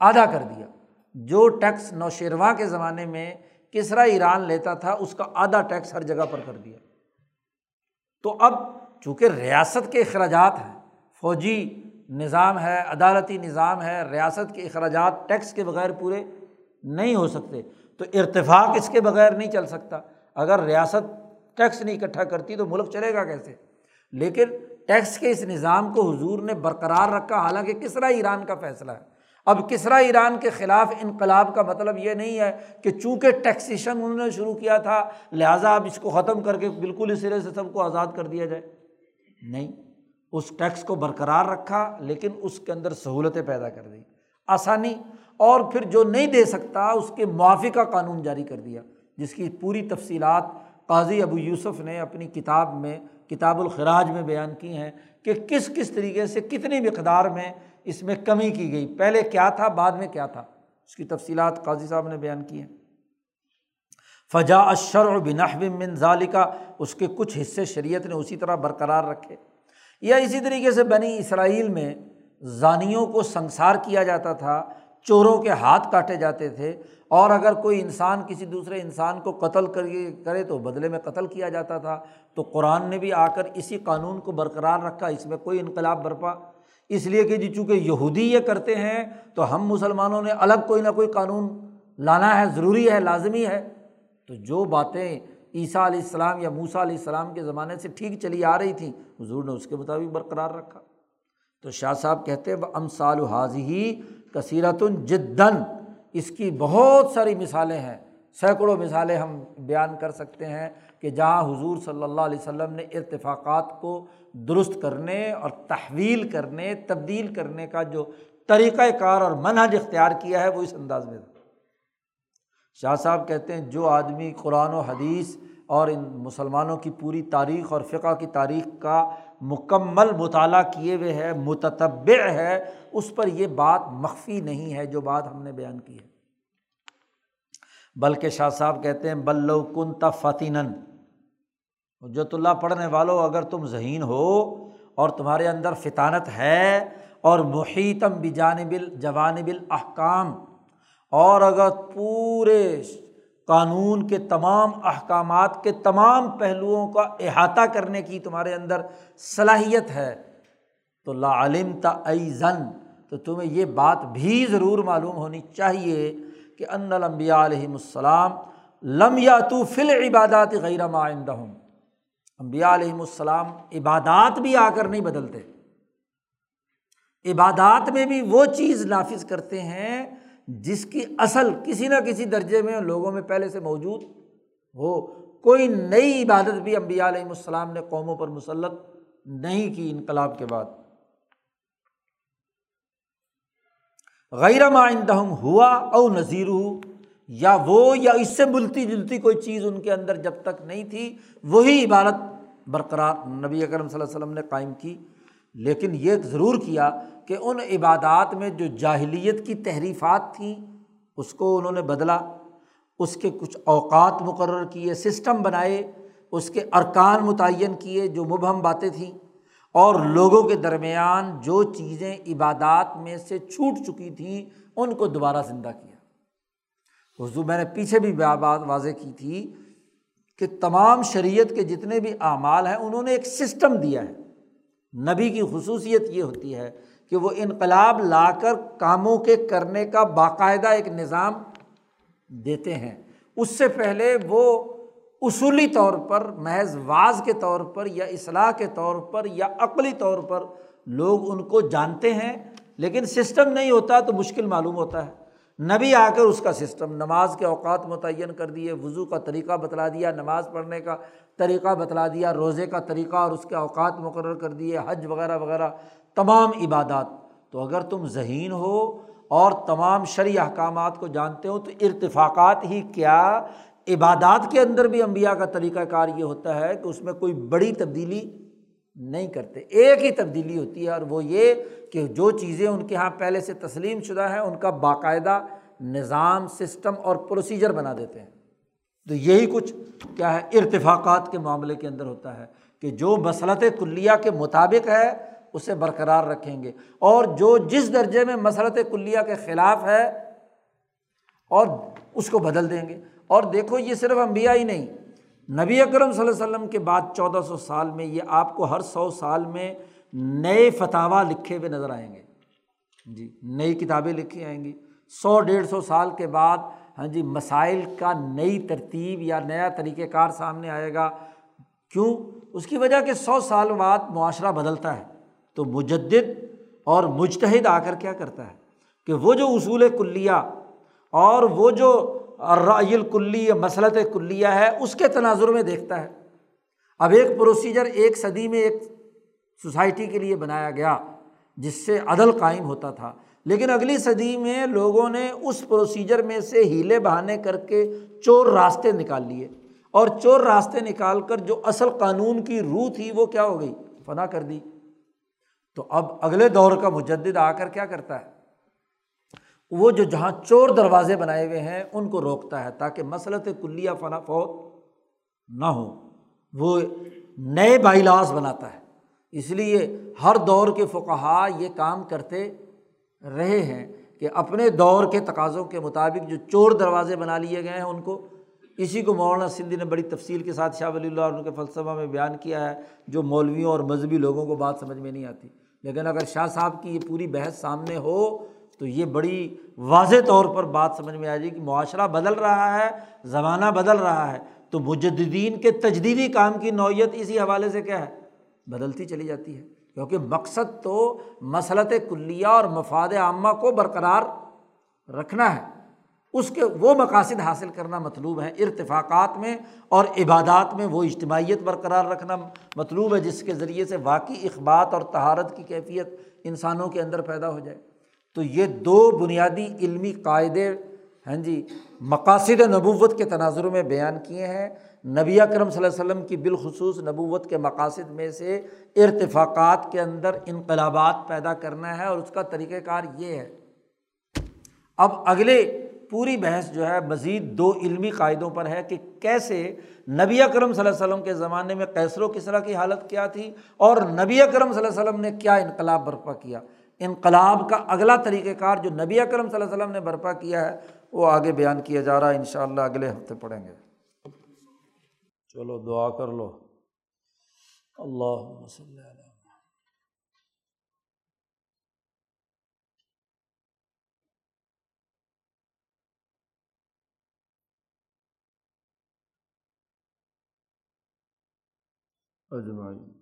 آدھا کر دیا۔ جو ٹیکس نوشیرواں کے زمانے میں کسرا ایران لیتا تھا، اس کا آدھا ٹیکس ہر جگہ پر کر دیا۔ تو اب چونکہ ریاست کے اخراجات ہیں، فوجی نظام ہے، عدالتی نظام ہے، ریاست کے اخراجات ٹیکس کے بغیر پورے نہیں ہو سکتے، تو ارتفاق اس کے بغیر نہیں چل سکتا۔ اگر ریاست ٹیکس نہیں اکٹھا کرتی تو ملک چلے گا کیسے؟ لیکن ٹیکس کے اس نظام کو حضور نے برقرار رکھا، حالانکہ کسرا ایران کا فیصلہ ہے۔ اب کسرا ایران کے خلاف انقلاب کا مطلب یہ نہیں ہے کہ چونکہ ٹیکسیشن انہوں نے شروع کیا تھا، لہٰذا اب اس کو ختم کر کے بالکل اس سرے سے سب کو آزاد کر دیا جائے۔ نہیں، اس ٹیکس کو برقرار رکھا، لیکن اس کے اندر سہولتیں پیدا کر دی۔ آسانی، اور پھر جو نہیں دے سکتا، اس کے معافی کا قانون جاری کر دیا، جس کی پوری تفصیلات قاضی ابو یوسف نے اپنی کتاب میں، کتاب الخراج میں بیان کی ہیں کہ کس کس طریقے سے کتنی مقدار میں اس میں کمی کی گئی۔ پہلے کیا تھا؟ بعد میں کیا تھا؟ اس کی تفصیلات قاضی صاحب نے بیان کی ہیں۔ فجا اشر و بنحب من ظالقہ اس کے کچھ حصے شریعت نے اسی طرح برقرار رکھے۔ یا اسی طریقے سے بنی اسرائیل میں ضانیوں کو سنسار کیا جاتا تھا، چوروں کے ہاتھ کاٹے جاتے تھے، اور اگر کوئی انسان کسی دوسرے انسان کو قتل کرے تو بدلے میں قتل کیا جاتا تھا۔ تو قرآن نے بھی آ کر اسی قانون کو برقرار رکھا، اس میں کوئی انقلاب برپا۔ اس لیے کہ جی چونکہ یہودی یہ کرتے ہیں تو ہم مسلمانوں نے الگ کوئی نہ کوئی قانون لانا ہے، ضروری ہے، لازمی ہے۔ تو جو باتیں عیسیٰ علیہ السلام یا موسا علیہ السلام کے زمانے سے ٹھیک چلی آ رہی تھیں، حضور نے اس کے مطابق برقرار رکھا۔ تو شاہ صاحب کہتے ام سال حاضی کثیرت جدن اس کی بہت ساری مثالیں ہیں۔ سینکڑوں مثالیں ہم بیان کر سکتے ہیں کہ جہاں حضور صلی اللہ علیہ وسلم نے ارتفاقات کو درست کرنے اور تحویل کرنے، تبدیل کرنے کا جو طریقۂ کار اور منحج اختیار کیا ہے، وہ اس انداز میں تھا۔ شاہ صاحب کہتے ہیں، جو آدمی قرآن و حدیث اور ان مسلمانوں کی پوری تاریخ اور فقہ کی تاریخ کا مکمل مطالعہ کیے ہوئے ہے متطبع ہے، اس پر یہ بات مخفی نہیں ہے جو بات ہم نے بیان کی ہے۔ بلکہ شاہ صاحب کہتے ہیں بلو کن فتین جت اللہ پڑھنے والوں اگر تم ذہین ہو اور تمہارے اندر فطانت ہے اور محیطم بجانب الجوانب الاحکام، اور اگر پورے قانون کے تمام احکامات کے تمام پہلوؤں کا احاطہ کرنے کی تمہارے اندر صلاحیت ہے، تو لا علم تا تو تمہیں یہ بات بھی ضرور معلوم ہونی چاہیے کہ ان المبیا علیہم السلام لم یا تو فل عبادات غیر معندہ ہوں امبیا علیہم السلام عبادات بھی آ کر نہیں بدلتے۔ عبادات میں بھی وہ چیز نافذ کرتے ہیں جس کی اصل کسی نہ کسی درجے میں لوگوں میں پہلے سے موجود ہو۔ کوئی نئی عبادت بھی امبیا علیہم السلام نے قوموں پر مسلط نہیں کی انقلاب کے بعد۔ غیر معندہم ہوا او نذیر ہو یا وہ یا اس سے ملتی جلتی کوئی چیز ان کے اندر جب تک نہیں تھی، وہی عبادت برقرار نبی اکرم صلی اللہ علیہ وسلم نے قائم کی۔ لیکن یہ ضرور کیا کہ ان عبادات میں جو جاہلیت کی تحریفات تھیں، اس کو انہوں نے بدلا۔ اس کے کچھ اوقات مقرر کیے، سسٹم بنائے، اس کے ارکان متعین کیے جو مبہم باتیں تھیں۔ اور لوگوں کے درمیان جو چیزیں عبادات میں سے چھوٹ چکی تھیں، ان کو دوبارہ زندہ کیا۔ حضو میں نے پیچھے بھی بات واضح کی تھی کہ تمام شریعت کے جتنے بھی اعمال ہیں، انہوں نے ایک سسٹم دیا ہے۔ نبی کی خصوصیت یہ ہوتی ہے کہ وہ انقلاب لا کر کاموں کے کرنے کا باقاعدہ ایک نظام دیتے ہیں۔ اس سے پہلے وہ اصولی طور پر، محض واز کے طور پر یا اصلاح کے طور پر یا عقلی طور پر لوگ ان کو جانتے ہیں، لیکن سسٹم نہیں ہوتا تو مشکل معلوم ہوتا ہے۔ نبی آ کر اس کا سسٹم، نماز کے اوقات متعین کر دیے، وضو کا طریقہ بتلا دیا، نماز پڑھنے کا طریقہ بتلا دیا، روزے کا طریقہ اور اس کے اوقات مقرر کر دیے، حج وغیرہ وغیرہ، تمام عبادات۔ تو اگر تم ذہین ہو اور تمام شرعی احکامات کو جانتے ہو تو ارتفاقات ہی کیا۔ عبادات کے اندر بھی امبیا کا طریقہ کار یہ ہوتا ہے کہ اس میں کوئی بڑی تبدیلی نہیں کرتے، ایک ہی تبدیلی ہوتی ہے اور وہ یہ کہ جو چیزیں ان کے یہاں پہلے سے تسلیم شدہ ہیں، ان کا باقاعدہ نظام، سسٹم اور پروسیجر بنا دیتے ہیں۔ تو یہی کچھ کیا ہے، ارتفاقات کے معاملے کے اندر ہوتا ہے کہ جو مسلط کلیہ کے مطابق ہے، اسے برقرار رکھیں گے۔ اور جو جس درجے میں مسلط کلیہ کے خلاف ہے، اور اس کو بدل دیں گے۔ اور دیکھو، یہ صرف امبیا ہی نہیں، نبی اکرم صلی اللہ علیہ وسلم کے بعد چودہ سو سال میں، یہ آپ کو ہر سو سال میں نئے فتح لکھے ہوئے نظر آئیں گے۔ جی نئی کتابیں لکھی آئیں گی۔ سو ڈیڑھ سو سال کے بعد ہاں جی مسائل کا نئی ترتیب یا نیا طریقۂ کار سامنے آئے گا۔ کیوں؟ اس کی وجہ کہ سو سال بعد معاشرہ بدلتا ہے۔ تو مجد اور مجتحد آ کر کیا کرتا ہے؟ کہ وہ جو اصول کلیہ اور وہ جو رعی الکلی مسلط کلیہ ہے، اس کے تناظر میں دیکھتا ہے۔ اب ایک پروسیجر، ایک صدی میں ایک سوسائٹی کے لیے بنایا گیا، جس سے عدل قائم ہوتا تھا۔ لیکن اگلی صدی میں لوگوں نے اس پروسیجر میں سے ہیلے بہانے کر کے چور راستے نکال لیے۔ اور چور راستے نکال کر جو اصل قانون کی روح تھی وہ کیا ہو گئی؟ فنا کر دی۔ تو اب اگلے دور کا مجد آ کر کیا کرتا ہے؟ وہ جو جہاں چور دروازے بنائے ہوئے ہیں، ان کو روکتا ہے تاکہ مسلط کلیہ فنا فوت نہ ہو۔ وہ نئے بائی بناتا ہے۔ اس لیے ہر دور کے فقہا یہ کام کرتے رہے ہیں کہ اپنے دور کے تقاضوں کے مطابق جو چور دروازے بنا لیے گئے ہیں ان کو، اسی کو مولانا سندھی نے بڑی تفصیل کے ساتھ شاہ ولی اللہ اور ان کے فلسفہ میں بیان کیا ہے، جو مولویوں اور مذہبی لوگوں کو بات سمجھ میں نہیں آتی۔ لیکن اگر شاہ صاحب کی یہ پوری بحث سامنے ہو تو یہ بڑی واضح طور پر بات سمجھ میں آ جائے کہ معاشرہ بدل رہا ہے، زمانہ بدل رہا ہے۔ تو مجدین کے تجدیدی کام کی نوعیت اسی حوالے سے کیا ہے؟ بدلتی چلی جاتی ہے۔ کیونکہ مقصد تو مسلط کلیہ اور مفاد عامہ کو برقرار رکھنا ہے۔ اس کے وہ مقاصد حاصل کرنا مطلوب ہے۔ ارتفاقات میں اور عبادات میں وہ اجتماعیت برقرار رکھنا مطلوب ہے، جس کے ذریعے سے واقعی اخبات اور تہارت کی کیفیت انسانوں کے اندر پیدا ہو جائے۔ تو یہ دو بنیادی علمی قاعدے ہیں جی مقاصد نبوت کے تناظر میں بیان کیے ہیں۔ نبی اکرم صلی اللہ علیہ وسلم کی بالخصوص نبوت کے مقاصد میں سے ارتفاقات کے اندر انقلابات پیدا کرنا ہے اور اس کا طریقۂ کار یہ ہے۔ اب اگلے پوری بحث جو ہے مزید دو علمی قاعدوں پر ہے کہ کیسے نبی اکرم صلی اللہ علیہ وسلم کے زمانے میں کیسر و کسرا کی حالت کیا تھی اور نبی اکرم صلی اللہ علیہ وسلم نے کیا انقلاب برپا کیا۔ انقلاب کا اگلا طریقۂ کار جو نبی اکرم صلی اللہ علیہ وسلم نے برپا کیا ہے وہ آگے بیان کیا جا رہا ہے ان شاء اللہ اگلے ہفتے پڑھیں گے۔ چلو دعا کر لو۔ اللہ اجمائی